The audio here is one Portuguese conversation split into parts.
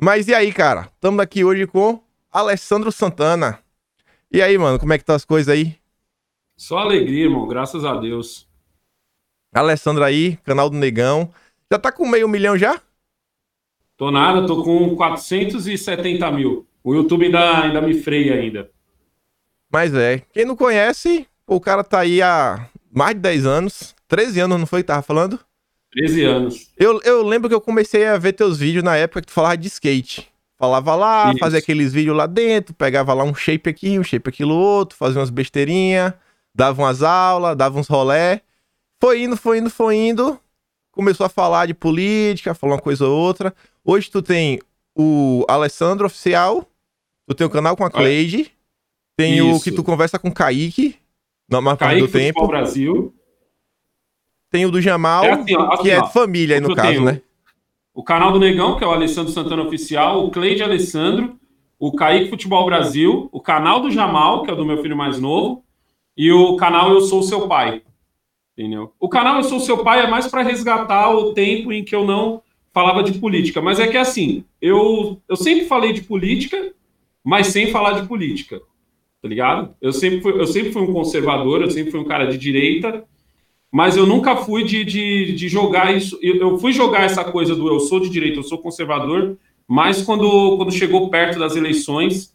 Mas e aí, cara? Estamos aqui hoje com Alessandro Santana. E aí, mano, como é que tá as coisas aí? Só alegria, irmão, graças a Deus. Alessandro aí, canal do Negão. Já tá com meio milhão já? Tô nada, tô com 470 mil. O YouTube ainda, ainda me freia ainda. Mas é, quem não conhece, o cara tá aí há mais de 10 anos. 13 anos, não foi que tava falando? 13 anos. Eu, eu lembro que eu comecei a ver teus vídeos na época que tu falava de skate. Falava lá, Isso. fazia aqueles vídeos lá dentro, pegava lá um shape aqui, um shape aquilo outro, fazia umas besteirinhas, dava umas aulas, dava uns rolé. Foi indo, foi indo, foi indo. Começou a falar de política, falar uma coisa ou outra. Hoje tu tem o Alessandro Oficial, tu tem o canal com a Cleide, tem o Isso. que tu conversa com o Kaique, na maior parte Kaique do tempo. Futebol Brasil. Tem o do Jamal, É assim, ó, assim, que é ó. família aí no Eu caso, tenho né? O canal do Negão, que é o Alessandro Santana Oficial, o Cleide Alessandro, o Kaique Futebol Brasil, o canal do Jamal, que é o do meu filho mais novo, e o canal Eu Sou Seu Pai. Entendeu? O canal Eu Sou Seu Pai é mais para resgatar o tempo em que eu não falava de política. Mas é que assim, eu, eu sempre falei de política, mas sem falar de política. Tá ligado? Eu sempre fui, eu sempre fui um conservador, eu sempre fui um cara de direita, mas eu nunca fui de, de, de jogar isso. Eu, fui jogar essa coisa do eu sou de direita, eu sou conservador, mas quando, quando chegou perto das eleições,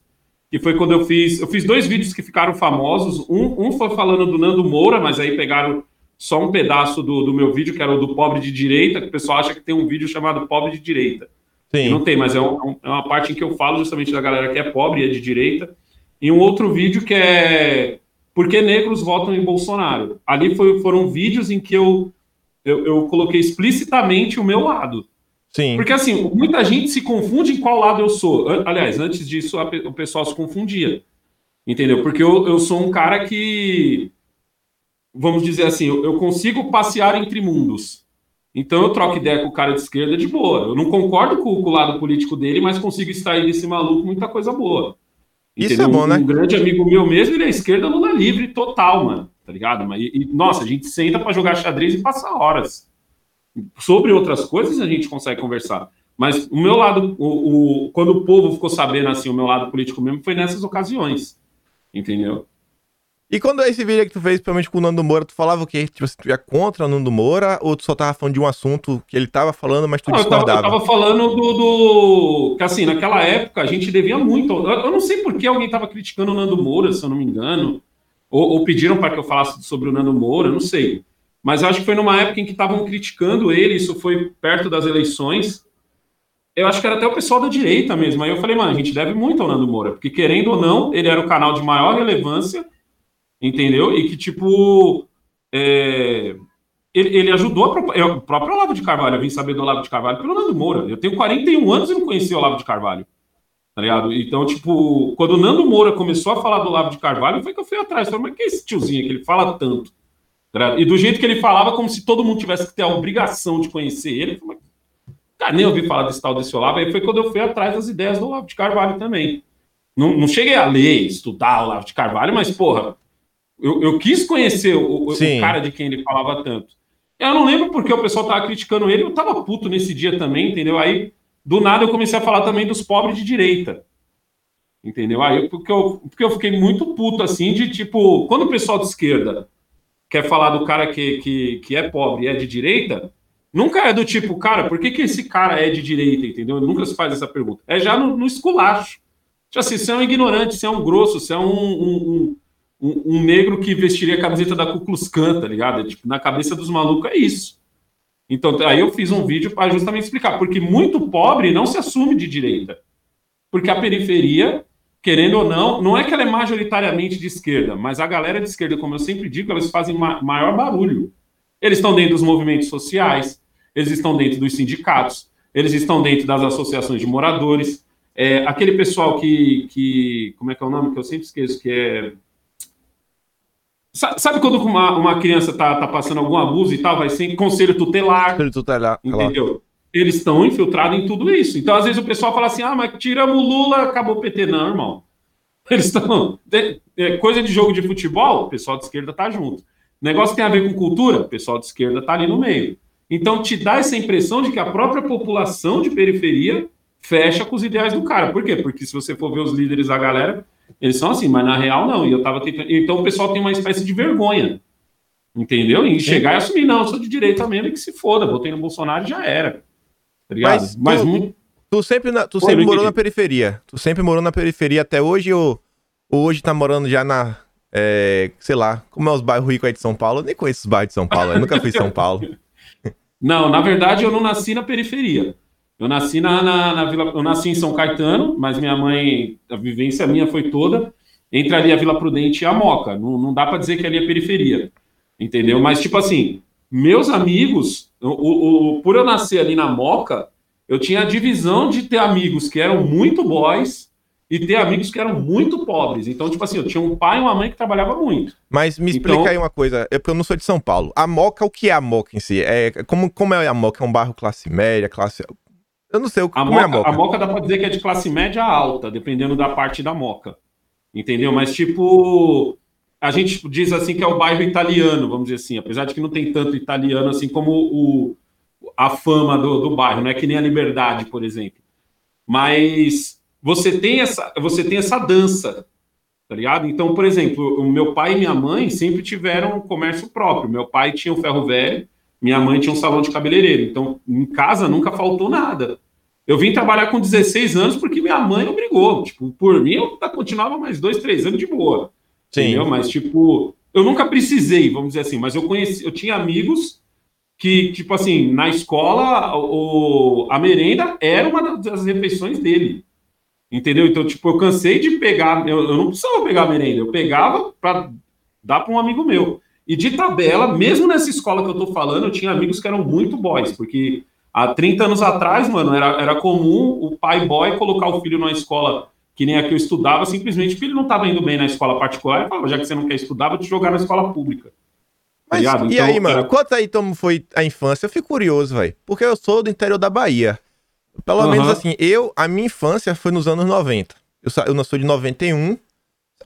que foi quando eu fiz. Eu fiz dois vídeos que ficaram famosos. Um, um foi falando do Nando Moura, mas aí pegaram só um pedaço do, do meu vídeo, que era o do pobre de direita, que o pessoal acha que tem um vídeo chamado Pobre de Direita. E não Sim. tem, mas é, um- é uma parte em que eu falo justamente da galera que é pobre e é de direita. E um outro vídeo que é Por que negros votam em Bolsonaro? Ali foi- foram vídeos em que eu, eu, eu coloquei explicitamente o meu lado. Sim. Porque assim, muita gente se confunde em qual lado eu sou. Aliás, antes disso, a o pessoal se confundia. Entendeu? Porque eu, eu sou um cara que, vamos dizer assim, eu, eu consigo passear entre mundos. Então eu troco ideia com o cara de esquerda de boa. Eu não concordo com, com o lado político dele, mas consigo extrair desse maluco muita coisa boa. Isso é bom, né? Um grande amigo meu mesmo, ele é esquerda Lula livre total, mano. Tá ligado? Mas, e, nossa, a gente senta pra jogar xadrez e passa horas. Sobre outras coisas a gente consegue conversar. Mas o meu lado, o, o- quando o povo ficou sabendo assim, o meu lado político mesmo, foi nessas ocasiões. Entendeu? E quando é esse vídeo que tu fez, principalmente com o Nando Moura, tu falava o quê? Tipo, se tu ia contra o Nando Moura, ou tu só tava falando de um assunto que ele tava falando, mas tu Não, eu, tava, eu discordava? tava falando do, do- Que assim, naquela época a gente devia muito. Eu, eu não sei por que alguém tava criticando o Nando Moura, se eu não me engano. Ou, ou pediram para que eu falasse sobre o Nando Moura, não sei. Mas eu acho que foi numa época em que estavam criticando ele, isso foi perto das eleições. Eu acho que era até o pessoal da direita mesmo. Aí eu falei, mano, a gente deve muito ao Nando Moura, porque querendo ou não, ele era o canal de maior relevância, entendeu? E que, tipo, é, ele, ele ajudou a eu- o próprio Olavo de Carvalho. Eu vim saber do Olavo de Carvalho pelo Nando Moura. Eu tenho 41 anos e não conhecia o Olavo de Carvalho. Tá ligado? Então, tipo, quando o Nando Moura começou a falar do Olavo de Carvalho, foi que eu fui atrás. Falei, mas que é esse tiozinho que ele fala tanto? Tá? E do jeito que ele falava, como se todo mundo tivesse que ter a obrigação de conhecer ele. Falei, cara, nem ouvi falar desse tal desse Olavo. Aí foi quando eu fui atrás das ideias do Olavo de Carvalho também. Não, não cheguei a ler, estudar o Olavo de Carvalho, mas, porra, eu, eu quis conhecer o, o- cara de quem ele falava tanto. Eu não lembro porque o pessoal tava criticando ele, eu tava puto nesse dia também, entendeu? Aí, do nada, eu comecei a falar também dos pobres de direita. Entendeu? Aí, porque eu, porque eu fiquei muito puto, assim, de tipo, quando o pessoal de esquerda quer falar do cara que, que, que é pobre e é de direita, nunca é do tipo, cara, por que, que esse cara é de direita, entendeu? Nunca se faz essa pergunta. É já no, no esculacho. Tipo assim, você é um ignorante, você é um grosso, você é um, um, um, um- um negro que vestiria a camiseta da Ku Klux Klan, tá ligado? É, tipo, na cabeça dos malucos é isso. Então, aí eu fiz um vídeo para justamente explicar, porque muito pobre não se assume de direita. Porque a periferia, querendo ou não, não é que ela é majoritariamente de esquerda, mas a galera de esquerda, como eu sempre digo, elas fazem ma- maior barulho. Eles estão dentro dos movimentos sociais, eles estão dentro dos sindicatos, eles estão dentro das associações de moradores. É, aquele pessoal que, que. Como é que é o nome? Que eu sempre esqueço, que é. Sa- Sabe quando uma, uma criança tá, tá passando algum abuso e tal, vai ser conselho tutelar, Ele tu lá, lá. entendeu? Eles estão infiltrados em tudo isso. Então, às vezes, o pessoal fala assim: ah, mas tiramos o Lula, acabou o PT. Não, irmão. Eles estão. é- é coisa de jogo de futebol, o pessoal de esquerda tá junto. Negócio que tem a ver com cultura, o pessoal de esquerda tá ali no meio. Então, te dá essa impressão de que a própria população de periferia fecha com os ideais do cara. Por quê? Porque se você for ver os líderes da galera, eles são assim, mas na real não. E eu tava tentando. Então o pessoal tem uma espécie de vergonha. Entendeu? Em chegar e assumir, não, eu sou de direita mesmo e que se foda, votei no Bolsonaro e já era. Tá mas, mas tu, muito... tu sempre, na, tu sempre morou na periferia. Tu sempre morou na periferia até hoje ou, ou hoje tá morando já na. É, sei lá, como é os bairros ricos aí de São Paulo? Eu nem conheço os bairros de São Paulo, eu nunca fui em São Paulo. Não, na verdade eu não nasci na periferia. Eu nasci na, na, na, Vila, eu nasci em São Caetano, mas minha mãe, a vivência minha foi toda entre ali a Vila Prudente e a Moca. Não, não dá para dizer que ali é periferia, entendeu? Mas tipo assim, meus amigos, o, o, por eu nascer ali na Moca, eu tinha a divisão de ter amigos que eram muito boys e ter amigos que eram muito pobres. Então, tipo assim, eu tinha um pai e uma mãe que trabalhava muito. Mas me explica então... aí uma coisa, é porque eu não sou de São Paulo. A Moca, o que é a Moca em si? É, como, como é a Moca? É um bairro classe média, classe... Eu não sei o que a moca, é a Moca. A Moca dá pra dizer que é de classe média alta, dependendo da parte da Moca. Entendeu? Mas, tipo, a gente diz assim que é o bairro italiano, vamos dizer assim, apesar de que não tem tanto italiano assim como o, a fama do, do bairro, não é que nem a Liberdade, por exemplo. Mas você tem essa, você tem essa dança, tá ligado? Então, por exemplo, o meu pai e minha mãe sempre tiveram um comércio próprio. Meu pai tinha um ferro velho, minha mãe tinha um salão de cabeleireiro. Então, em casa nunca faltou nada. Eu vim trabalhar com 16 anos porque minha mãe obrigou. Tipo, por mim, eu continuava mais dois, três anos de boa. Sim. Entendeu? Mas, tipo, eu nunca precisei, vamos dizer assim, mas eu conheci, eu tinha amigos que, tipo assim, na escola, o, a merenda era uma das refeições dele. Entendeu? Então, tipo, eu cansei de pegar, eu, eu não precisava pegar merenda, eu pegava para dar para um amigo meu. E de tabela, mesmo nessa escola que eu tô falando, eu tinha amigos que eram muito boys, porque há 30 anos atrás, mano, era, era comum o pai boy colocar o filho numa escola que nem a que eu estudava, simplesmente porque ele não estava indo bem na escola particular, e falava, já que você não quer estudar, vou te jogar na escola pública. Tá Mas, tá e então, aí, mano, era... quanto aí como foi a infância? Eu fico curioso, velho, porque eu sou do interior da Bahia. Pelo uhum. menos assim, eu, a minha infância foi nos anos 90. Eu, eu sou de 91. Sei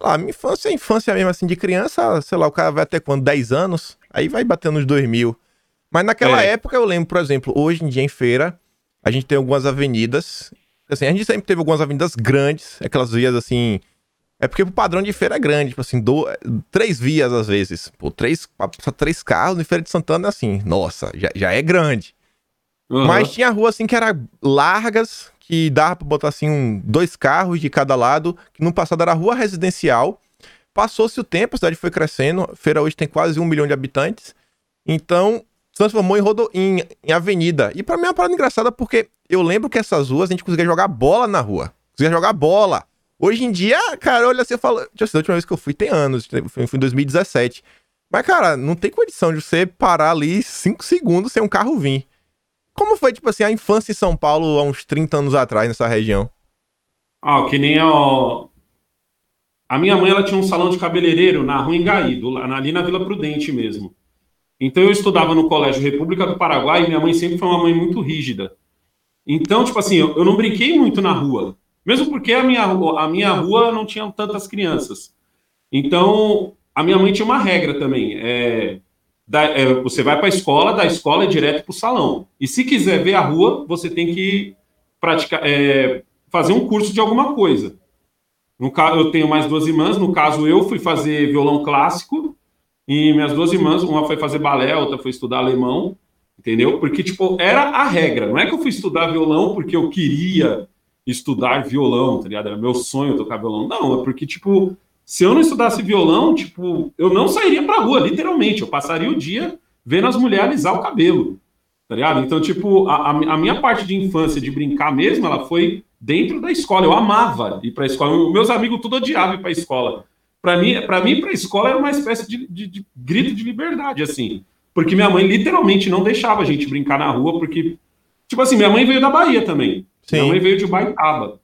lá, a minha infância é infância mesmo, assim, de criança, sei lá, o cara vai até quando? 10 anos? Aí vai batendo nos 2000. Mas naquela é. época eu lembro, por exemplo, hoje em dia em feira, a gente tem algumas avenidas. Assim, a gente sempre teve algumas avenidas grandes, aquelas vias assim. É porque o padrão de feira é grande, tipo assim, do, três vias às vezes. Pô, três, três carros em Feira de Santana, assim, nossa, já, já é grande. Uhum. Mas tinha rua assim que era largas, que dava pra botar assim um, dois carros de cada lado, que no passado era rua residencial. Passou-se o tempo, a cidade foi crescendo, a feira hoje tem quase um milhão de habitantes. Então, transformou em, rodo, em, em avenida. E para mim é uma parada engraçada porque eu lembro que essas ruas a gente conseguia jogar bola na rua. Conseguia jogar bola. Hoje em dia, cara, olha assim, eu falo. Deixa eu ver, a última vez que eu fui tem anos, fui em 2017. Mas, cara, não tem condição de você parar ali cinco segundos sem um carro vir. Como foi, tipo assim, a infância em São Paulo há uns 30 anos atrás, nessa região? Ah, que nem a. A minha mãe ela tinha um salão de cabeleireiro na Rua Engaí, ali na Vila Prudente mesmo. Então eu estudava no Colégio República do Paraguai e minha mãe sempre foi uma mãe muito rígida. Então, tipo assim, eu, eu não brinquei muito na rua. Mesmo porque a minha, a minha rua não tinha tantas crianças. Então, a minha mãe tinha uma regra também. É, da, é, você vai para a escola, da escola é direto para o salão. E se quiser ver a rua, você tem que praticar, é, fazer um curso de alguma coisa. No caso, eu tenho mais duas irmãs. No caso, eu fui fazer violão clássico e minhas duas irmãs, uma foi fazer balé, outra foi estudar alemão, entendeu? Porque tipo era a regra. Não é que eu fui estudar violão porque eu queria estudar violão, tá ligado? Era meu sonho tocar violão. Não, é porque tipo se eu não estudasse violão, tipo, eu não sairia pra rua, literalmente. Eu passaria o dia vendo as mulheres alisar o cabelo, tá ligado? Então, tipo, a, a minha parte de infância, de brincar mesmo, ela foi dentro da escola. Eu amava ir pra escola. Meus amigos tudo odiavam ir pra escola. Pra mim, pra mim, pra escola era uma espécie de, de, de grito de liberdade, assim. Porque minha mãe literalmente não deixava a gente brincar na rua, porque, tipo assim, minha mãe veio da Bahia também. Sim. Minha mãe veio de Ubaitaba.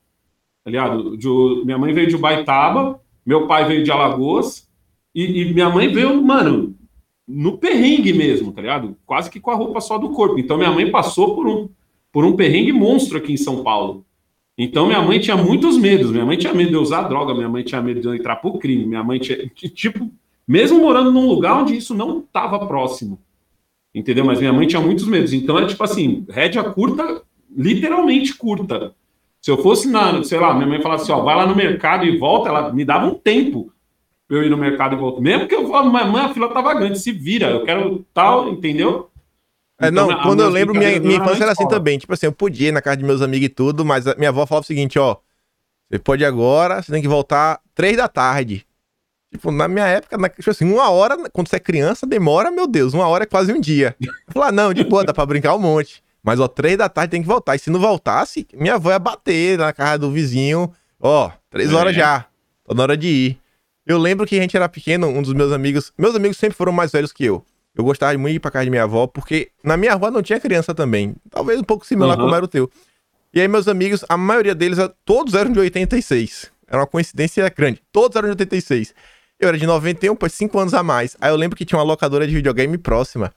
Tá ligado? De, minha mãe veio de Ubaitaba meu pai veio de Alagoas e, e, minha mãe veio, mano, no perrengue mesmo, tá ligado? Quase que com a roupa só do corpo. Então minha mãe passou por um, por um perrengue monstro aqui em São Paulo. Então minha mãe tinha muitos medos. Minha mãe tinha medo de usar droga, minha mãe tinha medo de entrar pro crime. Minha mãe tinha, tipo, mesmo morando num lugar onde isso não estava próximo. Entendeu? Mas minha mãe tinha muitos medos. Então é tipo assim, rédea curta, literalmente curta. Se eu fosse na, sei lá, minha mãe falasse assim, ó, vai lá no mercado e volta, ela me dava um tempo eu ir no mercado e voltar. Mesmo que eu falo, mãe, a fila tava grande, se vira, eu quero tal, entendeu? É, não, então, quando eu lembro, minha, minha infância era assim também. Tipo assim, eu podia ir na casa de meus amigos e tudo, mas minha avó falava o seguinte, ó, você pode agora, você tem que voltar três da tarde. Tipo, na minha época, na, tipo assim, uma hora, quando você é criança, demora, meu Deus, uma hora é quase um dia. Eu ah, não, de boa, dá pra brincar um monte. Mas, ó, três da tarde tem que voltar. E se não voltasse, minha avó ia bater na casa do vizinho. Ó, três é. horas já. Tô na hora de ir. Eu lembro que a gente era pequeno, um dos meus amigos. Meus amigos sempre foram mais velhos que eu. Eu gostava muito de ir pra casa de minha avó, porque na minha avó não tinha criança também. Talvez um pouco similar uhum. como era o teu. E aí, meus amigos, a maioria deles, todos eram de 86. Era uma coincidência grande. Todos eram de 86. Eu era de 91, pois 5 anos a mais. Aí eu lembro que tinha uma locadora de videogame próxima.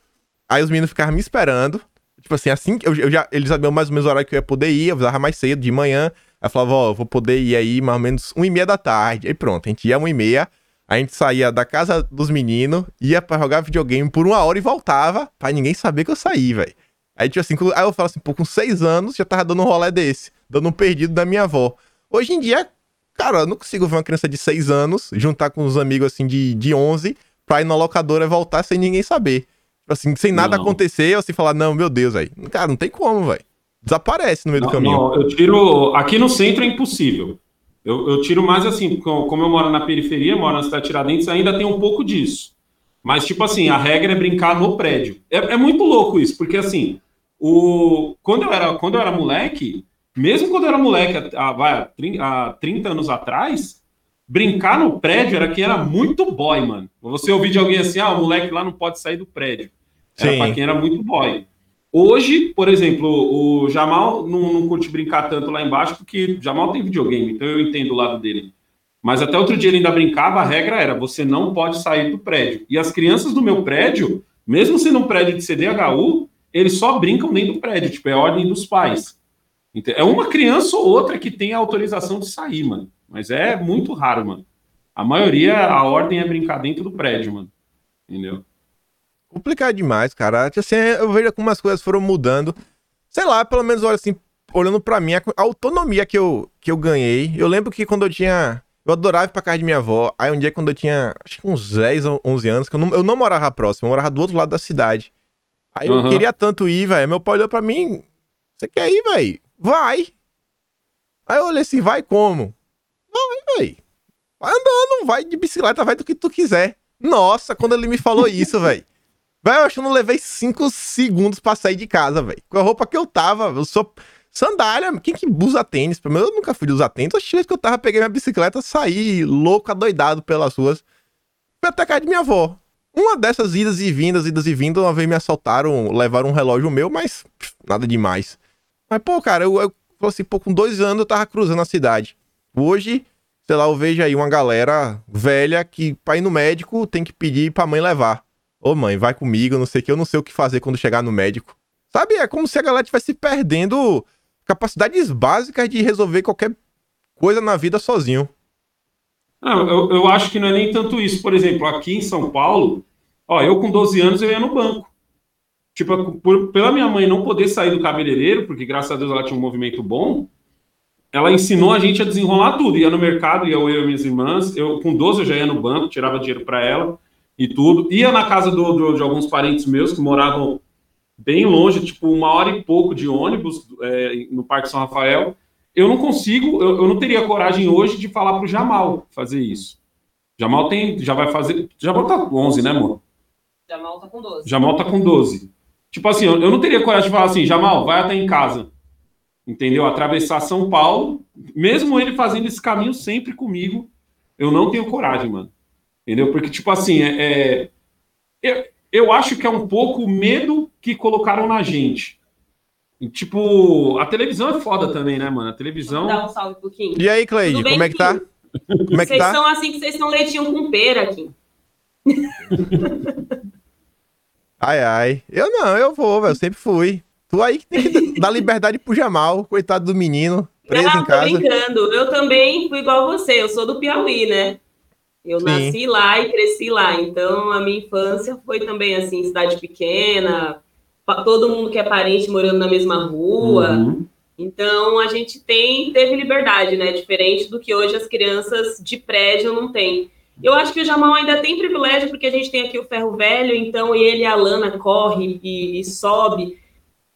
Aí os meninos ficavam me esperando. Tipo assim, assim eu, eu já, eles sabiam mais ou menos o horário que eu ia poder ir, eu avisava mais cedo, de manhã. Aí eu falava, ó, oh, vou poder ir aí mais ou menos 1 e meia da tarde. Aí pronto, a gente ia 1 e meia. A gente saía da casa dos meninos, ia pra jogar videogame por uma hora e voltava, pra ninguém saber que eu saí, velho. Aí, tipo assim, aí eu falo assim, pô, com seis anos já tava dando um rolê desse, dando um perdido da minha avó. Hoje em dia, cara, eu não consigo ver uma criança de seis anos juntar com uns amigos assim de, de 11 pra ir na locadora e voltar sem ninguém saber. Tipo assim, sem nada não. acontecer, eu assim falar, não, meu Deus, velho. Cara, não tem como, velho. Desaparece no meio não, do caminho. Não, eu tiro. Aqui no centro é impossível. Eu, eu tiro mais assim, como eu moro na periferia, moro na cidade de Tiradentes, ainda tem um pouco disso. Mas, tipo assim, a regra é brincar no prédio. É, é muito louco isso, porque assim, o, quando, eu era, quando eu era moleque, mesmo quando eu era moleque, há, vai, há 30 anos atrás, brincar no prédio era que era muito boy, mano. Você ouvir de alguém assim, ah, o moleque lá não pode sair do prédio. Era Sim. pra quem era muito boy. Hoje, por exemplo, o Jamal não, não curte brincar tanto lá embaixo, porque Jamal tem videogame, então eu entendo o lado dele. Mas até outro dia ele ainda brincava, a regra era: você não pode sair do prédio. E as crianças do meu prédio, mesmo sendo um prédio de CDHU, eles só brincam dentro do prédio, tipo, é ordem dos pais. É uma criança ou outra que tem a autorização de sair, mano. Mas é muito raro, mano. A maioria, a ordem é brincar dentro do prédio, mano. Entendeu? Complicado demais, cara. Assim, eu vejo como as coisas foram mudando. Sei lá, pelo menos, olha assim, olhando para mim, a autonomia que eu, que eu ganhei. Eu lembro que quando eu tinha. Eu adorava ir pra casa de minha avó. Aí um dia, quando eu tinha, acho que uns 10 ou 11 anos, que eu não, eu não morava próximo, eu morava do outro lado da cidade. Aí uhum. eu queria tanto ir, velho. Meu pai olhou pra mim: Você quer ir, velho? Vai. Aí eu olhei assim: Vai como? Vai, velho. Vai andando, vai de bicicleta, vai do que tu quiser. Nossa, quando ele me falou isso, velho. Velho, eu acho que eu não levei 5 segundos pra sair de casa, velho. Com a roupa que eu tava, eu sou sandália. Quem que usa tênis? Pelo menos eu nunca fui de usar tênis. Acho que eu tava, peguei minha bicicleta, saí louco, adoidado pelas ruas. Fui até casa de minha avó. Uma dessas idas e vindas, idas e vindas, uma vez me assaltaram, levaram um relógio meu, mas pff, nada demais. Mas, pô, cara, eu, eu assim, pô, com dois anos eu tava cruzando a cidade. Hoje, sei lá, eu vejo aí uma galera velha que pra ir no médico tem que pedir pra mãe levar. Ô mãe, vai comigo, não sei o que, eu não sei o que fazer quando chegar no médico. Sabe? É como se a galera estivesse perdendo capacidades básicas de resolver qualquer coisa na vida sozinho. Não, eu, eu acho que não é nem tanto isso. Por exemplo, aqui em São Paulo, ó, eu com 12 anos eu ia no banco. Tipo, por, pela minha mãe não poder sair do cabeleireiro, porque graças a Deus ela tinha um movimento bom, ela ensinou a gente a desenrolar tudo. Ia no mercado, ia eu e minhas irmãs. Eu, com 12 eu já ia no banco, tirava dinheiro para ela e tudo. Ia na casa do, do, de alguns parentes meus que moravam bem longe, tipo uma hora e pouco de ônibus é, no Parque São Rafael. Eu não consigo, eu, eu não teria coragem hoje de falar pro Jamal fazer isso. Jamal tem, já vai fazer. Jamal tá com 11, né, amor? Jamal tá com 12. Jamal tá com 12. Tipo assim, eu, eu não teria coragem de falar assim, Jamal, vai até em casa. Entendeu? Atravessar São Paulo, mesmo ele fazendo esse caminho sempre comigo, eu não tenho coragem, mano. Entendeu? Porque, tipo assim, é, é, eu, eu acho que é um pouco o medo que colocaram na gente. E, tipo, a televisão é foda também, né, mano? A televisão. Dá um salve pro Kim. E aí, Cleide, como é que tá? Como é que vocês tá? são assim que vocês são leitinho com pera aqui. ai, ai. Eu não, eu vou, velho. Eu sempre fui. Tu aí que tem que dar liberdade pro Jamal, coitado do menino, preso não, em casa. Tô brincando. Eu também fui igual você. Eu sou do Piauí, né? Eu Sim. nasci lá e cresci lá, então a minha infância foi também assim, cidade pequena, todo mundo que é parente morando na mesma rua. Uhum. Então a gente tem teve liberdade, né? Diferente do que hoje as crianças de prédio não têm. Eu acho que o Jamal ainda tem privilégio porque a gente tem aqui o ferro velho, então ele e a Lana corre e, e sobe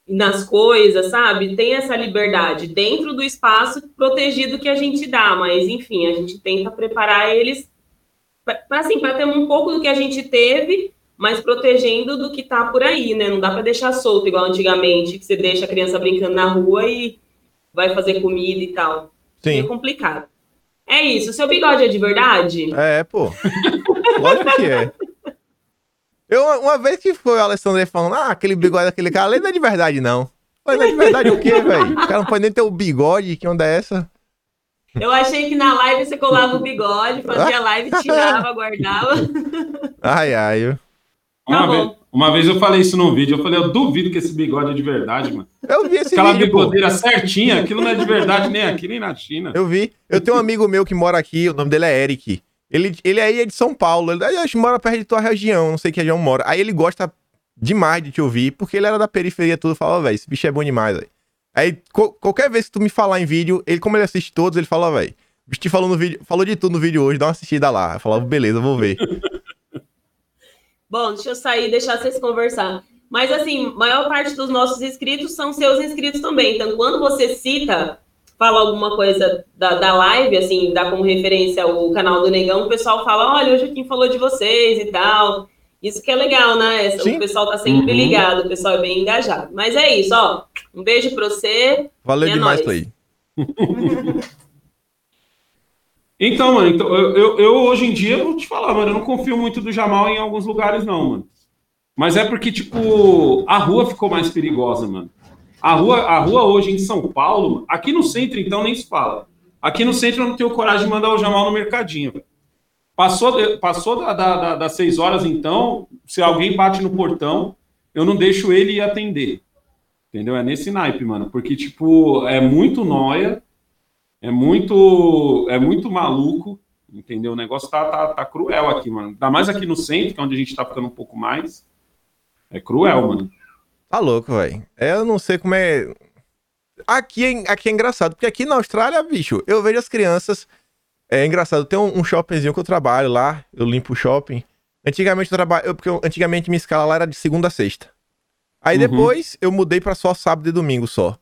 nas coisas, sabe? Tem essa liberdade dentro do espaço protegido que a gente dá, mas enfim, a gente tenta preparar eles assim, para ter um pouco do que a gente teve, mas protegendo do que tá por aí, né? Não dá para deixar solto igual antigamente, que você deixa a criança brincando na rua e vai fazer comida e tal. Sim. É complicado. É isso. Seu bigode é de verdade? É, pô. Lógico que é. Eu, uma vez que foi o Alessandro falando, ah, aquele bigode daquele cara, ele não é de verdade, não. Mas não é de verdade o quê, velho? O cara não pode nem ter o bigode, que onda é essa? Eu achei que na live você colava o bigode, fazia live, tirava, guardava. Ai, ai. Uma, Tá vez, uma vez eu falei isso num vídeo, eu falei, eu duvido que esse bigode é de verdade, mano. Eu vi esse Aquela vídeo, pô. bigodeira certinha, aquilo não é de verdade nem aqui, nem na China. Eu vi. Eu tenho um amigo meu que mora aqui, o nome dele é Eric. Ele, ele aí é de São Paulo. Ele acho que mora perto de tua região, não sei que região mora. Aí ele gosta demais de te ouvir, porque ele era da periferia tudo. Fala, velho, esse bicho é bom demais, velho. Aí, qualquer vez que tu me falar em vídeo, ele, como ele assiste todos, ele fala, velho, o bicho falou no vídeo, falou de tudo no vídeo hoje, dá uma assistida lá. Eu falava, beleza, vou ver. Bom, deixa eu sair e deixar vocês conversar. Mas, assim, maior parte dos nossos inscritos são seus inscritos também. Então, quando você cita, fala alguma coisa da, da live, assim, dá como referência o canal do Negão, o pessoal fala, olha, hoje quem falou de vocês e tal. Isso que é legal, né? Sim. O pessoal tá sempre Uhum. ligado, o pessoal é bem engajado. Mas é isso, ó. Um beijo pra você. Valeu É demais, nóis. Clay. Então, mano, então, eu, eu, eu, hoje em dia, eu vou te falar, mano, eu não confio muito do Jamal em alguns lugares, não, mano. Mas é porque, tipo, a rua ficou mais perigosa, mano. A rua, a rua hoje em São Paulo, aqui no centro, então, nem se fala. Aqui no centro eu não tenho coragem de mandar o Jamal no mercadinho. velho. Passou, de- passou da, da- da- das seis horas, então, se alguém bate no portão, eu não deixo ele atender. Entendeu? É nesse naipe, mano. Porque, tipo, é muito nóia, é muito, é muito maluco, entendeu? O negócio tá, tá, tá cruel aqui, mano. Ainda mais aqui no centro, que é onde a gente tá ficando um pouco mais. É cruel, mano. Tá louco, velho. Eu não sei como é. Aqui é, aqui é engraçado, porque aqui na Austrália, bicho, eu vejo as crianças. É engraçado, tem um, um shoppingzinho que eu trabalho lá, eu limpo o shopping. Antigamente eu trabalho. eu- Porque eu- antigamente minha escala lá era de segunda a sexta. Aí Uhum. depois eu mudei pra só sábado e domingo só.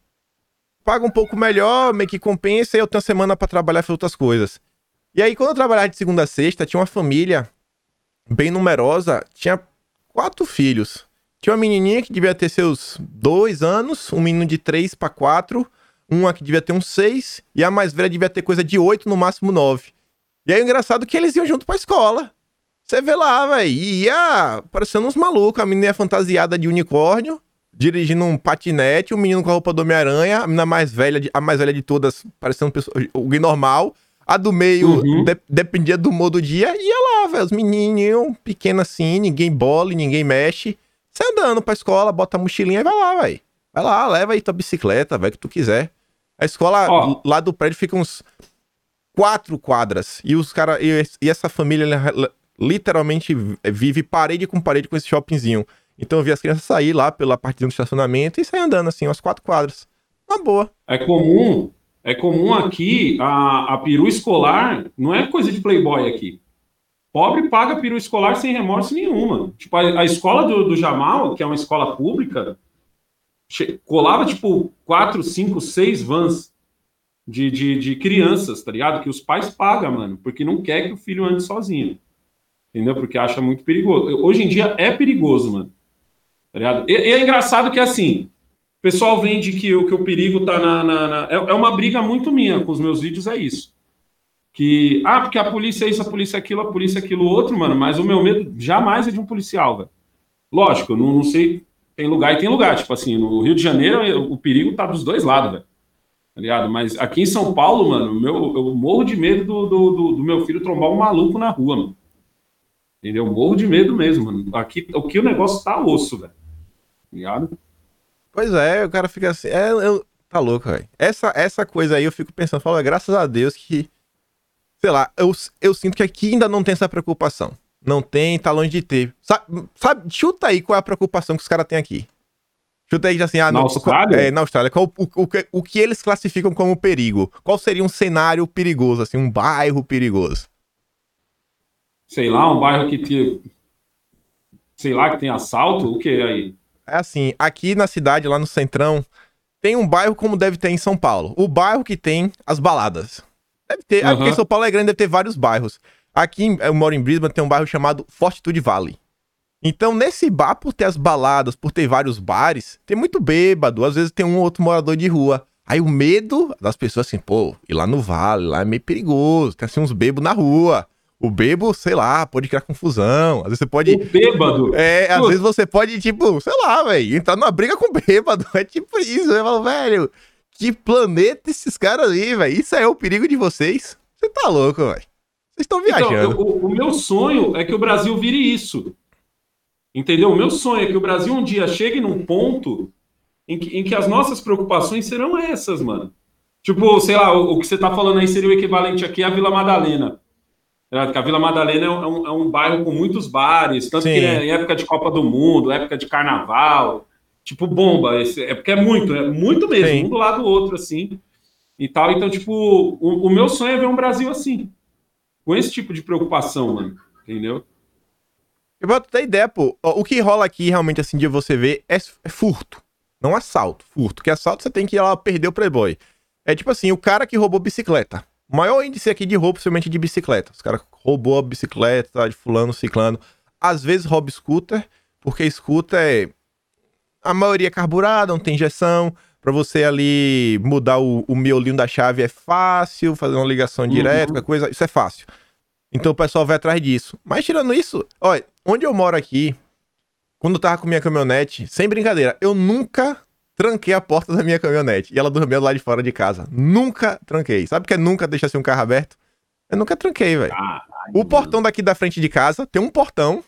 Paga um pouco melhor, meio que compensa, e eu tenho semana pra trabalhar e fazer outras coisas. E aí, quando eu trabalhava de segunda a sexta, tinha uma família bem numerosa, tinha quatro filhos. Tinha uma menininha que devia ter seus dois anos, um menino de três pra quatro, uma que devia ter uns seis, e a mais velha devia ter coisa de oito, no máximo nove. E aí o engraçado é que eles iam junto pra escola. Você vê lá, velho, ia parecendo uns malucos, a menina ia fantasiada de unicórnio, dirigindo um patinete, o menino com a roupa do Homem-Aranha, a menina mais velha, de- a mais velha de todas, parecendo alguém normal. A do meio Uhum. de- dependia do humor do dia, ia lá, velho, os menininhos pequenos assim, ninguém bola, ninguém mexe. Sai andando pra escola, bota a mochilinha e vai lá, velho. Vai lá, leva aí tua bicicleta, vai que tu quiser. A escola lá do prédio fica uns quatro quadras. E os cara e, e essa família literalmente vive parede com parede com esse shoppingzinho. Então eu vi as crianças sair lá pela parte do estacionamento e sair andando assim, umas quatro quadras. Uma boa. É comum, é comum aqui a, a peru escolar, não é coisa de playboy aqui. Pobre paga peru escolar sem remorso nenhum, mano. Tipo, a, a escola do, do Jamal, que é uma escola pública, colava, tipo, quatro, cinco, seis vans de, de, de crianças, tá ligado? Que os pais pagam, mano, porque não quer que o filho ande sozinho. Entendeu? Porque acha muito perigoso. Hoje em dia é perigoso, mano. Tá ligado? E, e é engraçado que, assim, o pessoal vende que, o- que o perigo tá na. na- na- É, é uma briga muito minha com os meus vídeos, é isso. Que, ah, porque a polícia é isso, a polícia é aquilo, a polícia é aquilo outro, mano, mas o meu medo jamais é de um policial, velho. Lógico, eu não, não sei, tem lugar e tem lugar. Tipo assim, no Rio de Janeiro o perigo tá dos dois lados, velho. Tá ligado? Mas aqui em São Paulo, mano, meu, eu morro de medo do, do, do- do meu filho trombar um maluco na rua, mano. Entendeu? Eu morro de medo mesmo, mano. Aqui, aqui o negócio tá osso, velho. Tá ligado? Pois é, o cara fica assim. É, eu- tá louco, velho. Essa, essa coisa aí eu fico pensando, falo, é, graças a Deus que. Sei lá, eu, eu sinto que aqui ainda não tem essa preocupação. Não tem, tá longe de ter. Sabe, sabe chuta aí qual é a preocupação que os caras têm aqui. Chuta aí assim, ah, Na não, Austrália? É, na Austrália. Qual, o, o, que- o que eles classificam como perigo? Qual seria um cenário perigoso, assim, um bairro perigoso? Sei lá, um bairro que tem. Sei lá, que tem assalto? O que aí? É assim, aqui na cidade, lá no Centrão, tem um bairro como deve ter em São Paulo. O bairro que tem as baladas. Deve ter, é Aham. porque São Paulo é grande, deve ter vários bairros. Aqui, eu moro em Brisbane, tem um bairro chamado Fortitude Valley. Então, nesse bar, por ter as baladas, por ter vários bares, tem muito bêbado. Às vezes tem um ou outro morador de rua. Aí o medo das pessoas, assim, pô, ir lá no vale, lá é meio perigoso. Tem assim uns bebos na rua. O bebo, sei lá, pode criar confusão. Às vezes você pode. O bêbado. É, às vezes você pode, tipo, sei lá, velho, entrar numa briga com bêbado. É tipo isso. Eu falo, velho, que planeta esses caras aí, velho? Isso é o perigo de vocês? Você tá louco, velho. Vocês estão Então, viajando. eu- o, o meu sonho é que o Brasil vire isso. Entendeu? O meu sonho é que o Brasil um dia chegue num ponto em que, em que as nossas preocupações serão essas, mano. Tipo, sei lá, o, o que você tá falando aí seria o equivalente aqui à Vila Madalena. Tá? A Vila Madalena é um, é um- é um bairro com muitos bares, tanto Sim. que é em época de Copa do Mundo, época de carnaval, tipo bomba. Esse- é porque é muito, é muito mesmo, Sim. um do lado do outro, assim. E tal. Então, tipo, o, o meu sonho é ver um Brasil assim com esse tipo de preocupação, mano. Entendeu? Eu vou ter ideia, pô. O que rola aqui, realmente, assim, de você ver, é, é furto. Não assalto, furto. Que assalto você tem que ir lá perder o Playboy. É tipo assim, o cara que roubou bicicleta. O maior índice aqui de roubo, principalmente de bicicleta. Os caras roubou a bicicleta de fulano, ciclano. Às vezes rouba scooter, porque scooter é... A maioria é carburada, não tem injeção. Pra você ali mudar o, o miolinho da chave é fácil, fazer uma ligação direta, qualquer coisa, isso é fácil. Então o pessoal vai atrás disso. Mas tirando isso, olha, onde eu moro aqui, quando eu tava com minha caminhonete, sem brincadeira, eu nunca tranquei a porta da minha caminhonete. E ela dormia lá de fora de casa. Nunca tranquei. Sabe o que é nunca deixar assim um carro aberto? Eu nunca tranquei, velho. O portão daqui da frente de casa tem um portão.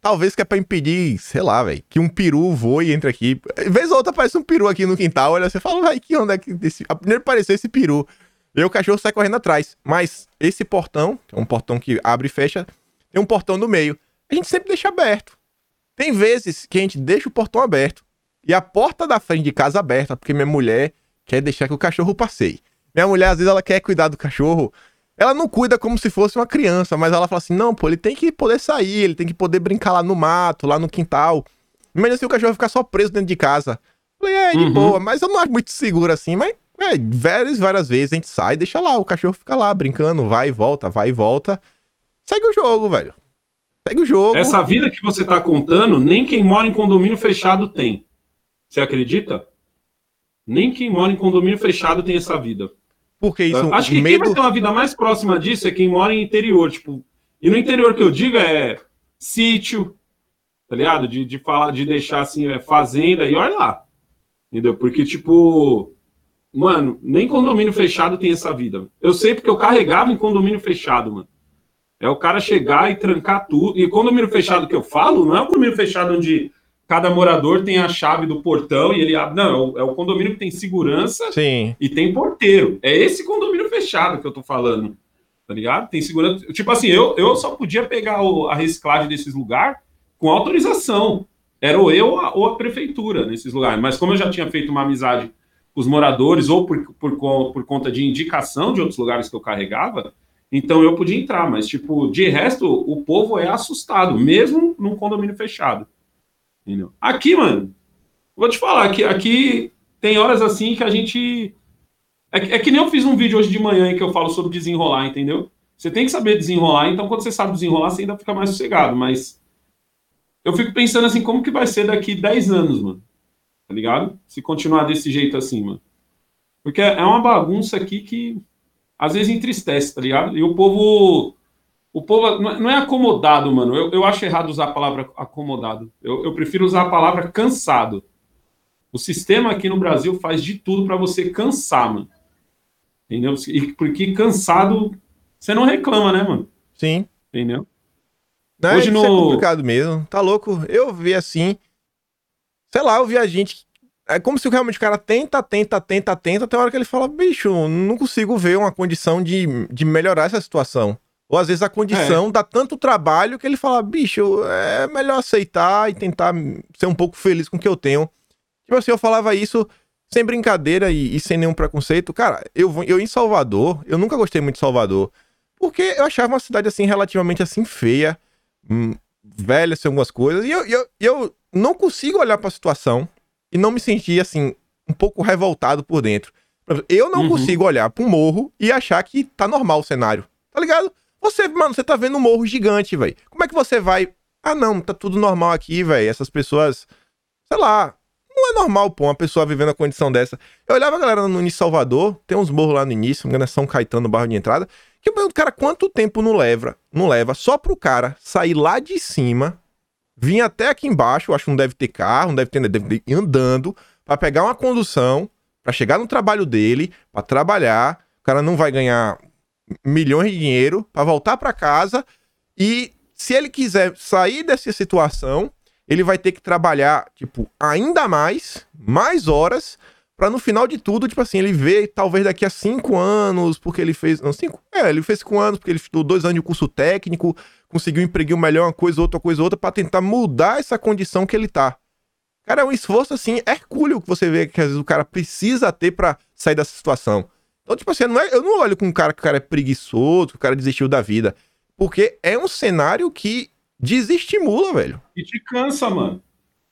Talvez que é pra impedir, sei lá, velho, que um peru voe e entre aqui. Vez ou outra aparece um peru aqui no quintal, olha, você fala, vai, que onde é que desse... Primeiro apareceu esse peru. E o cachorro sai correndo atrás. Mas esse portão, que é um portão que abre e fecha, tem um portão no meio. A gente sempre deixa aberto. Tem vezes que a gente deixa o portão aberto e a porta da frente de casa aberta, porque minha mulher quer deixar que o cachorro passeie. Minha mulher, às vezes, ela quer cuidar do cachorro. Ela não cuida como se fosse uma criança, mas ela fala assim: não, pô, ele tem que poder sair, ele tem que poder brincar lá no mato, lá no quintal. Imagina se o cachorro ficar só preso dentro de casa. Falei, é, de Uhum. boa, mas eu não acho muito seguro assim, mas é, várias, várias vezes a gente sai, deixa lá, o cachorro fica lá brincando, vai e volta, vai e volta. Segue o jogo, velho. Segue o jogo. Essa vida que você tá contando, nem quem mora em condomínio fechado tem. Você acredita? Nem quem mora em condomínio fechado tem essa vida. Porque isso, Acho que quem medo. vai ter uma vida mais próxima disso é quem mora em interior, tipo. E no interior que eu digo é sítio, tá ligado? De, de falar, de deixar assim, é fazenda e olha lá. Entendeu? Porque, tipo, mano, nem condomínio fechado tem essa vida. Eu sei porque eu carregava em condomínio fechado, mano. É o cara chegar e trancar tudo. E condomínio fechado que eu falo, não é um condomínio fechado onde cada morador tem a chave do portão e ele abre. Não, é o, é o condomínio que tem segurança Sim. e tem porteiro. É esse condomínio fechado que eu tô falando. Tá ligado? Tem segurança. Tipo assim, eu, eu só podia pegar o- a reciclagem desses lugares com autorização. Era ou eu ou a, ou a prefeitura nesses lugares. Mas como eu já tinha feito uma amizade os moradores ou por, por, por conta de indicação de outros lugares que eu carregava, então eu podia entrar. Mas, tipo, de resto, o povo é assustado, mesmo num condomínio fechado. Entendeu? Aqui, mano, vou te falar que aqui tem horas assim que a gente. É, que- é que nem eu fiz um vídeo hoje de manhã em que eu falo sobre desenrolar, entendeu? Você tem que saber desenrolar, então quando você sabe desenrolar, você ainda fica mais sossegado, mas eu fico pensando assim, como que vai ser daqui 10 anos, mano? Tá ligado? Se continuar desse jeito assim, mano. Porque é uma bagunça aqui que às vezes entristece, tá ligado? E o povo. O povo não é- não é acomodado, mano. Eu, eu acho errado usar a palavra acomodado. Eu, eu prefiro usar a palavra cansado. O sistema aqui no Brasil faz de tudo pra você cansar, mano. Entendeu? E porque cansado, você não reclama, né, mano? Sim. Entendeu? Né? Hoje Isso no- é complicado mesmo. Tá louco? Eu vi assim. Sei lá, eu vi a gente. É como se realmente o cara tenta, tenta, tenta, tenta, tem hora que ele fala, bicho, não consigo ver uma condição de, de melhorar essa situação. Ou às vezes a condição É. dá tanto trabalho que ele fala, bicho, é melhor aceitar e tentar ser um pouco feliz com o que eu tenho. Tipo assim, eu falava isso sem brincadeira e, e sem nenhum preconceito. Cara, eu, eu em Salvador, eu nunca gostei muito de Salvador. Porque eu achava uma cidade, assim, relativamente, assim, feia. Hum, velha, assim, algumas coisas. E eu, eu, eu não consigo olhar para a situação e não me sentir, assim, um pouco revoltado por dentro. Eu não uhum. consigo olhar para um morro e achar que tá normal o cenário. Tá ligado? Você, mano, você tá vendo um morro gigante, velho. Como é que você vai. Ah, não, tá tudo normal aqui, velho. Essas pessoas. Sei lá. Não é normal, pô, uma pessoa vivendo a condição dessa. Eu olhava a galera no início Salvador, tem uns morros lá no início, me engano, é São Caetano, barro de entrada. Que eu pergunto, cara, quanto tempo não leva, não leva só pro cara sair lá de cima, vir até aqui embaixo, acho que não deve ter carro, não deve ter, deve andando, para pegar uma condução, para chegar no trabalho dele, para trabalhar. O cara não vai ganhar milhões de dinheiro para voltar para casa e se ele quiser sair dessa situação, ele vai ter que trabalhar, tipo, ainda mais, mais horas, para no final de tudo, tipo assim, ele ver talvez daqui a cinco anos, porque ele fez. Não, cinco? É, ele fez cinco anos, porque ele estudou dois anos de curso técnico, conseguiu um melhor, uma coisa, outra coisa, outra, para tentar mudar essa condição que ele tá. Cara, é um esforço assim, hercúleo que você vê que às vezes o cara precisa ter para sair dessa situação. Então, tipo assim, não é, eu não olho com um cara que o cara é preguiçoso, que o cara desistiu da vida. Porque é um cenário que desestimula, velho. E te cansa, mano.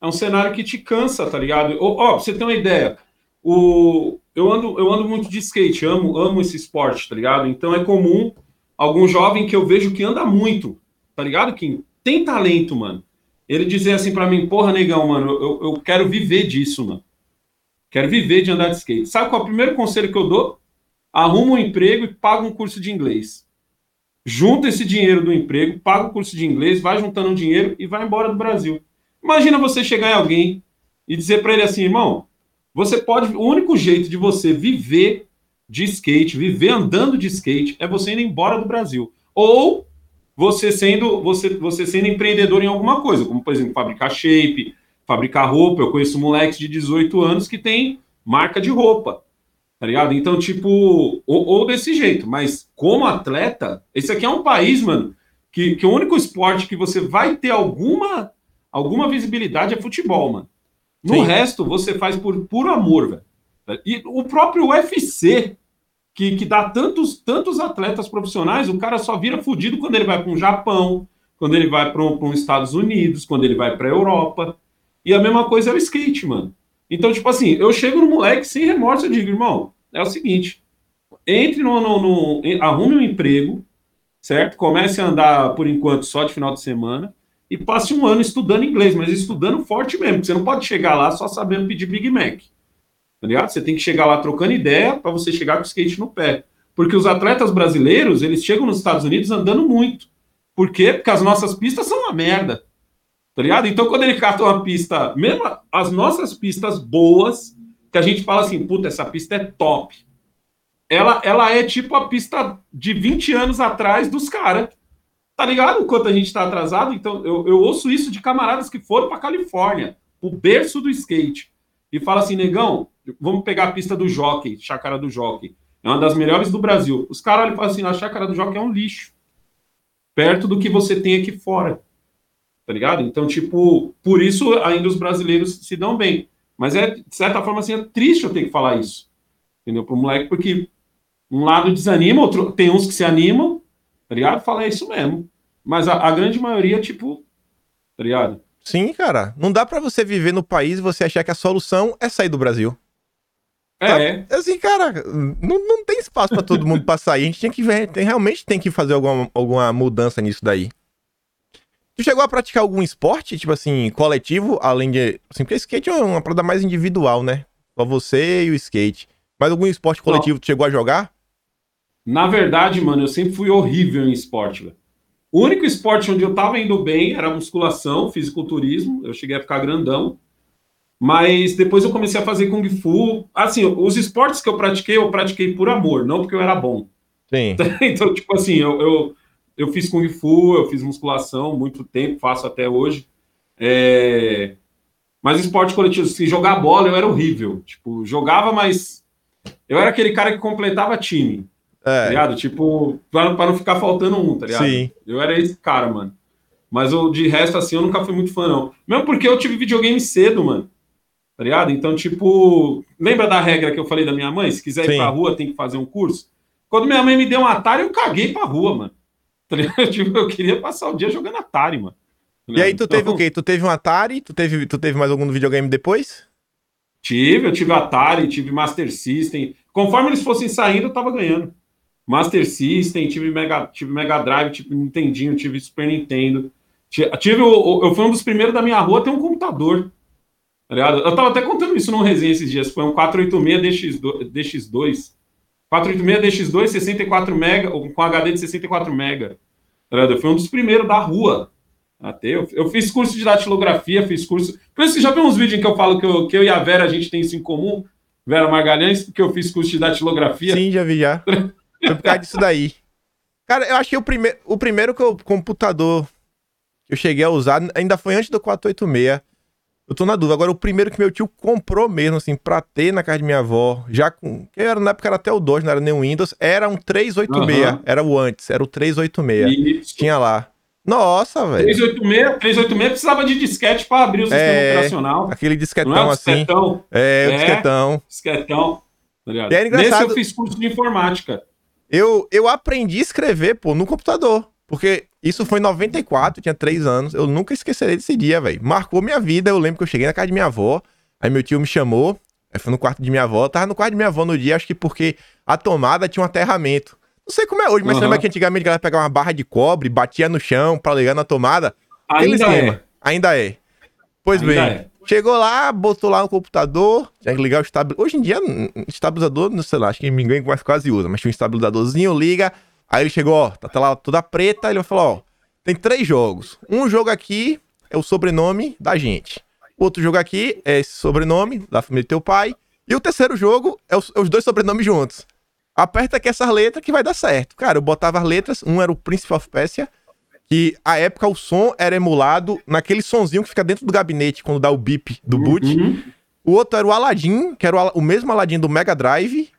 É um cenário que te cansa, tá ligado? Ó, ó pra você ter uma ideia, o... eu, ando, eu ando muito de skate, amo, amo esse esporte, tá ligado? Então é comum algum jovem que eu vejo que anda muito, tá ligado, Kim? Tem talento, mano. Ele dizer assim para mim, porra, negão, mano, eu, eu quero viver disso, mano. Quero viver de andar de skate. Sabe qual é o primeiro conselho que eu dou? Arruma um emprego e paga um curso de inglês junta esse dinheiro do emprego, paga o curso de inglês, vai juntando um dinheiro e vai embora do Brasil. Imagina você chegar em alguém e dizer para ele assim, irmão, você pode, o único jeito de você viver de skate, viver andando de skate, é você indo embora do Brasil. Ou você sendo, você, você sendo empreendedor em alguma coisa, como por exemplo, fabricar shape, fabricar roupa. Eu conheço moleques de 18 anos que tem marca de roupa. Tá ligado? Então, tipo, ou, ou, desse jeito, mas como atleta, esse aqui é um país, mano, que, que o único esporte que você vai ter alguma, alguma visibilidade é futebol, mano. No Sim. resto, você faz por puro amor, velho. E o próprio UFC, que, que dá tantos, tantos atletas profissionais, o cara só vira fudido quando ele vai para um Japão, quando ele vai para um, os Estados Unidos, quando ele vai para a Europa. E a mesma coisa é o skate, mano. Então, tipo assim, eu chego no moleque sem remorso, eu digo, irmão, é o seguinte, entre no, no, no, arrume um emprego, certo? Comece a andar, por enquanto, só de final de semana, e passe um ano estudando inglês, mas estudando forte mesmo, porque você não pode chegar lá só sabendo pedir Big Mac, tá ligado? Você tem que chegar lá trocando ideia para você chegar com o skate no pé. Porque os atletas brasileiros, eles chegam nos Estados Unidos andando muito. Por quê? Porque as nossas pistas são uma merda. Tá ligado? Então, quando ele cata uma pista, mesmo as nossas pistas boas, que a gente fala assim, puta, essa pista é top. Ela, ela é tipo a pista de 20 anos atrás dos caras. Tá ligado? Enquanto a gente tá atrasado, então eu, eu ouço isso de camaradas que foram pra Califórnia, o berço do skate, e fala assim, negão, vamos pegar a pista do Jockey, Chácara do Jockey. É uma das melhores do Brasil. Os caras olham e falam assim, a Chácara do Jockey é um lixo. Perto do que você tem aqui fora tá ligado? Então, tipo, por isso ainda os brasileiros se dão bem. Mas é, de certa forma, assim, é triste eu ter que falar isso, entendeu? Pro moleque, porque um lado desanima, outro, tem uns que se animam, tá ligado? Fala, é isso mesmo. Mas a, a grande maioria, tipo, tá ligado? Sim, cara. Não dá para você viver no país e você achar que a solução é sair do Brasil. É. Tá? Assim, cara, não, não tem espaço para todo mundo passar aí. A gente tinha que ver, tem, realmente tem que fazer alguma, alguma mudança nisso daí. Tu chegou a praticar algum esporte, tipo assim, coletivo, além de. Assim, porque skate é uma parada mais individual, né? Só você e o skate. Mas algum esporte coletivo tu chegou a jogar? Na verdade, mano, eu sempre fui horrível em esporte, velho. O único esporte onde eu tava indo bem era musculação, fisiculturismo. Eu cheguei a ficar grandão. Mas depois eu comecei a fazer Kung Fu. Assim, os esportes que eu pratiquei, eu pratiquei por amor, não porque eu era bom. Sim. então, tipo assim, eu, eu eu fiz Kung Fu, eu fiz musculação muito tempo, faço até hoje. É... Mas esporte coletivo, se jogar bola, eu era horrível. Tipo, jogava, mas eu era aquele cara que completava time. É. Tá ligado? Tipo, para não ficar faltando um, tá ligado? Sim. Eu era esse cara, mano. Mas eu, de resto, assim, eu nunca fui muito fã, não. Mesmo porque eu tive videogame cedo, mano. Tá ligado? Então, tipo, lembra da regra que eu falei da minha mãe? Se quiser ir Sim. pra rua, tem que fazer um curso. Quando minha mãe me deu um Atari, eu caguei pra rua, mano. Tá ligado? Tipo, eu queria passar o dia jogando Atari, mano. Tá E aí tu teve Então, o quê? Tu teve um Atari? Tu teve, tu teve mais algum videogame depois? Tive, eu tive Atari, tive Master System. Conforme eles fossem saindo, eu tava ganhando. Master System, tive Mega, tive Mega Drive, tive Nintendinho, tive Super Nintendo. Ti- Tive, o- eu fui um dos primeiros da minha rua a ter um computador. Tá ligado? Eu tava até contando isso num resenha esses dias. Foi um 486 DX2. DX2 486 DX2, 64 mega, com HD de 64 mega. Tá ligado? Eu fui um dos primeiros da rua. Até eu, eu fiz curso de datilografia, fiz curso. Por isso, você já viu uns vídeos em que eu falo que eu, que eu e a Vera a gente tem isso em comum? Vera Margalhães, porque eu fiz curso de datilografia. Sim, já vi já. Foi por causa disso daí. Cara, eu achei o, prime o primeiro que eu, computador que eu cheguei a usar ainda foi antes do 486. Eu tô na dúvida. Agora, o primeiro que meu tio comprou mesmo, assim, pra ter na casa de minha avó, já com. Que era, na época era até o 2, não era nem o Windows, era um 386. Aham. Era o antes, era o 386. Isso. Tinha lá. Nossa, velho. 386, 386 precisava de disquete para abrir o sistema É, operacional. Aquele Não é disquetão assim. disquetão, É, o É. disquetão. disquetão. Tá ligado? E era engraçado- Nesse eu fiz curso de informática. Eu, eu aprendi a escrever, pô, no computador. Porque isso foi em 94, eu tinha 3 anos. Eu nunca esquecerei desse dia, velho. Marcou minha vida. Eu lembro que eu cheguei na casa de minha avó. Aí meu tio me chamou. Aí fui no quarto de minha avó. Eu tava no quarto de minha avó no dia, acho que porque a tomada tinha um aterramento. Não sei como é hoje, mas você Aham. lembra que antigamente a galera pegava uma barra de cobre, batia no chão pra ligar na tomada? Aquele Ainda esquema. é. Ainda é. Pois Ainda bem. é. Chegou lá, botou lá no computador, tinha que ligar o estabilizador. Hoje em dia, estabilizador, não sei lá, acho que ninguém mais quase usa, mas tinha um estabilizadorzinho, liga. Aí ele chegou, ó, tá lá toda preta, ele falou, ó, tem três jogos. Um jogo aqui é o sobrenome da gente. Outro jogo aqui é esse sobrenome da família do teu pai. E o terceiro jogo é os, é os dois sobrenomes juntos. Aperta aqui essas letras que vai dar certo. Cara, eu botava as letras, um era o Príncipe of Persia, que a época o som era emulado naquele sonzinho que fica dentro do gabinete quando dá o bip do boot. Uhum. O outro era o Aladdin, que era o, o mesmo Aladdin do Mega Drive.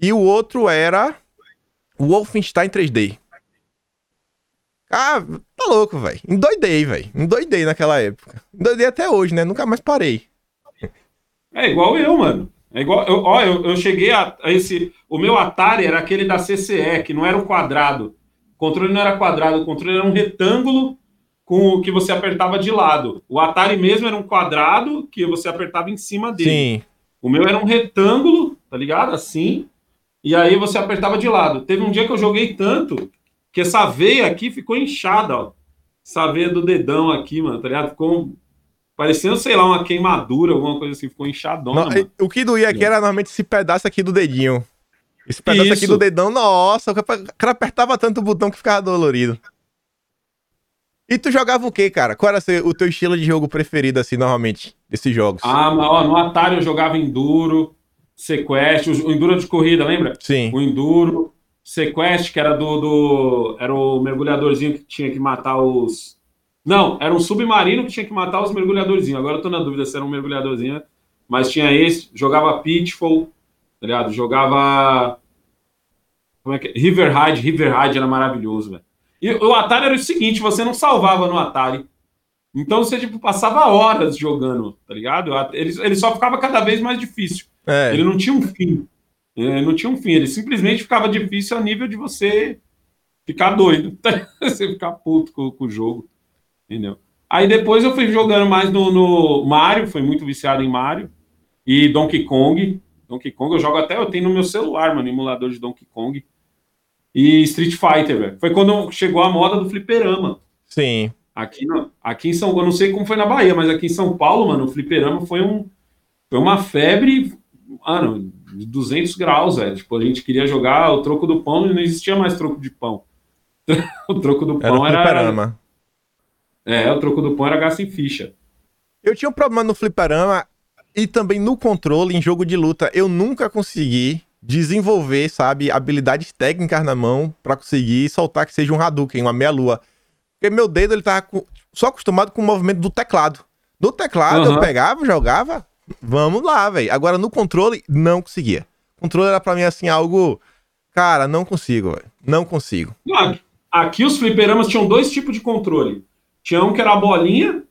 E o outro era o Wolfenstein 3D. Ah, tá louco, velho. Endoidei, velho. Endoidei naquela época. Endoidei até hoje, né? Nunca mais parei. É igual eu, mano. É igual. Eu, ó, eu, eu cheguei a, a esse. O meu Atari era aquele da CCE, que não era um quadrado. O controle não era quadrado, o controle era um retângulo com o que você apertava de lado. O Atari mesmo era um quadrado que você apertava em cima dele. Sim. O meu era um retângulo, tá ligado? Assim. E aí você apertava de lado. Teve um dia que eu joguei tanto que essa veia aqui ficou inchada, ó. Essa veia do dedão aqui, mano, tá ligado? Ficou parecendo, sei lá, uma queimadura, alguma coisa assim. Ficou inchadona, mano. o que doía aqui era normalmente esse pedaço aqui do dedinho. Esse pedaço aqui Isso. do dedão, nossa, o cara apertava tanto o botão que ficava dolorido. E tu jogava o que, cara? Qual era o teu estilo de jogo preferido, assim, normalmente, desses jogos? Ah, ó, no Atari eu jogava Enduro, Sequest, o o Enduro de corrida, lembra? Sim. O Enduro, Sequest, que era do, do. Era o mergulhadorzinho que tinha que matar os. Não, era um submarino que tinha que matar os mergulhadorzinhos. Agora eu tô na dúvida se era um mergulhadorzinho, mas tinha esse. Jogava Pitfall, tá ligado? Jogava. Como é que é? River Ride, River Ride era maravilhoso, velho. E o Atari era o seguinte: você não salvava no Atari. Então você, tipo, passava horas jogando, tá ligado? Ele, ele só ficava cada vez mais difícil. É. Ele não tinha um fim. Ele não tinha um fim. Ele simplesmente ficava difícil a nível de você ficar doido. você ficar puto com, com o jogo. Entendeu? Aí depois eu fui jogando mais no, no Mario, fui muito viciado em Mario. E Donkey Kong. Donkey Kong eu jogo até, eu tenho no meu celular, mano, emulador de Donkey Kong. E Street Fighter, velho. Foi quando chegou a moda do fliperama. Sim. Aqui, aqui em São Paulo, não sei como foi na Bahia, mas aqui em São Paulo, mano, o fliperama foi, um, foi uma febre, mano, de 200 graus, velho. Tipo, a gente queria jogar o troco do pão e não existia mais troco de pão. o troco do Era o pão era. fliperama. É, o troco do pão era gasto em ficha. Eu tinha um problema no fliperama e também no controle em jogo de luta. Eu nunca consegui desenvolver, sabe, habilidades técnicas na mão pra conseguir soltar que seja um Hadouken, uma meia-lua. Porque meu dedo, ele tava só acostumado com o movimento do teclado. No teclado, eu Aham. pegava, jogava, vamos lá, velho. Agora no controle, não conseguia. O controle era pra mim, assim, algo... Cara, não consigo, velho. Não consigo. Aqui os fliperamas tinham dois tipos de controle. Tinha um que era a bolinha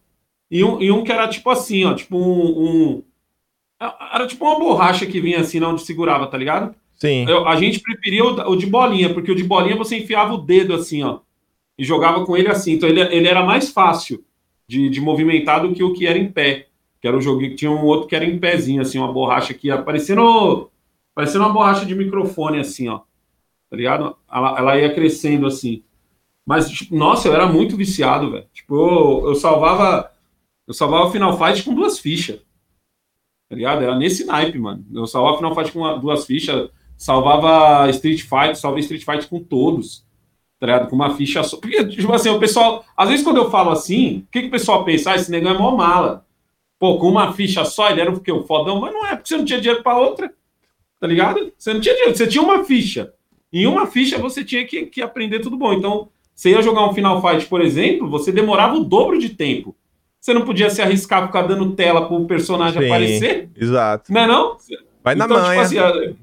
e um, e um que era tipo assim, ó, tipo um, um- Era tipo uma borracha que vinha assim, onde segurava, tá ligado? Sim. Eu, a gente preferia o, o, de bolinha, porque o de bolinha você enfiava o dedo assim, ó, e jogava com ele assim. Então ele, ele era mais fácil de, de movimentar do que o que era em pé. Que era o jogo que tinha um outro que era em pezinho, assim, uma borracha que ia parecendo, parecendo uma borracha de microfone, assim, ó. Tá ligado? Ela, ela ia crescendo assim. Mas, tipo, nossa, eu era muito viciado, velho. Tipo, eu, eu salvava. Eu salvava Final Fight com duas fichas. Tá ligado? Era nesse naipe, mano. Eu salvava Final Fight com duas fichas salvava Street Fighter, salvei Street Fighter com todos, tá ligado? Com uma ficha só. Porque, tipo assim, o pessoal, às vezes quando eu falo assim, o que, que o pessoal pensa? Ah, esse negão é mó mala. Pô, com uma ficha só, ele era o quê? O fodão? Mas não é, porque você não tinha dinheiro para outra, tá ligado? Você não tinha dinheiro, você tinha uma ficha. Em uma ficha você tinha que, que aprender tudo bom. Então, você ia jogar um Final Fight, por exemplo, você demorava o dobro de tempo. Você não podia se arriscar ficar dando tela pro personagem Sim, aparecer. Exato. Não é não? Vai na então, manha. Tipo assim,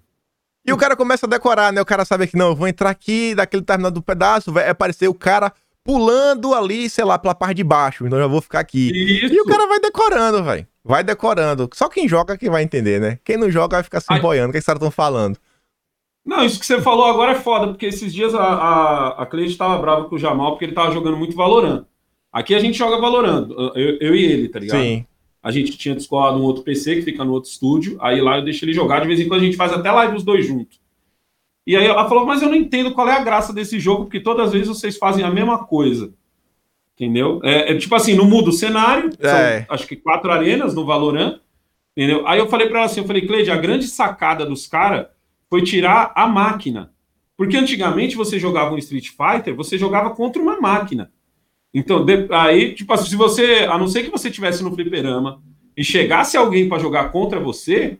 e o cara começa a decorar, né? O cara sabe que não, eu vou entrar aqui, daquele terminado pedaço, vai aparecer o cara pulando ali, sei lá, pela parte de baixo. Então eu já vou ficar aqui. Isso. E o cara vai decorando, velho. Vai decorando. Só quem joga que vai entender, né? Quem não joga vai ficar se boiando. O que os caras estão falando? Não, isso que você falou agora é foda, porque esses dias a, a, a Cleide tava brava com o Jamal porque ele tava jogando muito Valorant. Aqui a gente joga Valorant, eu, eu e ele, tá ligado? Sim. A gente tinha descolado um outro PC que fica no outro estúdio. Aí lá eu deixo ele jogar. De vez em quando a gente faz até live os dois juntos. E aí ela falou, mas eu não entendo qual é a graça desse jogo, porque todas as vezes vocês fazem a mesma coisa. Entendeu? É, é tipo assim, não muda o cenário. É. São, acho que quatro arenas no Valorant. Entendeu? Aí eu falei para ela assim, eu falei, Cleide, a grande sacada dos caras foi tirar a máquina. Porque antigamente você jogava um Street Fighter, você jogava contra uma máquina. Então, de, aí, tipo assim, se você, a não ser que você tivesse no fliperama e chegasse alguém para jogar contra você,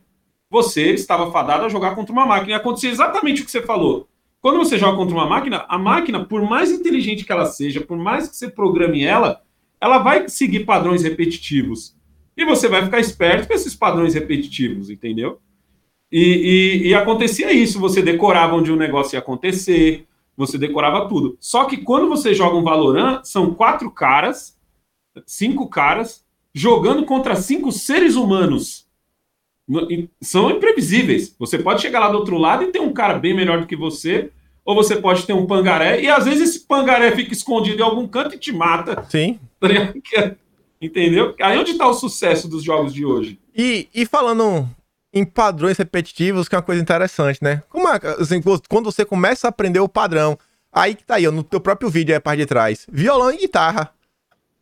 você estava fadado a jogar contra uma máquina. E acontecia exatamente o que você falou. Quando você joga contra uma máquina, a máquina, por mais inteligente que ela seja, por mais que você programe ela, ela vai seguir padrões repetitivos. E você vai ficar esperto com esses padrões repetitivos, entendeu? E, e, e acontecia isso, você decorava onde o negócio ia acontecer, você decorava tudo. Só que quando você joga um Valorant, são quatro caras, cinco caras, jogando contra cinco seres humanos. São imprevisíveis. Você pode chegar lá do outro lado e ter um cara bem melhor do que você, ou você pode ter um pangaré, e às vezes esse pangaré fica escondido em algum canto e te mata. Sim. Entendeu? Aí onde está o sucesso dos jogos de hoje? E, e falando em padrões repetitivos, que é uma coisa interessante, né? Como assim, quando você começa a aprender o padrão, aí que tá aí, ó, no teu próprio vídeo aí a parte de trás, violão e guitarra.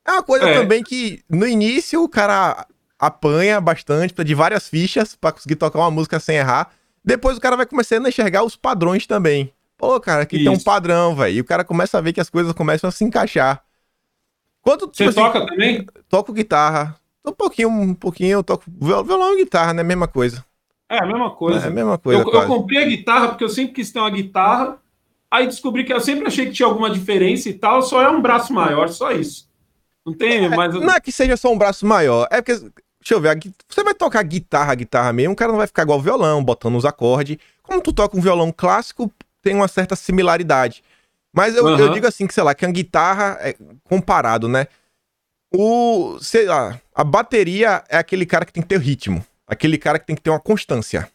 É uma coisa é. também que no início o cara apanha bastante, de várias fichas para conseguir tocar uma música sem errar. Depois o cara vai começando a enxergar os padrões também. Pô, cara, aqui Isso. tem um padrão, velho. E o cara começa a ver que as coisas começam a se encaixar. Quando, tipo, Você assim, toca também? Toco guitarra. Um pouquinho, um pouquinho, eu toco violão e guitarra, né? Mesma coisa. É, a mesma coisa. É a mesma coisa. Eu, eu, comprei a guitarra porque eu sempre quis ter uma guitarra. Aí descobri que eu sempre achei que tinha alguma diferença e tal, só é um braço maior, só isso. Não tem é, mais. Não é que seja só um braço maior, é porque. Deixa eu ver, você vai tocar guitarra, guitarra mesmo, o cara não vai ficar igual violão, botando os acordes. Como tu toca um violão clássico, tem uma certa similaridade. Mas eu, uhum. eu digo assim, que sei lá, que a guitarra, é comparado, né? O, sei lá, a bateria é aquele cara que tem que ter ritmo. Aquele cara que tem que ter uma constância.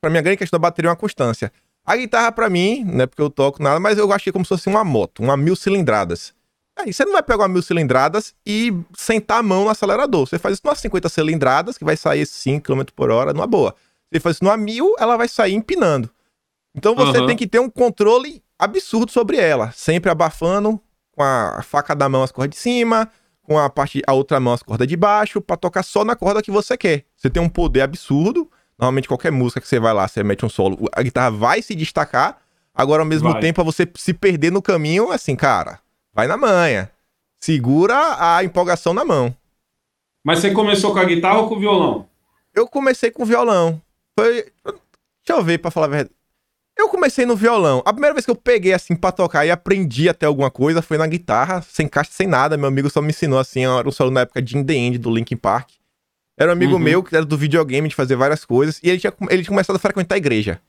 Para mim, a grande questão da bateria é uma constância. A guitarra, para mim, não é porque eu toco nada, mas eu achei como se fosse uma moto, uma mil cilindradas. Aí você não vai pegar uma mil cilindradas e sentar a mão no acelerador. Você faz isso numa 50 cilindradas, que vai sair 5 km por hora, numa boa. Você faz isso numa mil, ela vai sair empinando. Então você uhum. tem que ter um controle absurdo sobre ela. Sempre abafando, com a faca da mão as cordas de cima, com a parte a outra mão as cordas de baixo para tocar só na corda que você quer. Você tem um poder absurdo. Normalmente qualquer música que você vai lá, você mete um solo, a guitarra vai se destacar. Agora ao mesmo vai. tempo você se perder no caminho, assim, cara, vai na manha. Segura a empolgação na mão. Mas você começou com a guitarra ou com o violão? Eu comecei com o violão. Foi, deixa eu ver para falar a verdade. Eu comecei no violão. A primeira vez que eu peguei assim pra tocar e aprendi até alguma coisa foi na guitarra, sem caixa, sem nada. Meu amigo só me ensinou assim, era um solo na época de In The End, do Linkin Park. Era um amigo uhum. meu que era do videogame, de fazer várias coisas, e ele tinha, ele tinha começado a frequentar a igreja.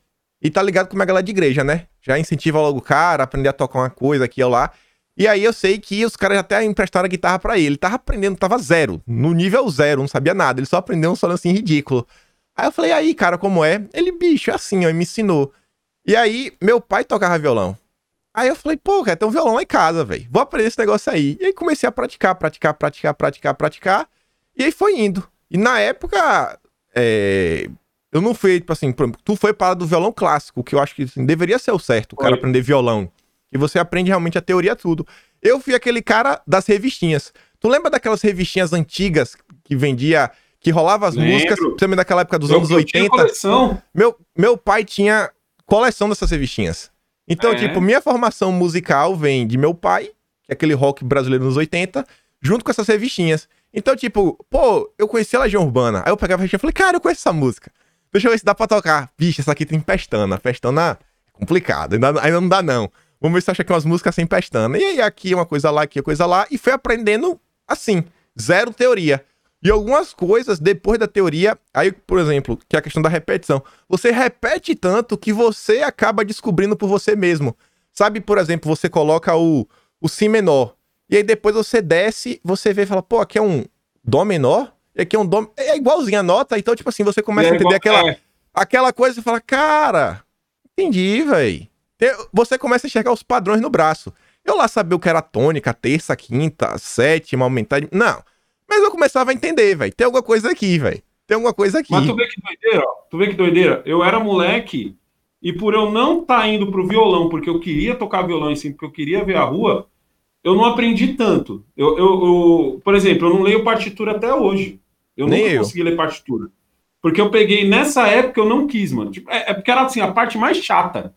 E tá ligado com uma galera de igreja, né? Já incentiva logo o cara, a aprender a tocar uma coisa aqui ou lá. E aí eu sei que os caras até emprestaram a guitarra para ele. Ele tava aprendendo, tava zero, no nível zero, não sabia nada. Ele só aprendeu um solo assim ridículo. Aí eu falei, aí, cara, como é? Ele, bicho, é assim, ó, ele me ensinou. E aí, meu pai tocava violão. Aí eu falei, pô, cara, tem um violão lá em casa, velho. Vou aprender esse negócio aí. E aí comecei a praticar, praticar, praticar, praticar, praticar. E aí foi indo. E na época, é, eu não fui, tipo assim, tu foi para do violão clássico, que eu acho que assim, deveria ser o certo, o cara aprender violão. E você aprende realmente a teoria tudo. Eu fui aquele cara das revistinhas. Tu lembra daquelas revistinhas antigas que vendia, que rolava as Lembro. músicas? Lembra daquela época dos eu, anos eu 80? Coleção. Meu, meu pai tinha coleção dessas revistinhas. Então, é. tipo, minha formação musical vem de meu pai, que é aquele rock brasileiro nos 80, junto com essas revistinhas. Então, tipo, pô, eu conheci a Legião Urbana. Aí eu pegava a revistinha e falei, cara, eu conheço essa música. Deixa eu ver se dá pra tocar. Vixe, essa aqui tem pestana. Pestana é complicado. Ainda, ainda não dá, não. Vamos ver se acha aqui umas músicas sem pestana. E aí, aqui uma coisa lá, aqui uma coisa lá. E foi aprendendo assim, zero teoria. E algumas coisas, depois da teoria, aí, por exemplo, que é a questão da repetição. Você repete tanto que você acaba descobrindo por você mesmo. Sabe, por exemplo, você coloca o, o Si menor. E aí depois você desce, você vê e fala, pô, aqui é um Dó menor, e aqui é um Dó. É igualzinho a nota, então, tipo assim, você começa é a entender aquela, é. aquela coisa e fala, cara, entendi, velho. Você começa a enxergar os padrões no braço. Eu lá sabia o que era tônica, terça, quinta, sétima, aumentar. Não. Mas eu começava a entender, velho. Tem alguma coisa aqui, velho. Tem alguma coisa aqui. Mas tu vê que doideira, ó. Tu vê que doideira. Eu era moleque e por eu não estar tá indo pro violão, porque eu queria tocar violão em cima, porque eu queria ver a rua, eu não aprendi tanto. Eu, eu, eu por exemplo, eu não leio partitura até hoje. Eu Nem nunca eu. consegui ler partitura. Porque eu peguei nessa época eu não quis, mano. Tipo, é, é, porque era assim, a parte mais chata.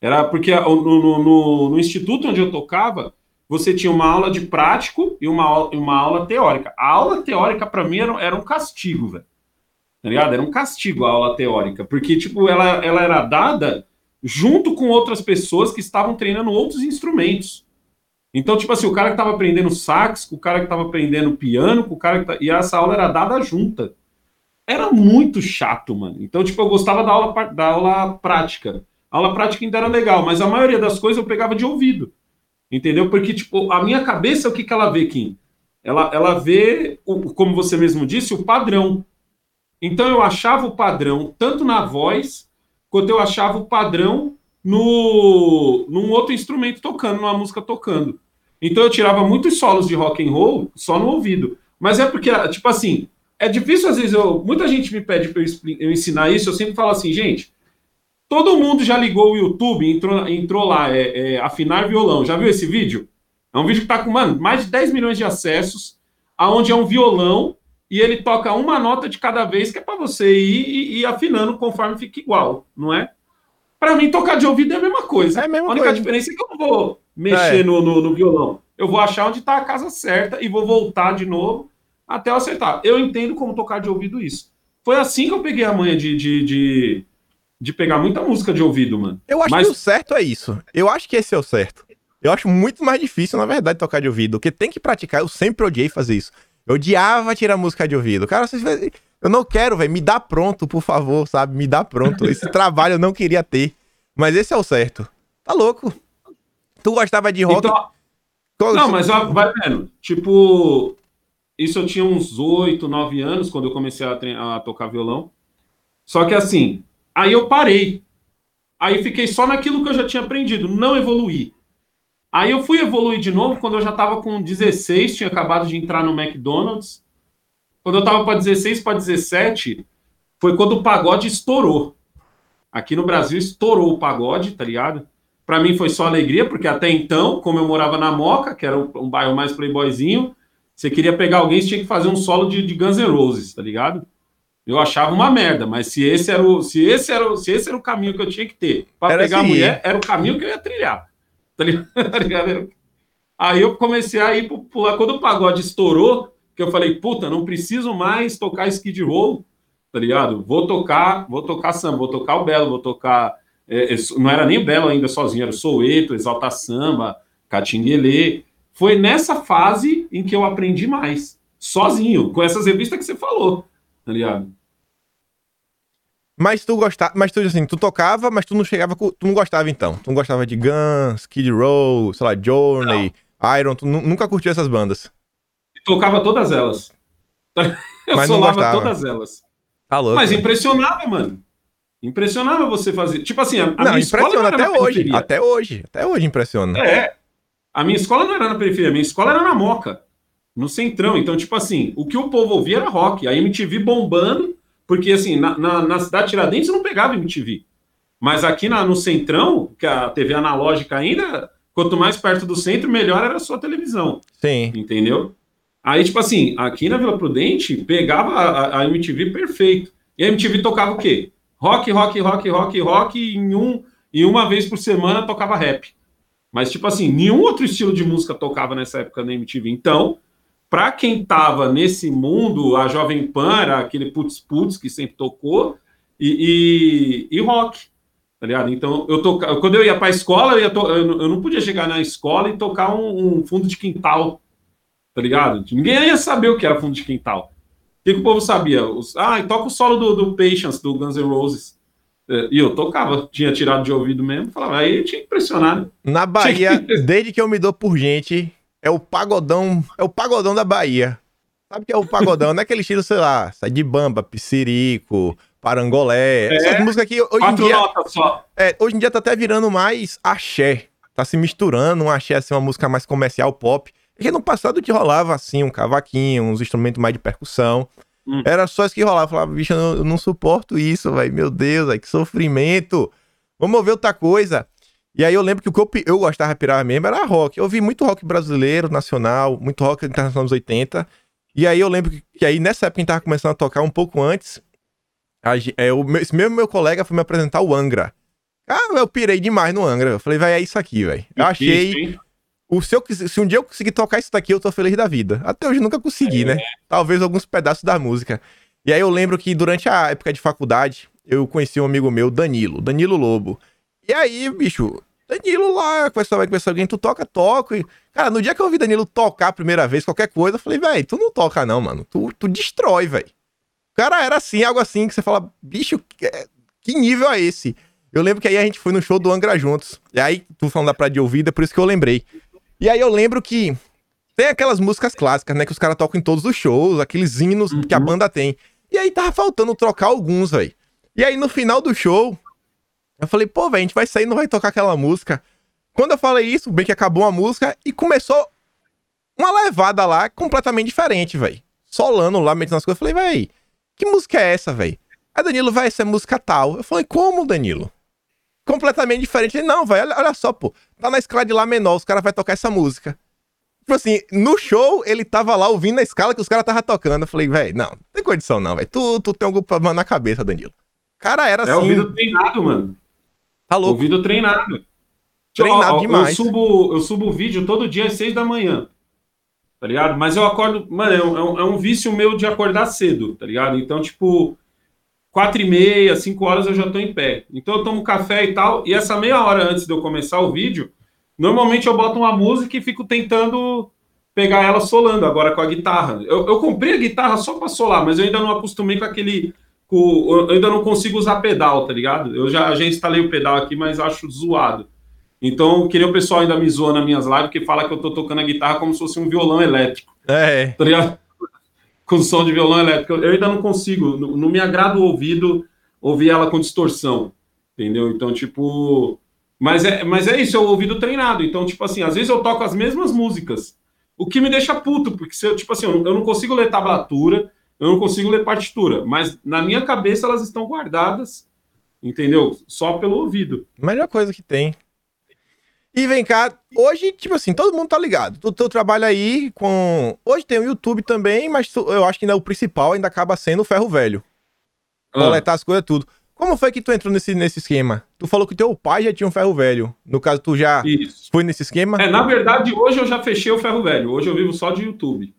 Era porque no, no, no, no instituto onde eu tocava, você tinha uma aula de prático e uma, uma aula teórica. A aula teórica, para mim, era, era um castigo, velho. Tá ligado? Era um castigo a aula teórica. Porque, tipo, ela, ela era dada junto com outras pessoas que estavam treinando outros instrumentos. Então, tipo assim, o cara que tava aprendendo sax, o cara que tava aprendendo piano, o cara que tá... E essa aula era dada junta. Era muito chato, mano. Então, tipo, eu gostava da aula, da aula prática. A aula prática ainda era legal, mas a maioria das coisas eu pegava de ouvido. Entendeu? Porque, tipo, a minha cabeça, o que, que ela vê, Kim? Ela, ela vê, o, como você mesmo disse, o padrão. Então eu achava o padrão tanto na voz, quanto eu achava o padrão no num outro instrumento tocando, numa música tocando. Então eu tirava muitos solos de rock and roll só no ouvido. Mas é porque, tipo assim, é difícil às vezes eu, muita gente me pede para eu, eu, ensinar isso, eu sempre falo assim, gente, todo mundo já ligou o YouTube, entrou, entrou lá, é, é, afinar violão. Já viu esse vídeo? É um vídeo que tá com, mano, mais de 10 milhões de acessos, aonde é um violão e ele toca uma nota de cada vez, que é para você ir, ir, ir afinando conforme fica igual, não é? Para mim, tocar de ouvido é a mesma coisa. É a, mesma a única coisa. diferença é que eu não vou mexer é. no, no, no, violão. Eu vou achar onde está a casa certa e vou voltar de novo até eu acertar. Eu entendo como tocar de ouvido isso. Foi assim que eu peguei a manha de, de, de, de pegar muita música de ouvido, mano. Eu acho Mas... que o certo é isso. Eu acho que esse é o certo. Eu acho muito mais difícil, na verdade, tocar de ouvido. Porque tem que praticar. Eu sempre odiei fazer isso. Eu odiava tirar música de ouvido. Cara, vocês eu não quero, velho. Me dá pronto, por favor, sabe? Me dá pronto. Esse trabalho eu não queria ter. Mas esse é o certo. Tá louco. Tu gostava de rock? Então... Não, mas vai vendo. Tipo, isso eu tinha uns 8, 9 anos quando eu comecei a, a tocar violão. Só que assim, aí eu parei. Aí fiquei só naquilo que eu já tinha aprendido, não evoluí. Aí eu fui evoluir de novo quando eu já estava com 16, tinha acabado de entrar no McDonald's. Quando eu estava para 16 para 17, foi quando o pagode estourou. Aqui no Brasil estourou o pagode, tá ligado? Para mim foi só alegria, porque até então, como eu morava na Moca, que era um bairro mais playboyzinho, você queria pegar alguém, você tinha que fazer um solo de, de Guns N' Roses, tá ligado? Eu achava uma merda, mas se esse era o, se esse era o, se esse era o caminho que eu tinha que ter para pegar assim, a mulher, era o caminho que eu ia trilhar. Tá ligado? Tá Aí eu comecei a ir pular. Quando o pagode estourou, que eu falei, puta, não preciso mais tocar skid roll, tá ligado? Vou tocar, vou tocar samba, vou tocar o Belo, vou tocar. É, é não era nem o Belo ainda sozinho, era o Soueto, Exalta Samba, Catinguelê. Foi nessa fase em que eu aprendi mais, sozinho, com essas revistas que você falou, tá ligado? Mas tu gostava, mas tu assim, tu tocava, mas tu não chegava, tu não gostava então. Tu não gostava de Guns, Kid Row, sei lá, Journey, não. Iron, tu nunca curtiu essas bandas. Tocava todas elas. Eu mas solava todas elas. Tá louco. Mas impressionava, mano. Impressionava você fazer. Tipo assim, a, a Não, minha escola não impressiona era até na hoje. periferia. Até hoje. Até hoje impressiona. É. A minha escola não era na periferia, a minha escola era na Moca, no Centrão. Então, tipo assim, o que o povo ouvia era rock. A MTV bombando, porque assim, na, na, na cidade Tiradentes não pegava MTV. Mas aqui na, no Centrão, que a TV analógica ainda, quanto mais perto do centro, melhor era a sua televisão. Sim. Entendeu? Aí, tipo assim, aqui na Vila Prudente, pegava a, a- MTV perfeito. E a MTV tocava o quê? Rock, rock, rock, rock, rock, e em, um, e uma vez por semana tocava rap. Mas, tipo assim, nenhum outro estilo de música tocava nessa época na MTV. Então, pra quem tava nesse mundo, a Jovem Pan era aquele putz putz que sempre tocou, e, e, e rock. Tá ligado? Então, eu toca... quando eu ia pra escola, eu, to... eu não- podia chegar na escola e tocar um, um fundo de quintal tá ligado? Ninguém ia saber o que era fundo de quintal. O que, que o povo sabia? Os, ah, toca o solo do, do Patience, do Guns N' Roses. É, E eu tocava, tinha tirado de ouvido mesmo, falava, aí tinha que né? Na Bahia, desde que eu me dou por gente, é o pagodão, é o pagodão da Bahia. Sabe o que é o pagodão? Não é aquele estilo, sei lá, sai de bamba, piscirico, parangolé. Essas músicas aqui, hoje em dia, só. é, hoje em dia tá até virando mais axé. Tá se misturando um axé, assim, uma música mais comercial, pop. Porque no passado te rolava, assim, um cavaquinho, uns instrumentos mais de percussão. Hum. Era só isso que rolava. Eu falava, bicho, eu não, eu não suporto isso, velho. Meu Deus, véio, que sofrimento. Vamos ver outra coisa. E aí eu lembro que o que eu, eu gostava de pirar mesmo era rock. Eu ouvi muito rock brasileiro, nacional, muito rock internacional dos anos 80. E aí eu lembro que, que aí nessa época a gente tava começando a tocar um pouco antes. a é, o meu- esse mesmo meu colega foi me apresentar o Angra. Ah, eu pirei demais no Angra. Eu falei, vai, é isso aqui, velho. Eu achei. O, se, eu, quis- se um dia eu conseguir tocar isso daqui, eu tô feliz da vida. Até hoje eu nunca consegui, né? Talvez alguns pedaços da música. E aí eu lembro que durante a época de faculdade, eu conheci um amigo meu, Danilo, Danilo Lobo. E aí, bicho, Danilo lá, vai conversar alguém, tu toca, toco. E, cara, no dia que eu vi Danilo tocar a primeira vez, qualquer coisa, eu falei, velho, tu não toca não, mano. Tu, tu destrói, velho. O cara era assim, algo assim, que você fala, bicho, que, que nível é esse? Eu lembro que aí a gente foi no show do Angra juntos. E aí, tu falando da praia de ouvida, por isso que eu lembrei. E aí eu lembro que tem aquelas músicas clássicas, né? Que os caras tocam em todos os shows, aqueles hinos que a Uhum. banda tem. E aí tava faltando trocar alguns, velho. E aí no final do show, eu falei, pô, velho, a gente vai sair e não vai tocar aquela música. Quando eu falei isso, bem que acabou a música e começou uma levada lá completamente diferente, velho. Solando lá, metendo as coisas. Eu falei, velho, que música é essa, velho? Aí Danilo, vai, essa é música tal. Eu falei, como, Danilo? Completamente diferente. Ele, não, velho, olha, olha só, pô. Tá na escala de Lá menor, os caras vão tocar essa música. Tipo assim, no show, ele tava lá ouvindo a escala que os caras tava tocando. Eu falei, velho, não, não tem condição não, velho. Tu, tu tem algum problema na cabeça, Danilo. Cara era É assim, ouvido treinado, mano. Tá louco. Ouvido treinado. Treinado Ó, ó, demais. Eu subo, eu subo o vídeo todo dia às seis da manhã. Tá ligado? Mas eu acordo. Mano, é um, é um- é um vício meu de acordar cedo, tá ligado? Então, tipo, quatro e meia, cinco horas eu já tô em pé. Então eu tomo café e tal. E essa meia hora antes de eu começar o vídeo, normalmente eu boto uma música e fico tentando pegar ela solando agora com a guitarra. Eu, eu comprei a guitarra só pra solar, mas eu ainda não acostumei com aquele. Com, eu ainda não consigo usar pedal, tá ligado? Eu já, já instalei o pedal aqui, mas acho zoado. Então, que nem o pessoal ainda me zoa nas minhas lives, que fala que eu tô tocando a guitarra como se fosse um violão elétrico, É, tá ligado? Com som de violão elétrico. Eu ainda não consigo, não, não me agrada o ouvido ouvir ela com distorção, entendeu? Então, tipo. Mas é, mas é isso, é o ouvido treinado. Então, tipo assim, às vezes eu toco as mesmas músicas, o que me deixa puto, porque se eu, tipo assim, eu não, eu não consigo ler tablatura, eu não consigo ler partitura, mas na minha cabeça elas estão guardadas, entendeu? Só pelo ouvido. melhor coisa que tem. E vem cá, hoje, tipo assim, todo mundo tá ligado. Tu, tu trabalha aí com. Hoje tem o YouTube também, mas tu- eu acho que ainda o principal ainda acaba sendo o ferro velho. Ah. Coletar as coisas, tudo. Como foi que tu entrou nesse, nesse esquema? Tu falou que teu pai já tinha um ferro velho. No caso, tu já Isso. foi nesse esquema? É, na verdade, hoje eu já fechei o ferro velho. Hoje eu vivo só de YouTube.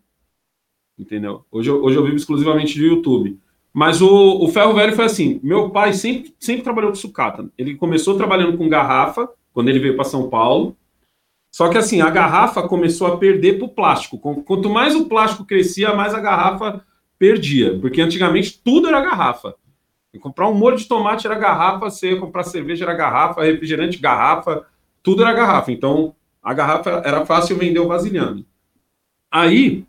Entendeu? Hoje eu, hoje eu vivo exclusivamente de YouTube. Mas o, o ferro velho foi assim: meu pai sempre, sempre trabalhou com sucata. Ele começou trabalhando com garrafa, quando ele veio para São Paulo. Só que assim, a garrafa começou a perder para o plástico. Quanto mais o plástico crescia, mais a garrafa perdia. Porque antigamente tudo era garrafa. Comprar um molho de tomate era garrafa, você ia comprar cerveja era garrafa, refrigerante garrafa, tudo era garrafa. Então a garrafa era fácil vender o vasilhame. Aí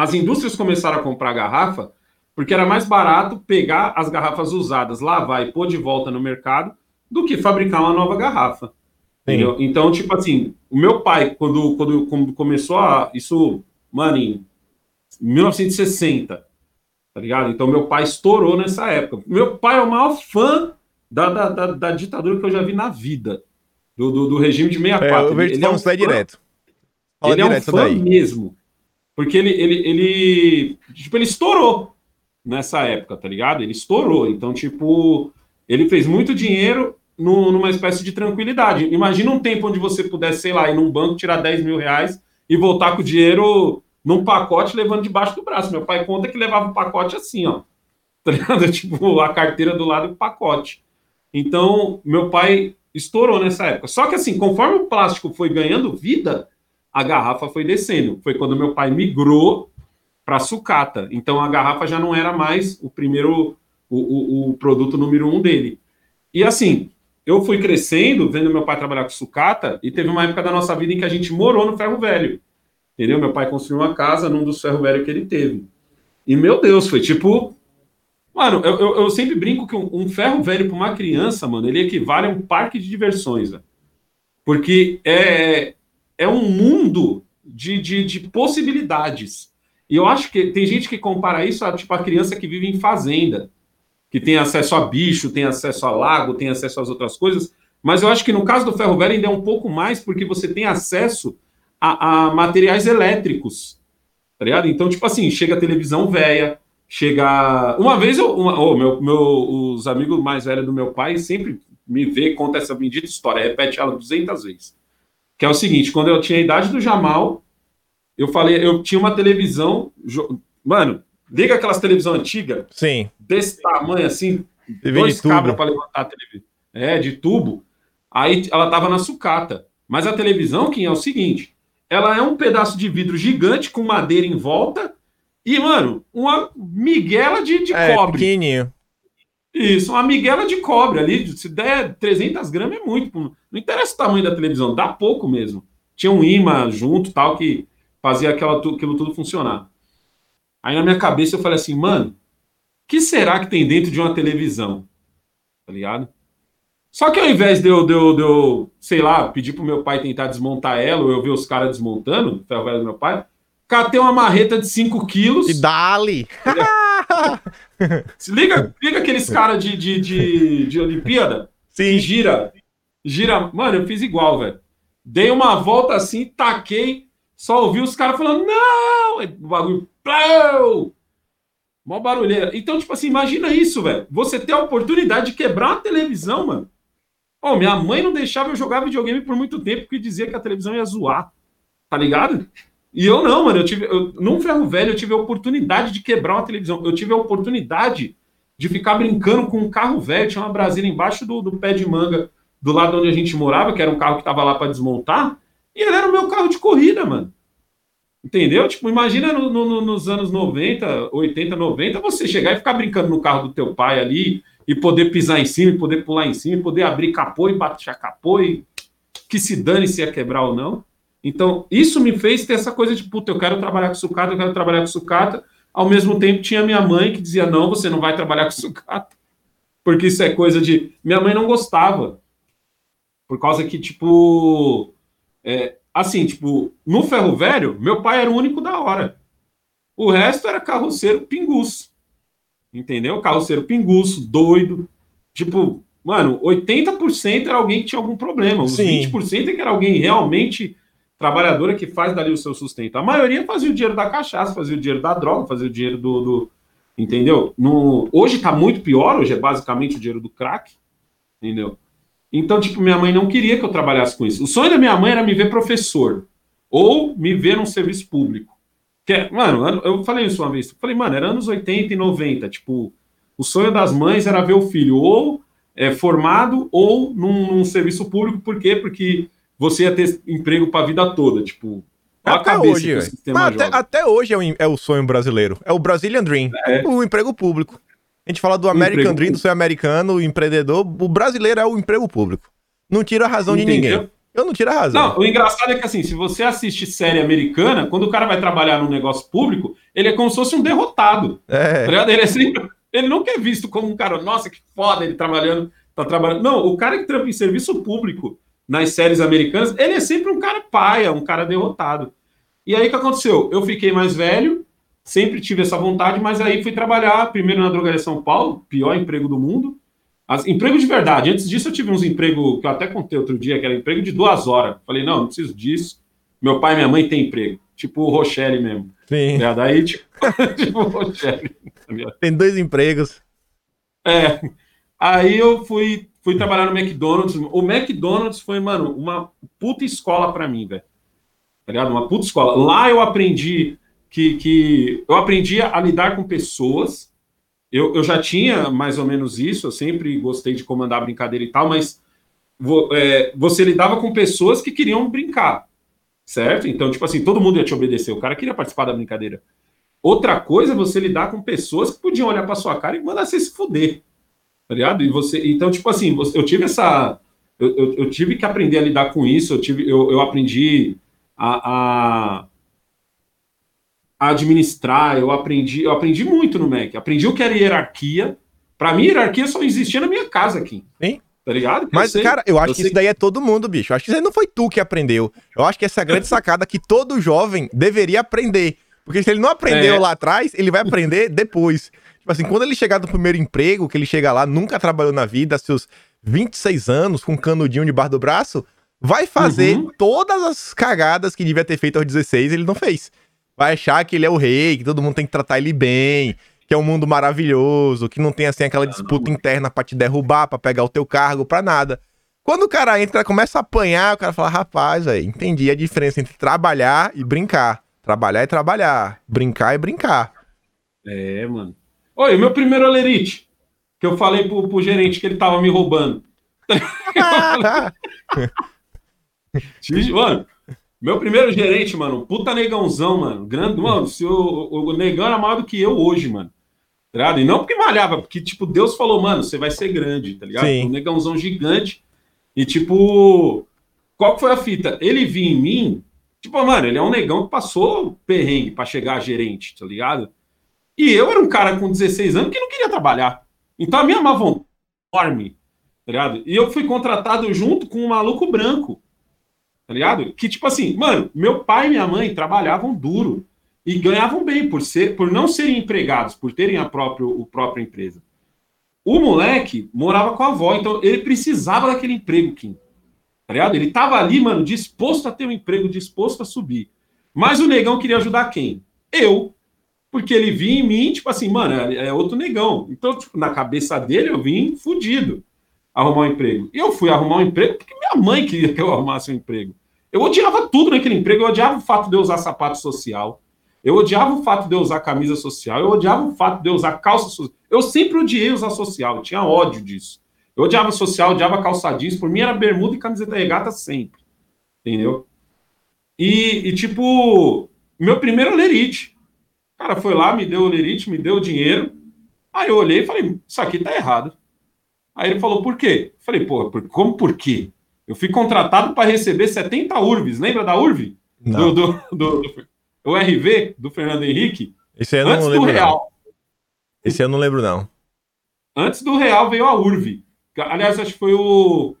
as indústrias começaram a comprar garrafa Porque era mais barato pegar as garrafas usadas, lavar e pôr de volta no mercado do que fabricar uma nova garrafa. Então, tipo assim, o meu pai, quando, quando, quando começou a. Isso, mano, em 1960, tá ligado? Então, meu pai estourou nessa época. Meu pai é o maior fã da, da, da, da ditadura que eu já vi na vida, do, do, do regime de 64. É, eu vejo ele, ele é um fã, direto. Fala ele direto é um fã daí. mesmo. Porque ele, ele, ele, tipo, ele estourou nessa época, tá ligado? Ele estourou. Então, tipo, ele fez muito dinheiro no, numa espécie de tranquilidade. Imagina um tempo onde você pudesse, sei lá, ir num banco, tirar 10 mil reais e voltar com o dinheiro num pacote levando debaixo do braço. Meu pai conta que levava o pacote assim, ó. Tá ligado? Tipo, a carteira do lado e o pacote. Então, meu pai estourou nessa época. Só que assim, conforme o plástico foi ganhando vida, a garrafa foi descendo. Foi quando meu pai migrou para sucata. Então a garrafa já não era mais o primeiro, o, o, o, produto número um dele. E assim, eu fui crescendo, vendo meu pai trabalhar com sucata, e teve uma época da nossa vida em que a gente morou no ferro velho. Entendeu? Meu pai construiu uma casa num dos ferro velho que ele teve. E meu Deus, foi tipo. Mano, eu, eu, eu sempre brinco que um, um ferro velho para uma criança, mano, ele equivale a um parque de diversões, velho. Porque é, é um mundo de, de, de, possibilidades. E eu acho que tem gente que compara isso a tipo a criança que vive em fazenda, que tem acesso a bicho, tem acesso a lago, tem acesso às outras coisas. Mas eu acho que no caso do ferro velho ainda é um pouco mais, porque você tem acesso a, a materiais elétricos. Tá ligado? Então, tipo assim, chega a televisão velha, chega. Uma vez eu. Uma, oh, meu, meu, os amigos mais velhos do meu pai sempre me vê, conta essa bendita história, repete ela 200 vezes que é o seguinte, quando eu tinha a idade do Jamal, eu falei, eu tinha uma televisão, mano, liga aquelas televisão antiga, sim, desse tamanho assim, TV dois cabos para levantar a televisão, é de tubo. Aí ela tava na sucata. Mas a televisão, que é o seguinte, ela é um pedaço de vidro gigante com madeira em volta e, mano, uma miguela de, de é, cobre. Pequenininho. Isso, uma miguela de cobre ali, se der 300 gramas é muito. Não interessa o tamanho da televisão, dá pouco mesmo. Tinha um imã junto, tal, que fazia aquela, aquilo tudo funcionar. Aí na minha cabeça eu falei assim, mano, o que será que tem dentro de uma televisão? Tá ligado? Só que ao invés de eu, de eu, de eu sei lá, pedir pro meu pai tentar desmontar ela, ou eu ver os caras desmontando, ferro velho do meu pai, catei uma marreta de 5 quilos. E dali! Se liga, liga aqueles caras de, de, de, de Olimpíada Sim. que gira. Gira. Mano, eu fiz igual, velho. Dei uma volta assim, taquei, só ouvi os caras falando, não! O bagulho. Plau! Mó barulheira. Então, tipo assim, imagina isso, velho. Você ter a oportunidade de quebrar uma televisão, mano. Oh, minha mãe não deixava eu jogar videogame por muito tempo porque dizia que a televisão ia zoar. Tá ligado? E eu não, mano. Eu tive, eu, num ferro velho, eu tive a oportunidade de quebrar uma televisão. Eu tive a oportunidade de ficar brincando com um carro velho. Tinha uma Brasília embaixo do, do pé de manga, do lado onde a gente morava, que era um carro que tava lá para desmontar. E ele era o meu carro de corrida, mano. Entendeu? Tipo, imagina no, no, nos anos 90, 80, 90, você chegar e ficar brincando no carro do teu pai ali, e poder pisar em cima, e poder pular em cima, e poder abrir capô e bater capô, e que se dane se ia quebrar ou não. Então, isso me fez ter essa coisa de, puta, eu quero trabalhar com sucata, eu quero trabalhar com sucata. Ao mesmo tempo, tinha minha mãe que dizia, não, você não vai trabalhar com sucata. Porque isso é coisa de... Minha mãe não gostava. Por causa que, tipo... É, assim, tipo, no ferro velho, meu pai era o único da hora. O resto era carroceiro pinguço. Entendeu? Carroceiro pinguço, doido. Tipo, mano, 80% era alguém que tinha algum problema. Os Sim. 20% é que era alguém realmente trabalhadora que faz dali o seu sustento. A maioria fazia o dinheiro da cachaça, fazia o dinheiro da droga, fazia o dinheiro do. do entendeu? No, hoje está muito pior, hoje é basicamente o dinheiro do crack, entendeu? Então, tipo, minha mãe não queria que eu trabalhasse com isso. O sonho da minha mãe era me ver professor ou me ver num serviço público. Que é, mano, eu falei isso uma vez. Falei, mano, era anos 80 e 90. Tipo, o sonho das mães era ver o filho ou é, formado ou num, num serviço público. Por quê? Porque você ia ter emprego para a vida toda, tipo. Até hoje, até, até, hoje é o, é o, sonho brasileiro. É o Brazilian Dream. É. O emprego público. A gente fala do American Dream, do sonho americano, o empreendedor. O brasileiro é o emprego público. Não tira a razão Entendeu? de ninguém. Eu não tiro a razão. Não, o engraçado é que assim, se você assiste série americana, quando o cara vai trabalhar num negócio público, ele é como se fosse um derrotado. É. Tá? Ele é sempre. Ele nunca é visto como um cara, nossa, que foda ele trabalhando, tá trabalhando. Não, o cara que trampa em serviço público nas séries americanas, ele é sempre um cara paia, um cara derrotado. E aí o que aconteceu? Eu fiquei mais velho, sempre tive essa vontade, mas aí fui trabalhar primeiro na drogaria São Paulo, pior emprego do mundo. As, emprego de verdade. Antes disso, eu tive uns empregos que eu até contei outro dia, que era emprego de duas horas. Falei, não, não preciso disso. Meu pai e minha mãe têm emprego. Tipo o Rochelle mesmo. Sim. É, daí, tipo, tipo o Rochelle. Tem dois empregos. É. Aí eu fui, fui trabalhar no McDonald's. O McDonald's foi, mano, uma puta escola para mim, velho. Tá ligado? Uma puta escola. Lá eu aprendi que, que eu aprendi a lidar com pessoas eu, eu já tinha mais ou menos isso, eu sempre gostei de comandar brincadeira e tal, mas vo, é, você lidava com pessoas que queriam brincar, certo? Então, tipo assim, todo mundo ia te obedecer, o cara queria participar da brincadeira. Outra coisa é você lidar com pessoas que podiam olhar para sua cara e mandar você se fuder, tá ligado? E você, então, tipo assim, eu tive essa. Eu, eu, eu tive que aprender a lidar com isso, eu, tive, eu, eu aprendi a, a administrar, eu aprendi, eu aprendi muito no Mac. Aprendi o que era hierarquia. Para mim, hierarquia só existia na minha casa aqui. Sim. Tá ligado? Mas, eu cara, eu acho que sei... isso daí é todo mundo, bicho. Eu acho que isso aí não foi tu que aprendeu. Eu acho que essa é a grande sacada que todo jovem deveria aprender. Porque se ele não aprendeu é. lá atrás, ele vai aprender depois. Tipo assim, quando ele chegar no primeiro emprego, que ele chega lá, nunca trabalhou na vida, seus 26 anos, com um canudinho debaixo do braço, vai fazer uhum. todas as cagadas que devia ter feito aos 16, ele não fez vai achar que ele é o rei, que todo mundo tem que tratar ele bem, que é um mundo maravilhoso, que não tem assim aquela disputa interna para te derrubar, para pegar o teu cargo, para nada. Quando o cara entra, começa a apanhar, o cara fala: "Rapaz, aí, entendi a diferença entre trabalhar e brincar. Trabalhar é trabalhar, brincar é brincar". É, mano. Oi, o meu primeiro olerite, que eu falei pro, pro gerente que ele tava me roubando. mano, meu primeiro gerente, mano, puta negãozão, mano. Grande, mano, se o, o negão era maior do que eu hoje, mano. Tá? E não porque malhava, porque, tipo, Deus falou, mano, você vai ser grande, tá ligado? Sim. Um negãozão gigante. E, tipo, qual que foi a fita? Ele vinha em mim, tipo, mano, ele é um negão que passou perrengue para chegar a gerente, tá ligado? E eu era um cara com 16 anos que não queria trabalhar. Então a minha má vontade enorme, tá ligado? E eu fui contratado junto com um maluco branco tá ligado? Que tipo assim, mano, meu pai e minha mãe trabalhavam duro e ganhavam bem por ser, por não serem empregados, por terem a própria, o própria empresa. O moleque morava com a avó, então ele precisava daquele emprego, Kim. Tá ligado? Ele tava ali, mano, disposto a ter um emprego, disposto a subir. Mas o negão queria ajudar quem? Eu. Porque ele vinha em mim, tipo assim, mano, é, é outro negão. Então, tipo, na cabeça dele, eu vim fudido arrumar um emprego. E eu fui arrumar um emprego porque minha mãe queria que eu arrumasse um emprego. Eu odiava tudo naquele emprego, eu odiava o fato de eu usar sapato social, eu odiava o fato de eu usar camisa social, eu odiava o fato de eu usar calça social. Eu sempre odiei usar social, eu tinha ódio disso. Eu odiava social, odiava calça jeans, por mim era bermuda e camiseta regata sempre. Entendeu? E, e tipo, meu primeiro lerite. O cara foi lá, me deu o lerite, me deu o dinheiro. Aí eu olhei e falei, isso aqui tá errado. Aí ele falou, por quê? Eu falei, pô, como por quê? Eu fui contratado para receber 70 URVs. Lembra da URV? Não. Do, do, do, do, o RV do Fernando Henrique? Esse eu não Antes lembro, do Real. Não. Esse eu não lembro, não. Antes do Real veio a URV. Aliás, acho que foi o,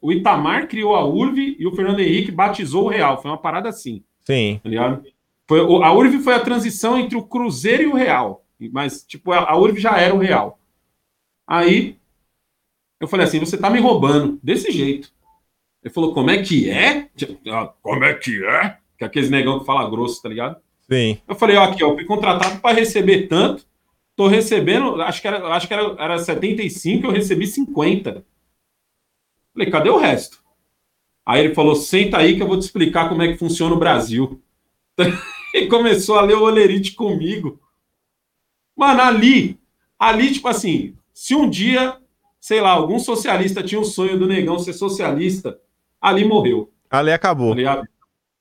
o Itamar criou a URV e o Fernando Henrique batizou o Real. Foi uma parada assim. Sim. Tá ligado? Foi, a URV foi a transição entre o Cruzeiro e o Real. Mas, tipo, a, a URV já era o Real. Aí, eu falei assim, você tá me roubando. Desse jeito. Ele falou, como é que é? Ah, como é que é? Que é aqueles negão que fala grosso, tá ligado? Sim. Eu falei, ó, aqui, ó, fui contratado para receber tanto, tô recebendo, acho que era, acho que era, era 75, eu recebi 50. Falei, cadê o resto? Aí ele falou, senta aí que eu vou te explicar como é que funciona o Brasil. E começou a ler o Olerite comigo. Mano, ali, ali, tipo assim, se um dia, sei lá, algum socialista tinha o sonho do negão ser socialista, ali morreu. Ali acabou. Ali,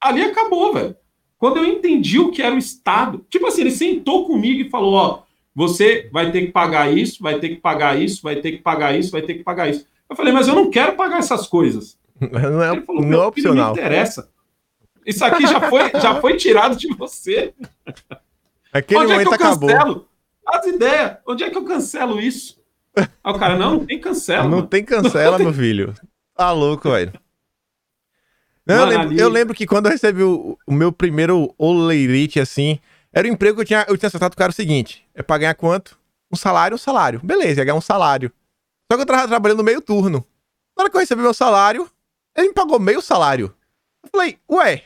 ali acabou, velho. Quando eu entendi o que era o Estado, tipo assim, ele sentou comigo e falou: ó, você vai ter que pagar isso, vai ter que pagar isso, vai ter que pagar isso, vai ter que pagar isso. Eu falei, mas eu não quero pagar essas coisas. Não é, falou, não é opcional. Não interessa. Isso aqui já foi, já foi tirado de você. Aquele Onde momento é que eu acabou. cancelo? As ideias. Onde é que eu cancelo isso? Aí o cara, não, não tem cancela. Não mano. tem cancela, meu filho. Tá louco, velho. Não, eu, lembro, ali... eu, lembro, que quando eu recebi o, o meu primeiro oleirite, assim, era o um emprego que eu tinha, eu tinha acertado com o cara o seguinte: é pra ganhar quanto? Um salário, um salário. Beleza, ia ganhar um salário. Só que eu tava trabalhando meio turno. Na hora que eu recebi meu salário, ele me pagou meio salário. Eu falei, ué,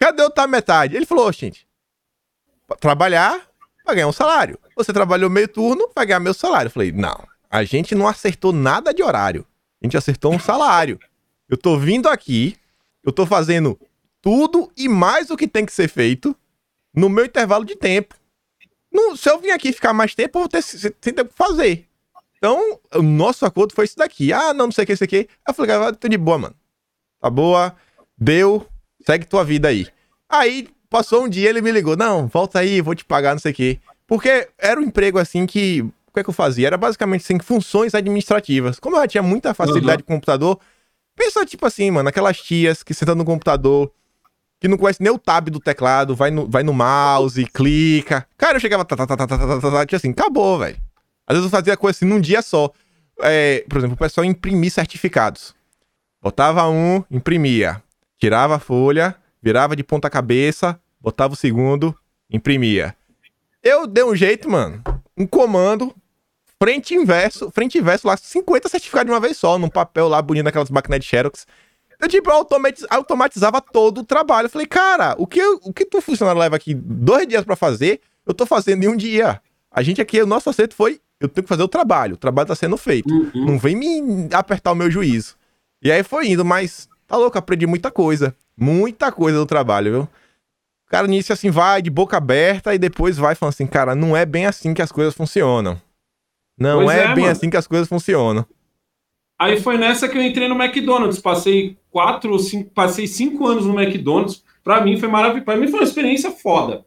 cadê outra metade? Ele falou, gente, trabalhar pra ganhar um salário. Você trabalhou meio turno, vai ganhar meu salário. Eu falei, não, a gente não acertou nada de horário. A gente acertou um salário. Eu tô vindo aqui, eu tô fazendo tudo e mais o que tem que ser feito no meu intervalo de tempo. Se eu vim aqui ficar mais tempo, eu vou ter, ter tempo pra fazer. Então, o nosso acordo foi isso daqui. Ah, não, não sei o que, isso aqui. Eu falei, cara, tô de boa, mano. Tá boa, deu, segue tua vida aí. Aí, passou um dia, ele me ligou, não, volta aí, vou te pagar, não sei o quê. Porque era um emprego assim que, o que é que eu fazia? Era basicamente assim, funções administrativas. Como eu já tinha muita facilidade uhum. com o computador, pensa tipo assim, mano, aquelas tias que sentam no computador, que não conhece nem o tab do teclado, vai no, vai no mouse, clica. Cara, eu chegava, tá, tá, tá, tá, tá, tá, tá, tá, assim, acabou, velho. Às vezes eu fazia coisa assim num dia só. É, por exemplo, o pessoal imprimir certificados. Botava um, imprimia. Tirava a folha, virava de ponta cabeça, botava o segundo, imprimia. Eu dei um jeito, mano. Um comando, frente inverso, frente inverso lá, 50 certificados de uma vez só, num papel lá bonito naquelas máquinas de Xerox. Eu, tipo, automatiz, automatizava todo o trabalho. Eu falei, cara, o que, o que tu funcionário leva aqui dois dias para fazer, eu tô fazendo em um dia. A gente aqui, o nosso acerto foi eu tenho que fazer o trabalho. O trabalho tá sendo feito. Uhum. Não vem me apertar o meu juízo. E aí foi indo, mas tá louco, aprendi muita coisa. Muita coisa do trabalho, viu? O cara nisso assim vai de boca aberta e depois vai falando assim, cara, não é bem assim que as coisas funcionam. Não é, é, bem mano. assim que as coisas funcionam. Aí foi nessa que eu entrei no McDonald's. Passei quatro, cinco, passei cinco anos no McDonald's. Pra mim foi maravilhoso. Pra mim foi uma experiência foda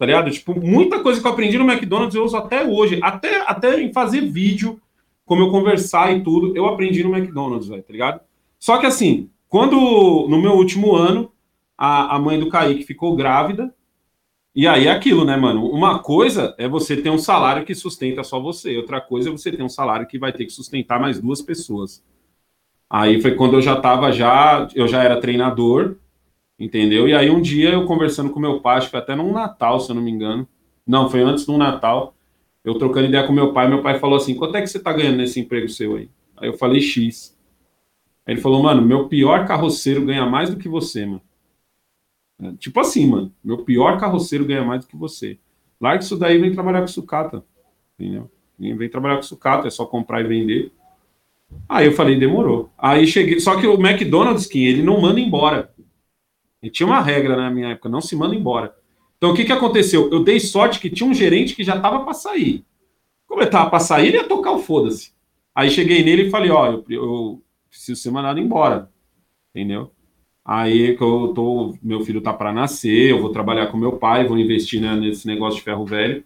tá ligado? Tipo, muita coisa que eu aprendi no McDonald's eu uso até hoje, até, até em fazer vídeo, como eu conversar e tudo, eu aprendi no McDonald's, véio, tá ligado? Só que assim, quando no meu último ano, a, a mãe do Kaique ficou grávida, e aí é aquilo, né, mano? Uma coisa é você ter um salário que sustenta só você, outra coisa é você ter um salário que vai ter que sustentar mais duas pessoas. Aí foi quando eu já tava já, eu já era treinador, entendeu? E aí um dia eu conversando com meu pai, acho que até num Natal, se eu não me engano. Não, foi antes do Natal. Eu trocando ideia com meu pai, meu pai falou assim: quanto é que você tá ganhando nesse emprego seu aí? Aí eu falei X. Aí ele falou, mano, meu pior carroceiro ganha mais do que você, mano. É, tipo assim, mano, meu pior carroceiro ganha mais do que você. Larga isso daí e vem trabalhar com sucata. Entendeu? Vem trabalhar com sucata, é só comprar e vender. Aí eu falei, demorou. Aí cheguei. Só que o McDonald's, Kim, ele não manda embora. E tinha uma regra na minha época, não se manda embora. Então o que, que aconteceu? Eu dei sorte que tinha um gerente que já estava para sair. Como ele estava para sair, ele ia tocar o foda-se. Aí cheguei nele e falei, ó, eu, eu, preciso ser mandado embora. Entendeu? Aí que eu tô, meu filho tá para nascer, eu vou trabalhar com meu pai, vou investir né, nesse negócio de ferro velho.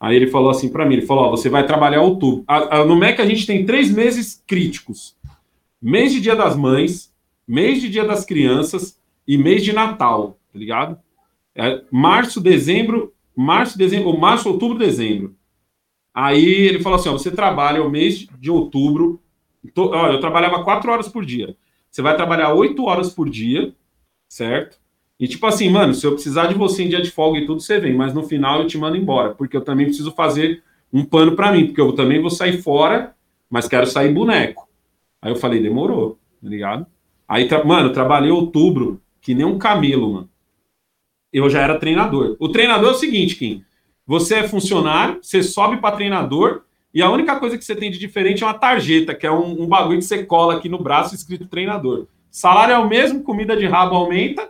Aí ele falou assim para mim, ele falou, você vai trabalhar outubro. A, a, no MEC a gente tem três meses críticos. Mês de Dia das Mães, mês de Dia das Crianças e mês de Natal, tá ligado? É março, dezembro, março, dezembro, março, outubro, dezembro. Aí ele falou assim: você trabalha o mês de outubro. Tô, olha, eu trabalhava quatro horas por dia. Você vai trabalhar oito horas por dia, certo? E tipo assim, mano, se eu precisar de você em dia de folga e tudo, você vem, mas no final eu te mando embora, porque eu também preciso fazer um pano para mim, porque eu também vou sair fora, mas quero sair boneco. Aí eu falei, demorou, tá ligado? Aí, mano, trabalhei outubro, que nem um camelo, mano. Eu já era treinador. O treinador é o seguinte, Kim. Você é funcionário, você sobe para treinador e a única coisa que você tem de diferente é uma tarjeta, que é um, um bagulho que você cola aqui no braço escrito treinador. Salário é o mesmo, comida de rabo aumenta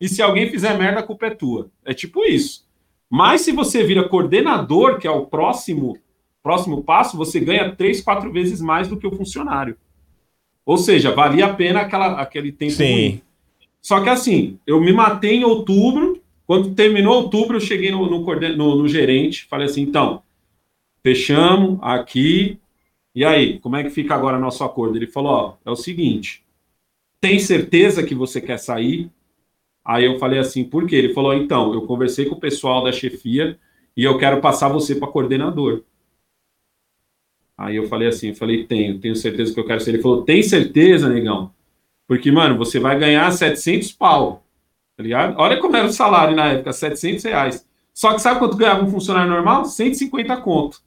e se alguém fizer merda, a culpa é tua. É tipo isso. Mas se você vira coordenador, que é o próximo próximo passo, você ganha três, quatro vezes mais do que o funcionário. Ou seja, valia a pena aquela, aquele tempo Sim. Ruim. Só que assim, eu me matei em outubro. Quando terminou outubro, eu cheguei no, no, no, no gerente, falei assim: então, fechamos aqui. E aí, como é que fica agora nosso acordo? Ele falou: ó, é o seguinte, tem certeza que você quer sair? Aí eu falei assim, por quê? Ele falou, então, eu conversei com o pessoal da chefia e eu quero passar você para coordenador. Aí eu falei assim, eu falei, tenho, tenho certeza que eu quero ser. Ele falou, tem certeza, negão? Porque, mano, você vai ganhar 700 pau, tá ligado? Olha como era o salário na época, 700 reais. Só que sabe quanto ganhava um funcionário normal? 150 conto,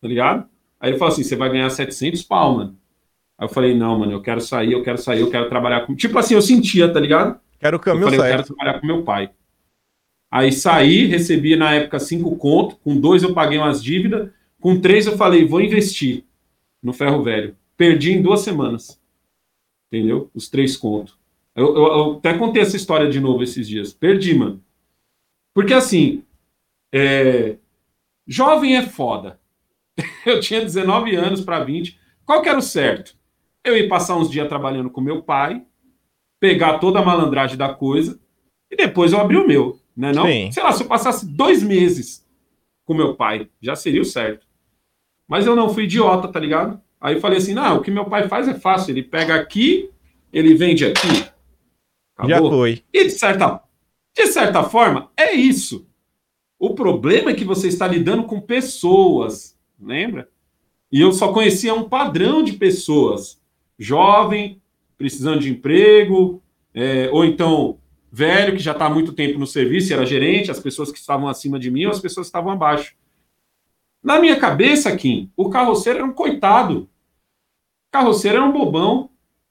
tá ligado? Aí ele falou assim, você vai ganhar 700 pau, mano. Aí eu falei, não, mano, eu quero sair, eu quero sair, eu quero trabalhar com... Tipo assim, eu sentia, tá ligado? Quero o caminho eu falei, certo. eu quero trabalhar com meu pai. Aí saí, recebi na época cinco conto, com dois eu paguei umas dívidas, com três eu falei, vou investir no ferro velho. Perdi em duas semanas. Entendeu? Os três contos. Eu, eu, eu, até contei essa história de novo esses dias. Perdi, mano. Porque assim, é... jovem é foda. eu tinha 19 anos para 20. Qual que era o certo? Eu ia passar uns dias trabalhando com meu pai, pegar toda a malandragem da coisa e depois eu abrir o meu, né? Não? Sim. Sei lá, se eu passasse dois meses com meu pai, já seria o certo. Mas eu não fui idiota, tá ligado? Aí eu falei assim: não, o que meu pai faz é fácil. Ele pega aqui, ele vende aqui. Já foi. E de certa, de certa forma, é isso. O problema é que você está lidando com pessoas, lembra? E eu só conhecia um padrão de pessoas. Jovem, precisando de emprego, é, ou então velho, que já está há muito tempo no serviço, era gerente, as pessoas que estavam acima de mim ou as pessoas que estavam abaixo. Na minha cabeça, Kim, o carroceiro era um coitado. O carroceiro era um bobão.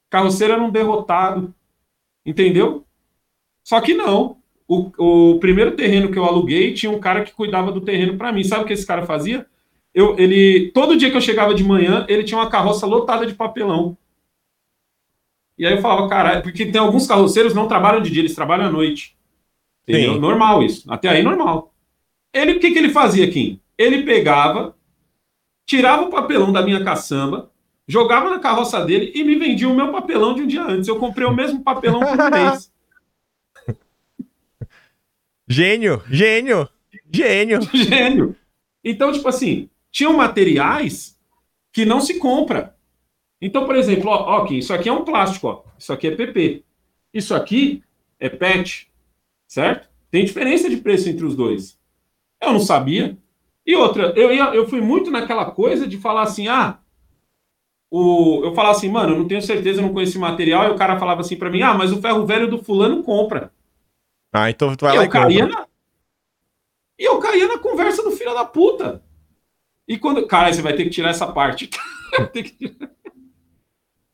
Carroceiro era um derrotado. Entendeu? Só que não. O, o primeiro terreno que eu aluguei tinha um cara que cuidava do terreno para mim. Sabe o que esse cara fazia? Eu, ele, todo dia que eu chegava de manhã, ele tinha uma carroça lotada de papelão. E aí eu falava, caralho, porque tem alguns carroceiros que não trabalham de dia, eles trabalham à noite. Entendeu? Sim. Normal isso. Até aí, normal. Ele, o que, que ele fazia, Kim? Ele pegava, tirava o papelão da minha caçamba, jogava na carroça dele e me vendia o meu papelão de um dia antes. Eu comprei o mesmo papelão por um mês. Gênio, gênio, gênio. Gênio. Então, tipo assim, tinham materiais que não se compra. Então, por exemplo, ó, ó, isso aqui é um plástico, ó. Isso aqui é PP. Isso aqui é PET, certo? Tem diferença de preço entre os dois. Eu não sabia. E outra, eu, ia, eu fui muito naquela coisa de falar assim, ah, o, eu falava assim, mano, eu não tenho certeza, eu não conheço material, e o cara falava assim para mim, ah, mas o ferro velho do fulano compra. Ah, então tu vai E lá eu, e compra. caía na... e eu caía na conversa do filho da puta. E quando. Cara, você vai ter que tirar essa parte. Que tirar.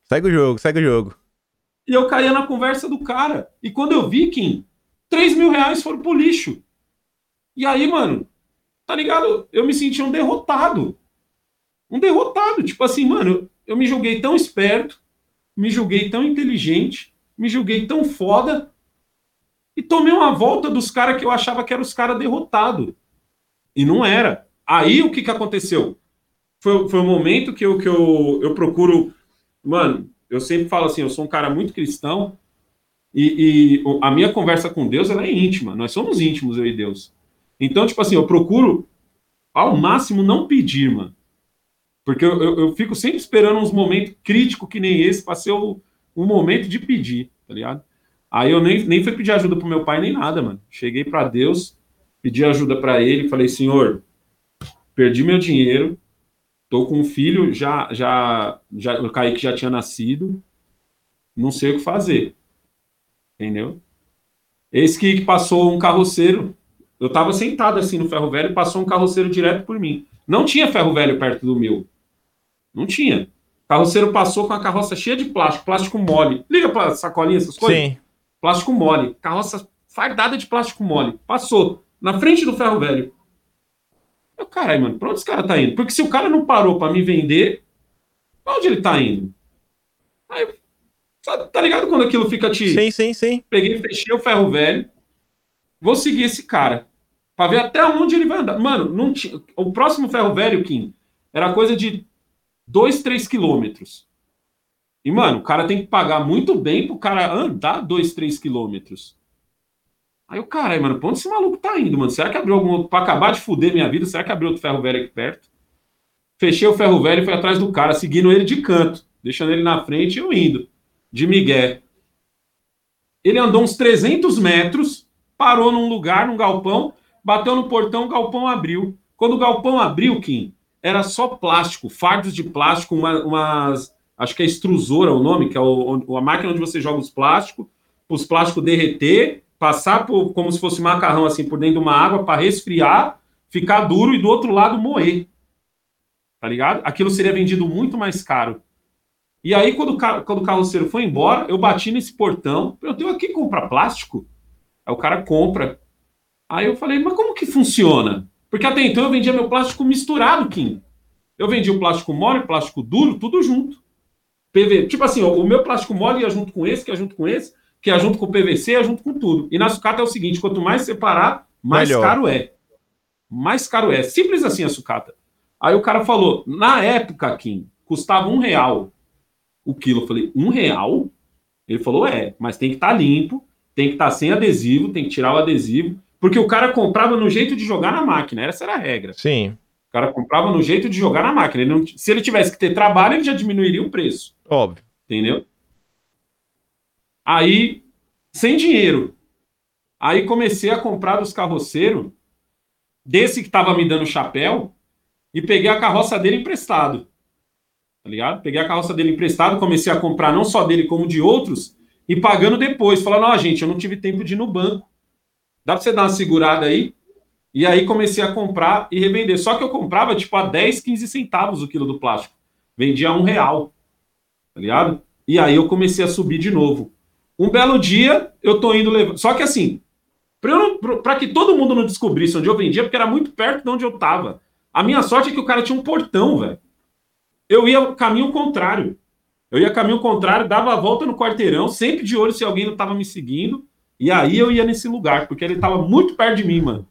Segue o jogo, segue o jogo. E eu caía na conversa do cara. E quando eu vi, Kim, 3 mil reais foram pro lixo. E aí, mano, tá ligado? Eu me senti um derrotado. Um derrotado. Tipo assim, mano, eu, eu me julguei tão esperto, me julguei tão inteligente, me julguei tão foda. E tomei uma volta dos caras que eu achava que eram os caras derrotados. E não era. Aí o que, que aconteceu? Foi, foi o momento que eu, que eu, eu procuro. Mano, eu sempre falo assim: eu sou um cara muito cristão. E, e a minha conversa com Deus ela é íntima. Nós somos íntimos, eu e Deus. Então, tipo assim, eu procuro ao máximo não pedir, mano. Porque eu, eu, eu fico sempre esperando uns momentos críticos que nem esse para ser o, um momento de pedir, tá ligado? Aí eu nem, nem fui pedir ajuda pro meu pai nem nada, mano. Cheguei para Deus, pedi ajuda para ele, falei, Senhor, perdi meu dinheiro, tô com um filho, já, já, já, o Kaique já tinha nascido, não sei o que fazer. Entendeu? Eis que passou um carroceiro, eu tava sentado assim no ferro velho, passou um carroceiro direto por mim. Não tinha ferro velho perto do meu. Não tinha. O carroceiro passou com a carroça cheia de plástico, plástico mole. Liga pra sacolinha, essas coisas? Sim. Plástico mole. Carroça fardada de plástico mole. Passou. Na frente do ferro velho. Eu, caralho, mano, pra onde esse cara tá indo? Porque se o cara não parou pra me vender, pra onde ele tá indo? Aí, sabe, tá ligado quando aquilo fica te. Sim, sim, sim. Peguei, fechei o ferro velho. Vou seguir esse cara. Pra ver até onde ele vai andar. Mano, não tinha. O próximo ferro velho, Kim, era coisa de 2, 3 quilômetros. E, mano, o cara tem que pagar muito bem pro cara andar 2, 3 quilômetros. Aí o cara, mano, pra onde esse maluco tá indo, mano? Será que abriu algum outro. Pra acabar de fuder minha vida, será que abriu outro ferro velho aqui perto? Fechei o ferro velho e fui atrás do cara, seguindo ele de canto, deixando ele na frente e eu indo. De migué. ele andou uns 300 metros, parou num lugar, num galpão, bateu no portão, o galpão abriu. Quando o galpão abriu, Kim, era só plástico, fardos de plástico, uma, umas. Acho que é extrusora o nome, que é o, a máquina onde você joga os plásticos, os plásticos derreter, passar por, como se fosse macarrão assim por dentro de uma água para resfriar, ficar duro e do outro lado moer. Tá ligado? Aquilo seria vendido muito mais caro. E aí, quando o, quando o carroceiro foi embora, eu bati nesse portão. Eu tenho aqui comprar plástico? Aí o cara compra. Aí eu falei, mas como que funciona? Porque até então eu vendia meu plástico misturado, Kim. Eu vendia o plástico mole, plástico duro, tudo junto. PV, tipo assim, o meu plástico mole ia junto com esse, que ia junto com esse, que ia junto com o PVC, ia junto com tudo. E na sucata é o seguinte: quanto mais separar, mais Melhor. caro é. Mais caro é. Simples assim a sucata. Aí o cara falou: na época, Kim, custava um real o quilo. Eu falei: um real? Ele falou: é, mas tem que estar tá limpo, tem que estar tá sem adesivo, tem que tirar o adesivo. Porque o cara comprava no jeito de jogar na máquina, essa era a regra. Sim. O cara comprava no jeito de jogar na máquina. Ele não, se ele tivesse que ter trabalho, ele já diminuiria o preço. Óbvio. Entendeu? Aí, sem dinheiro. Aí comecei a comprar dos carroceiros, desse que estava me dando chapéu, e peguei a carroça dele emprestado. Tá ligado? Peguei a carroça dele emprestado, comecei a comprar não só dele, como de outros, e pagando depois. Falando, ó, gente, eu não tive tempo de ir no banco. Dá pra você dar uma segurada aí? E aí comecei a comprar e revender. Só que eu comprava tipo a 10, 15 centavos o quilo do plástico. Vendia a um real. Tá ligado? E aí eu comecei a subir de novo. Um belo dia, eu tô indo levar. Só que assim, para que todo mundo não descobrisse onde eu vendia, porque era muito perto de onde eu tava. A minha sorte é que o cara tinha um portão, velho. Eu ia caminho contrário. Eu ia caminho contrário, dava a volta no quarteirão, sempre de olho se alguém não tava me seguindo. E aí eu ia nesse lugar, porque ele tava muito perto de mim, mano.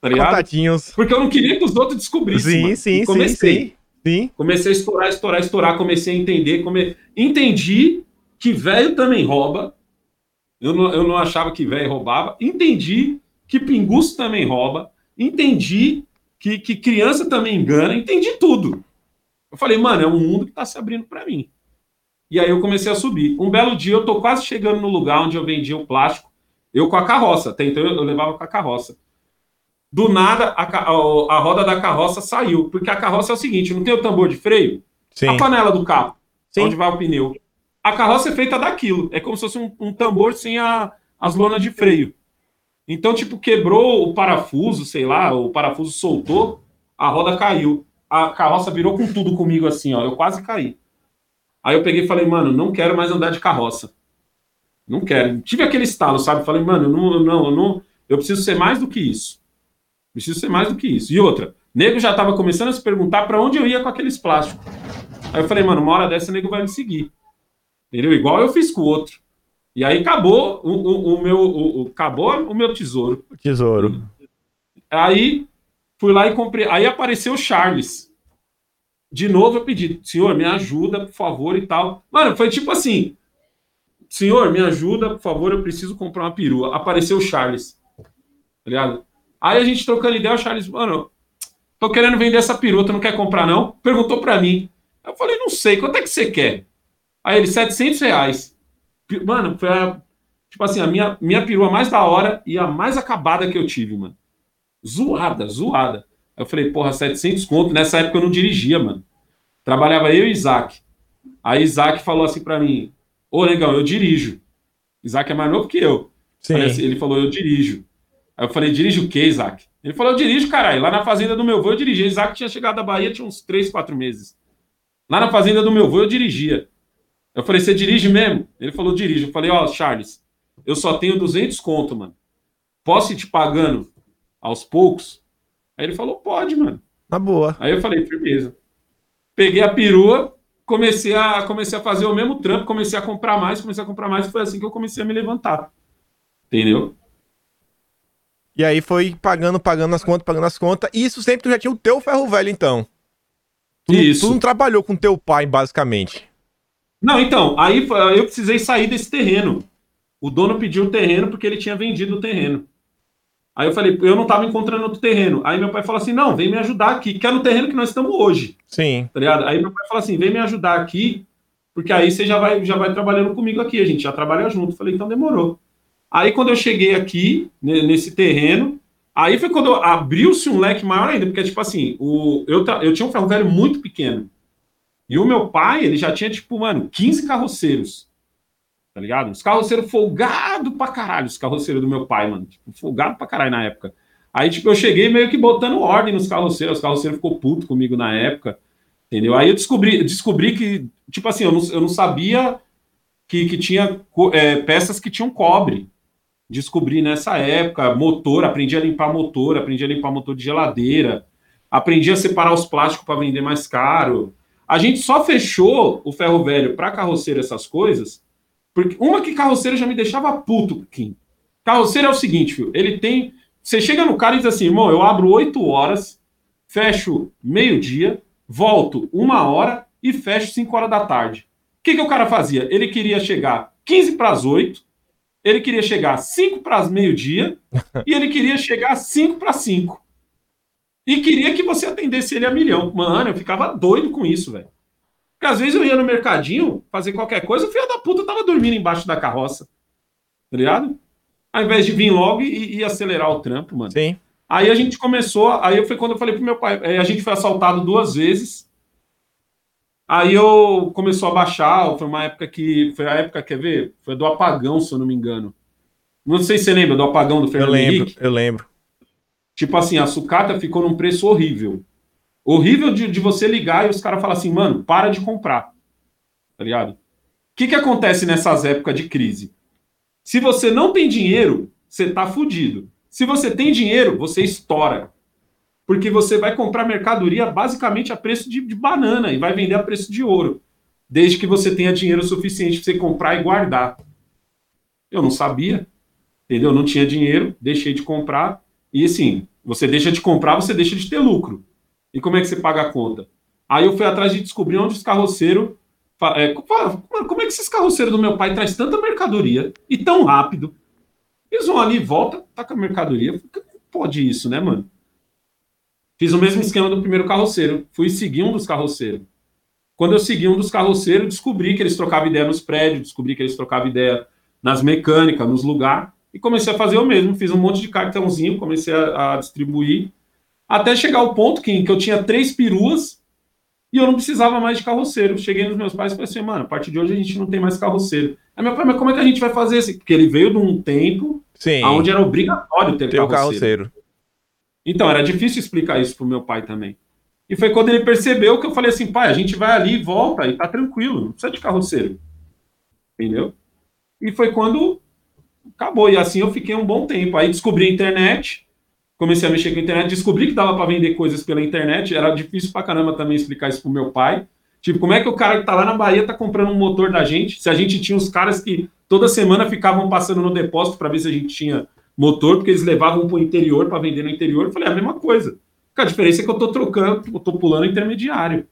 Tá ligado? Contatinhos. Porque eu não queria que os outros descobrissem. Sim, mano. sim, comecei. sim, sim. Comecei a estourar, estourar, estourar. Comecei a entender. Come... Entendi que velho também rouba. Eu não, eu não achava que velho roubava. Entendi que pinguço também rouba. Entendi que, que criança também engana. Entendi tudo. Eu falei, mano, é um mundo que tá se abrindo para mim. E aí eu comecei a subir. Um belo dia eu tô quase chegando no lugar onde eu vendia o plástico. Eu com a carroça, até então eu levava com a carroça. Do nada, a, a, a, roda da carroça saiu, porque a carroça é o seguinte: não tem o tambor de freio? Sim. A panela do carro, Sim. onde vai o pneu. A carroça é feita daquilo, é como se fosse um, um tambor sem a, as lonas de freio. Então, tipo, quebrou o parafuso, sei lá, o parafuso soltou, a roda caiu. A carroça virou com tudo comigo assim, ó. Eu quase caí. Aí eu peguei e falei, mano, não quero mais andar de carroça. Não quero. Tive aquele estalo, sabe? Falei, mano, não, não, não, eu preciso ser mais do que isso. Preciso ser mais do que isso. E outra, nego já estava começando a se perguntar para onde eu ia com aqueles plásticos. Aí eu falei, mano, uma hora dessa nego vai me seguir. Entendeu? Igual eu fiz com o outro. E aí acabou o, o, o meu, o, acabou o meu tesouro. Tesouro. Aí fui lá e comprei. Aí apareceu o Charles. De novo eu pedi, senhor, me ajuda, por favor, e tal. Mano, foi tipo assim: Senhor, me ajuda, por favor, eu preciso comprar uma perua. Apareceu o Charles. Tá ligado? Aí a gente trocando ideia, o Charles, mano, tô querendo vender essa perua, tu não quer comprar não? Perguntou pra mim. Eu falei, não sei, quanto é que você quer? Aí ele, 700 reais. Mano, foi a, tipo assim, a minha, minha perua mais da hora e a mais acabada que eu tive, mano. Zoada, zoada. Aí eu falei, porra, 700 conto. Nessa época eu não dirigia, mano. Trabalhava eu e Isaac. Aí Isaac falou assim pra mim, Ô, legal, eu dirijo. Isaac é mais novo que eu. Sim. ele falou, eu dirijo. Aí eu falei, dirige o quê, Isaac? Ele falou, eu dirijo, caralho. Lá na fazenda do meu avô eu dirigia. Isaac tinha chegado da Bahia tinha uns 3, 4 meses. Lá na fazenda do meu avô eu dirigia. Eu falei, você dirige mesmo? Ele falou, dirijo. Eu falei, ó, oh, Charles, eu só tenho 200 conto, mano. Posso ir te pagando aos poucos? Aí ele falou, pode, mano. Tá boa. Aí eu falei, firmeza. Peguei a perua, comecei a, comecei a fazer o mesmo trampo, comecei a comprar mais, comecei a comprar mais, e foi assim que eu comecei a me levantar. Entendeu? E aí foi pagando, pagando as contas, pagando as contas. E isso sempre tu já tinha o teu ferro velho, então. Tu, isso. tu não trabalhou com teu pai, basicamente. Não, então, aí eu precisei sair desse terreno. O dono pediu o terreno porque ele tinha vendido o terreno. Aí eu falei, eu não estava encontrando outro terreno. Aí meu pai falou assim: não, vem me ajudar aqui, que é no terreno que nós estamos hoje. Sim. Tá ligado? Aí meu pai falou assim: vem me ajudar aqui, porque aí você já vai, já vai trabalhando comigo aqui. A gente já trabalha junto. Eu falei, então demorou. Aí quando eu cheguei aqui, nesse terreno, aí foi quando abriu-se um leque maior ainda, porque, tipo assim, o, eu, eu tinha um ferro velho muito pequeno. E o meu pai, ele já tinha, tipo, mano, 15 carroceiros. Tá ligado? Os carroceiros folgado pra caralho, os carroceiros do meu pai, mano. Tipo, folgado pra caralho na época. Aí, tipo, eu cheguei meio que botando ordem nos carroceiros. Os carroceiros ficou puto comigo na época. Entendeu? Aí eu descobri, descobri que, tipo assim, eu não, eu não sabia que, que tinha é, peças que tinham cobre. Descobri nessa época, motor, aprendi a limpar motor, aprendi a limpar motor de geladeira, aprendi a separar os plásticos para vender mais caro. A gente só fechou o ferro velho para carroceiro essas coisas, porque uma que carroceiro já me deixava puto, Kim. Carroceiro é o seguinte, filho, ele tem. Você chega no cara e diz assim, irmão, eu abro 8 horas, fecho meio-dia, volto uma hora e fecho 5 horas da tarde. O que, que o cara fazia? Ele queria chegar 15 para as 8, ele queria chegar 5 para as meio-dia e ele queria chegar 5 para 5. E queria que você atendesse ele a milhão. Mano, eu ficava doido com isso, velho. Porque às vezes eu ia no mercadinho fazer qualquer coisa, o filho da puta tava dormindo embaixo da carroça. Tá ligado? Ao invés de vir logo e, e acelerar o trampo, mano. Sim. Aí a gente começou, aí foi quando eu falei pro meu pai, a gente foi assaltado duas vezes. Aí eu começou a baixar, foi uma época que, foi a época, quer ver? Foi do apagão, se eu não me engano. Não sei se você lembra do apagão do Fernando Eu lembro, Henrique. eu lembro. Tipo assim, a sucata ficou num preço horrível. Horrível de, de você ligar e os caras falam assim, mano, para de comprar. Tá ligado? O que, que acontece nessas épocas de crise? Se você não tem dinheiro, você tá fudido. Se você tem dinheiro, você estoura. Porque você vai comprar mercadoria basicamente a preço de, de banana e vai vender a preço de ouro. Desde que você tenha dinheiro suficiente para você comprar e guardar. Eu não sabia, entendeu? Eu não tinha dinheiro, deixei de comprar. E assim, você deixa de comprar, você deixa de ter lucro. E como é que você paga a conta? Aí eu fui atrás de descobrir onde os carroceiros. É, como é que esses carroceiros do meu pai traz tanta mercadoria e tão rápido eles vão ali, volta, tá com a mercadoria. Pode isso, né, mano? Fiz o mesmo esquema do primeiro carroceiro. Fui seguir um dos carroceiros. Quando eu segui um dos carroceiros, descobri que eles trocavam ideia nos prédios, descobri que eles trocavam ideia nas mecânicas, nos lugares, e comecei a fazer o mesmo. Fiz um monte de cartãozinho, comecei a, a distribuir, até chegar ao ponto que, que eu tinha três peruas e eu não precisava mais de carroceiro. Cheguei nos meus pais e falei assim, mano, a partir de hoje a gente não tem mais carroceiro. Aí meu pai, mas como é que a gente vai fazer isso? Porque ele veio de um tempo Sim. onde era obrigatório ter, ter carroceiro. carroceiro. Então, era difícil explicar isso pro meu pai também. E foi quando ele percebeu que eu falei assim, pai, a gente vai ali, volta e tá tranquilo, não precisa de carroceiro. Entendeu? E foi quando acabou. E assim eu fiquei um bom tempo. Aí descobri a internet, comecei a mexer com a internet, descobri que dava para vender coisas pela internet. Era difícil pra caramba também explicar isso pro meu pai. Tipo, como é que o cara que tá lá na Bahia tá comprando um motor da gente? Se a gente tinha os caras que toda semana ficavam passando no depósito para ver se a gente tinha motor, porque eles levavam para o interior para vender no interior. Eu falei, é a mesma coisa. A diferença é que eu tô trocando, eu tô pulando intermediário.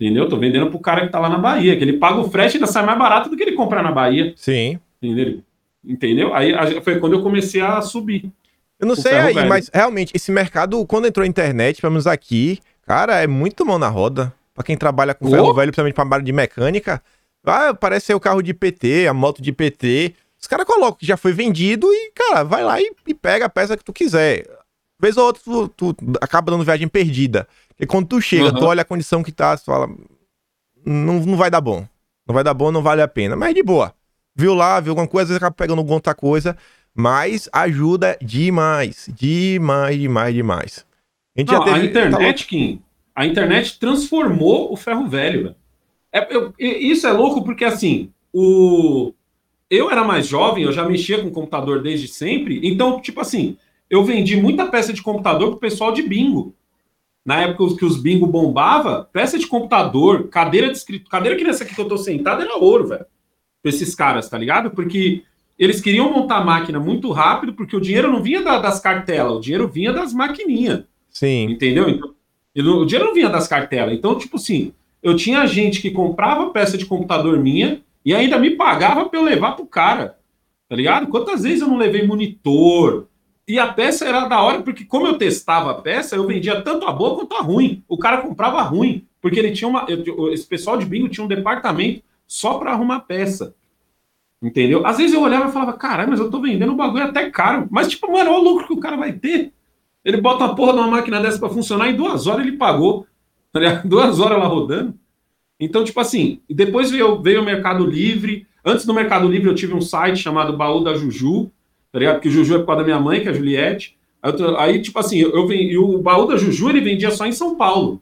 Entendeu? Eu tô vendendo pro cara que tá lá na Bahia, que ele paga o frete e ainda sai mais barato do que ele comprar na Bahia. Sim. Entendeu? Entendeu? Aí foi quando eu comecei a subir. Eu não sei aí, velho. mas realmente, esse mercado, quando entrou a internet, pelo menos aqui, cara, é muito mão na roda. Pra quem trabalha com oh. ferro velho, principalmente pra área de mecânica, ah, parece ser o carro de PT, a moto de PT. Os caras colocam que já foi vendido e, cara, vai lá e, e pega a peça que tu quiser. Vez ou outra, tu, tu, acaba dando viagem perdida. Porque quando tu chega, uhum. tu olha a condição que tá, tu fala. Não, não vai dar bom. Não vai dar bom, não vale a pena. Mas de boa. Viu lá, viu alguma coisa, às vezes acaba pegando alguma outra coisa. Mas ajuda demais. Demais, demais, demais. A, gente não, já teve, a internet, tá Kim, a internet transformou o ferro velho, velho. É, eu, isso é louco porque, assim, o... eu era mais jovem, eu já mexia com computador desde sempre, então, tipo assim, eu vendi muita peça de computador pro pessoal de bingo. Na época que os bingo bombava, peça de computador, cadeira de escrito, cadeira que nessa aqui que eu tô sentado era ouro, velho. Pra esses caras, tá ligado? Porque eles queriam montar a máquina muito rápido, porque o dinheiro não vinha da, das cartelas, o dinheiro vinha das maquininhas. Sim. Entendeu? Então, o dinheiro não vinha das cartelas. Então, tipo assim, eu tinha gente que comprava peça de computador minha e ainda me pagava para eu levar pro cara. Tá ligado? Quantas vezes eu não levei monitor? E a peça era da hora, porque como eu testava a peça, eu vendia tanto a boa quanto a ruim. O cara comprava ruim, porque ele tinha uma. Eu, esse pessoal de bingo tinha um departamento só para arrumar peça. Entendeu? Às vezes eu olhava e falava, caralho, mas eu tô vendendo um bagulho até caro. Mas, tipo, mano, olha o lucro que o cara vai ter. Ele bota a porra de uma máquina dessa para funcionar, em duas horas ele pagou. Tá duas horas lá rodando. Então, tipo assim, depois veio, veio o Mercado Livre. Antes do Mercado Livre, eu tive um site chamado Baú da Juju, tá ligado? Porque Juju é por causa da minha mãe, que é a Juliette. Aí, aí tipo assim, eu, eu o Baú da Juju ele vendia só em São Paulo.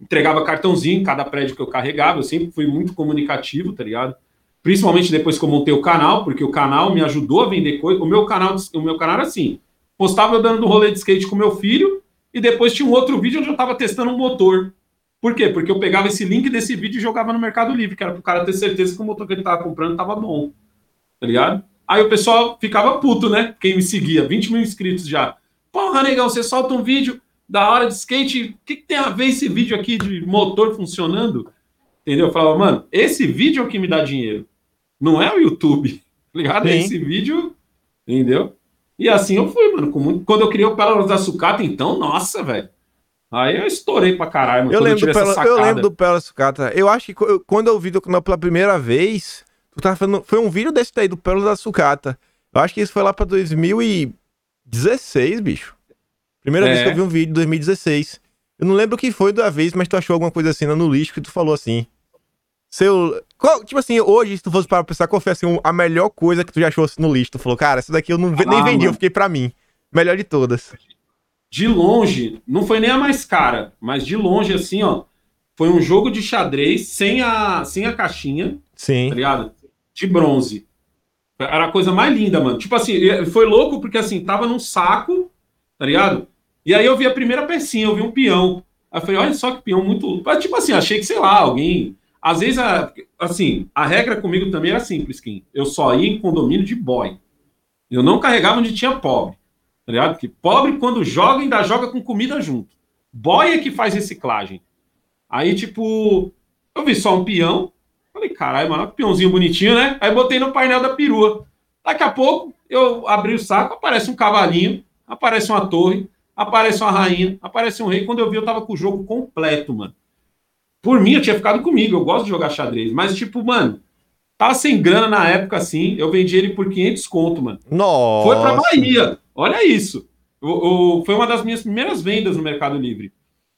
Entregava cartãozinho em cada prédio que eu carregava. Eu sempre fui muito comunicativo, tá ligado? Principalmente depois que eu montei o canal, porque o canal me ajudou a vender coisa. O meu canal, o meu canal era assim: postava eu dando do rolê de skate com meu filho, e depois tinha um outro vídeo onde eu estava testando um motor. Por quê? Porque eu pegava esse link desse vídeo e jogava no Mercado Livre, que era para o cara ter certeza que o motor que ele estava comprando estava bom. Tá ligado? Aí o pessoal ficava puto, né? Quem me seguia, 20 mil inscritos já. Porra, negão, você solta um vídeo da hora de skate, o que, que, tem a ver esse vídeo aqui de motor funcionando? Entendeu? Eu falava, mano, esse vídeo é o que me dá dinheiro. Não é o YouTube, tá ligado? Sim. Esse vídeo, entendeu? E assim eu fui, mano. Muito... Quando eu criei o Pérolas da Sucata, então, nossa, velho. Aí eu estourei pra caralho, mano. Eu lembro, eu, Pérola, eu lembro do Pérolas da Sucata. Eu acho que quando eu vi do canal pela primeira vez, tu tava falando, foi um vídeo desse daí, do Pérolas da Sucata. Eu acho que isso foi lá pra 2016, bicho. Primeira é. vez que eu vi um vídeo, 2016. Eu não lembro o que foi da vez, mas tu achou alguma coisa assim no lixo que tu falou assim. Seu. Qual, tipo assim, hoje, se tu fosse para pensar, qual foi assim, a melhor coisa que tu já achou assim, no lixo? Tu falou, cara, essa daqui eu não, ah, nem vendi, mano. eu fiquei pra mim. Melhor de todas. De longe, não foi nem a mais cara, mas de longe, assim, ó. Foi um jogo de xadrez sem a, sem a caixinha. Sim. Tá ligado? De bronze. Era a coisa mais linda, mano. Tipo assim, foi louco porque assim, tava num saco, tá ligado? E aí eu vi a primeira pecinha, eu vi um peão. Aí eu falei, olha só que peão muito. Mas, tipo assim, achei que, sei lá, alguém às vezes, a, assim, a regra comigo também era simples, Kim. Eu só ia em condomínio de boy. Eu não carregava onde tinha pobre. Tá ligado? Porque pobre, quando joga, ainda joga com comida junto. Boy é que faz reciclagem. Aí, tipo, eu vi só um peão. Falei, caralho, mano, peãozinho bonitinho, né? Aí botei no painel da perua. Daqui a pouco, eu abri o saco, aparece um cavalinho, aparece uma torre, aparece uma rainha, aparece um rei. Quando eu vi, eu tava com o jogo completo, mano. Por mim, eu tinha ficado comigo. Eu gosto de jogar xadrez. Mas, tipo, mano, tava sem grana na época assim. Eu vendi ele por 500 conto, mano. Nossa. Foi pra Bahia. Olha isso. O, o, foi uma das minhas primeiras vendas no Mercado Livre.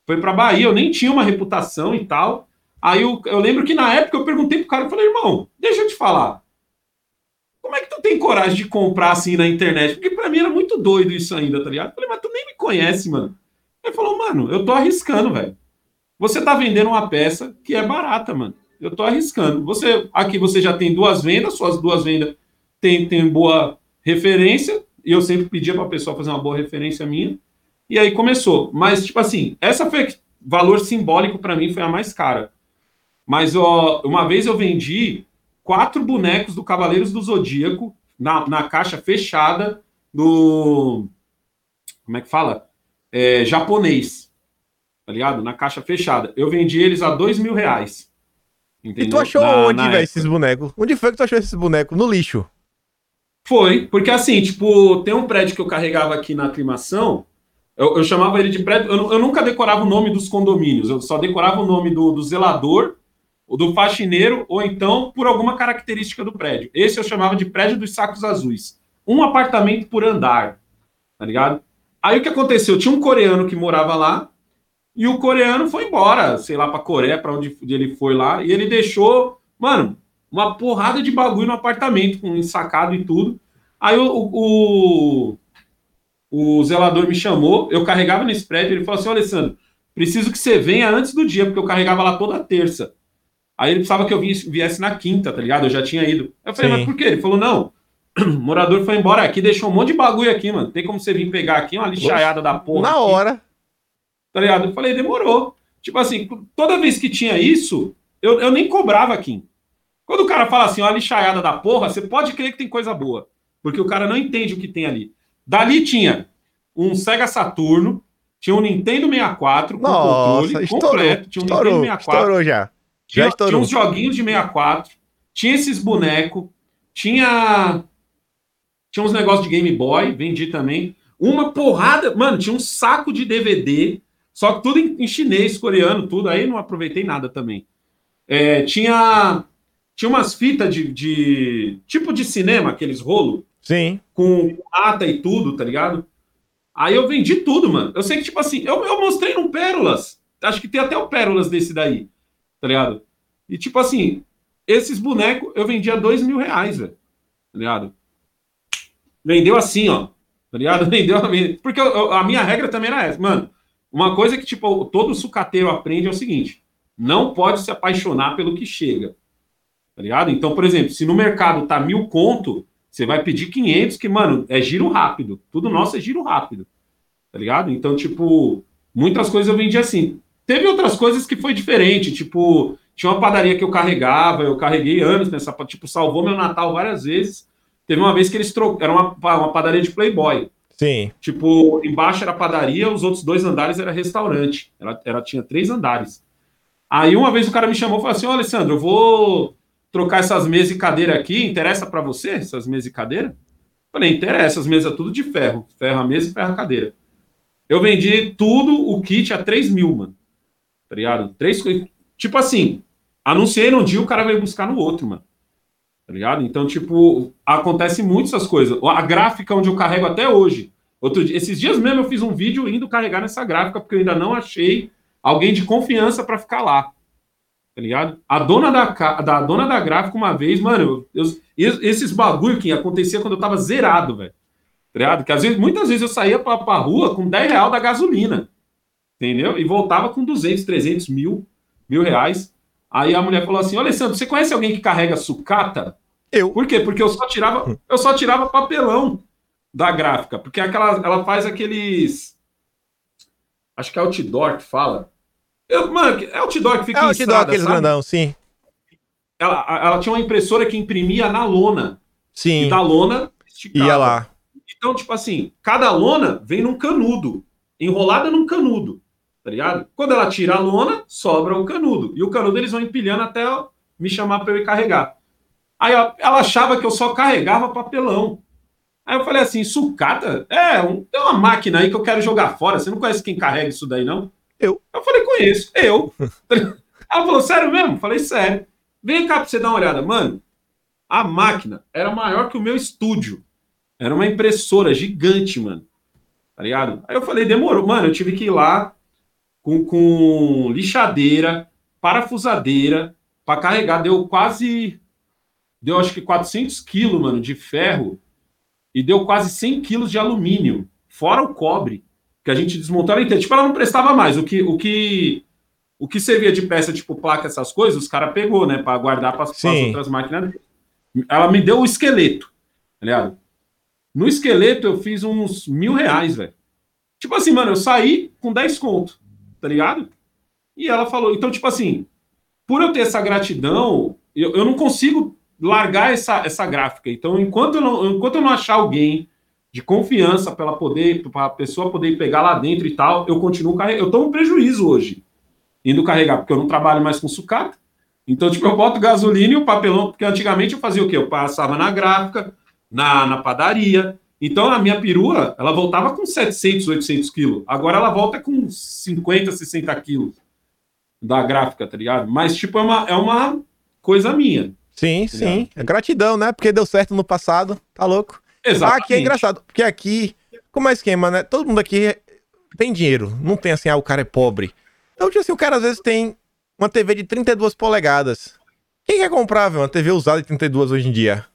Foi pra Bahia. Eu nem tinha uma reputação e tal. Aí eu, eu lembro que na época eu perguntei pro cara. Eu falei, irmão, deixa eu te falar. Como é que tu tem coragem de comprar assim na internet? Porque pra mim era muito doido isso ainda, tá ligado? Eu falei, mas tu nem me conhece, mano. Ele falou, mano, eu tô arriscando, velho. Você está vendendo uma peça que é barata, mano. Eu estou arriscando. Você aqui você já tem duas vendas, suas duas vendas têm tem boa referência. E eu sempre pedia para a pessoa fazer uma boa referência minha. E aí começou. Mas tipo assim, essa foi valor simbólico para mim foi a mais cara. Mas ó, uma vez eu vendi quatro bonecos do Cavaleiros do Zodíaco na, na caixa fechada do como é que fala? É, japonês tá ligado? Na caixa fechada. Eu vendi eles a dois mil reais. Entendeu? E tu achou na, onde, velho, esses bonecos? Onde foi que tu achou esses bonecos? No lixo. Foi, porque assim, tipo, tem um prédio que eu carregava aqui na aclimação, eu, eu chamava ele de prédio, eu, eu, nunca decorava o nome dos condomínios, eu só decorava o nome do, do zelador, do faxineiro, ou então por alguma característica do prédio. Esse eu chamava de prédio dos sacos azuis. Um apartamento por andar, tá ligado? Aí o que aconteceu? Tinha um coreano que morava lá, e o coreano foi embora, sei lá, pra Coreia, para onde ele foi lá, e ele deixou, mano, uma porrada de bagulho no apartamento, com ensacado e tudo. Aí o, o, o zelador me chamou, eu carregava nesse prédio, ele falou assim: Alessandro, preciso que você venha antes do dia, porque eu carregava lá toda terça. Aí ele precisava que eu viesse na quinta, tá ligado? Eu já tinha ido. Eu falei, Sim. mas por quê? Ele falou, não, o morador foi embora aqui, deixou um monte de bagulho aqui, mano. Tem como você vir pegar aqui uma lixaiada da porra. Na aqui. hora. Tá ligado? Eu falei, demorou. Tipo assim, toda vez que tinha isso, eu, eu nem cobrava aqui. Quando o cara fala assim, ó, lixaiada da porra, você pode crer que tem coisa boa. Porque o cara não entende o que tem ali. Dali tinha um Sega Saturno, tinha um Nintendo 64 com Nossa, controle estourou, completo. Tinha um estourou, Nintendo 64. Estourou já. já tinha, tinha uns joguinhos de 64. Tinha esses bonecos. Tinha. Tinha uns negócios de Game Boy, vendi também. Uma porrada. Mano, tinha um saco de DVD só que tudo em, em chinês, coreano, tudo. Aí não aproveitei nada também. É, tinha tinha umas fitas de, de. tipo de cinema, aqueles rolos. Sim. Com ata e tudo, tá ligado? Aí eu vendi tudo, mano. Eu sei que, tipo assim, eu, eu mostrei no Pérolas. Acho que tem até o Pérolas desse daí, tá ligado? E, tipo assim, esses bonecos eu vendi a dois mil reais, velho. Tá ligado? Vendeu assim, ó. Tá ligado? Vendeu. Porque eu, a minha regra também era essa. Mano, uma coisa que, tipo, todo sucateiro aprende é o seguinte: não pode se apaixonar pelo que chega. Tá ligado? Então, por exemplo, se no mercado tá mil conto, você vai pedir 500, que, mano, é giro rápido. Tudo nosso é giro rápido. Tá ligado? Então, tipo, muitas coisas eu vendi assim. Teve outras coisas que foi diferente, tipo, tinha uma padaria que eu carregava, eu carreguei anos nessa, tipo, salvou meu Natal várias vezes. Teve uma vez que eles trocaram, era uma, uma padaria de Playboy. Sim. Tipo, embaixo era padaria, os outros dois andares era restaurante. Ela, ela tinha três andares. Aí uma vez o cara me chamou e falou assim: Ô Alessandro, eu vou trocar essas mesas e cadeira aqui. Interessa para você essas mesas e cadeira? Falei, interessa, as mesas tudo de ferro. Ferro a mesa e ferro a cadeira. Eu vendi tudo, o kit a 3 mil, mano. Tá ligado? Três Tipo assim, anunciei num dia, o cara veio buscar no outro, mano. Tá ligado? Então, tipo, acontece muito essas coisas. A gráfica onde eu carrego até hoje. Outro dia, esses dias mesmo eu fiz um vídeo indo carregar nessa gráfica, porque eu ainda não achei alguém de confiança para ficar lá. Tá ligado? A dona da, da dona da gráfica, uma vez, mano, eu, eu, esses bagulho que acontecia quando eu tava zerado, velho. Tá ligado? Que às vezes, muitas vezes eu saía pra, pra rua com 10 reais da gasolina. Entendeu? E voltava com 200, 300 mil, mil reais. Aí a mulher falou assim: Alessandro, você conhece alguém que carrega sucata? Eu. Por quê? Porque eu só tirava, eu só tirava papelão da gráfica, porque aquela, ela faz aqueles, acho que é outdoor que fala. Eu, mano, é outdoor que fica é outdoor, estrada, aqueles sabe? grandão, sim. Ela, ela tinha uma impressora que imprimia na lona. Sim. E da lona esticava. Ia lá. Então, tipo assim, cada lona vem num canudo, enrolada num canudo tá ligado? Quando ela tira a lona, sobra o canudo. E o canudo eles vão empilhando até me chamar para eu ir carregar. Aí ela achava que eu só carregava papelão. Aí eu falei assim, sucata? É, um, tem uma máquina aí que eu quero jogar fora. Você não conhece quem carrega isso daí, não? Eu. Eu falei, conheço. Eu. ela falou, sério mesmo? falei, sério. Vem cá pra você dar uma olhada. Mano, a máquina era maior que o meu estúdio. Era uma impressora gigante, mano. Tá ligado? Aí eu falei, demorou. Mano, eu tive que ir lá, com, com lixadeira, parafusadeira, para carregar. Deu quase. Deu acho que 400 quilos, mano, de ferro. E deu quase 100 quilos de alumínio. Fora o cobre. Que a gente desmontou ela inteira. Tipo, ela não prestava mais. O que, o que, o que servia de peça, tipo placa, essas coisas, os caras pegou, né? Para guardar para as outras máquinas. Ela me deu o esqueleto. Tá no esqueleto eu fiz uns mil reais, velho. Tipo assim, mano, eu saí com 10 conto tá ligado? E ela falou, então, tipo assim, por eu ter essa gratidão, eu, eu não consigo largar essa, essa gráfica. Então, enquanto eu, não, enquanto eu não achar alguém de confiança para ela poder, para a pessoa poder pegar lá dentro e tal, eu continuo carregando. Eu tomo prejuízo hoje indo carregar, porque eu não trabalho mais com sucata. Então, tipo, eu boto gasolina e o papelão, porque antigamente eu fazia o quê? Eu passava na gráfica, na, na padaria, então, a minha perua, ela voltava com 700, 800 quilos. Agora ela volta com 50, 60 quilos da gráfica, tá ligado? Mas, tipo, é uma, é uma coisa minha. Sim, tá sim. É gratidão, né? Porque deu certo no passado. Tá louco? Exato. Aqui é engraçado. Porque aqui, como é esquema, né? Todo mundo aqui tem dinheiro. Não tem assim, ah, o cara é pobre. Então, tipo assim, o cara às vezes tem uma TV de 32 polegadas. Quem quer comprar, velho, uma TV usada de 32 hoje em dia?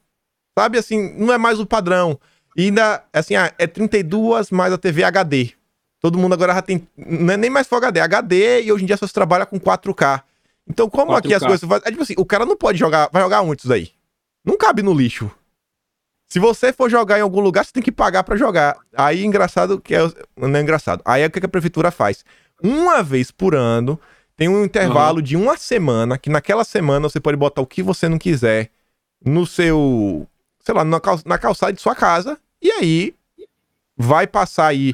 Sabe assim, não é mais o padrão. E ainda, assim, ah, é 32 mais a TV HD. Todo mundo agora já tem. Não é nem mais Full HD, é HD e hoje em dia só se trabalha com 4K. Então, como 4K. aqui as coisas. É tipo assim, o cara não pode jogar. Vai jogar onde isso aí? Não cabe no lixo. Se você for jogar em algum lugar, você tem que pagar para jogar. Aí, engraçado que é. Não é engraçado. Aí é o que a prefeitura faz? Uma vez por ano, tem um intervalo uhum. de uma semana, que naquela semana você pode botar o que você não quiser no seu sei lá, na, cal na calçada de sua casa. E aí vai passar aí.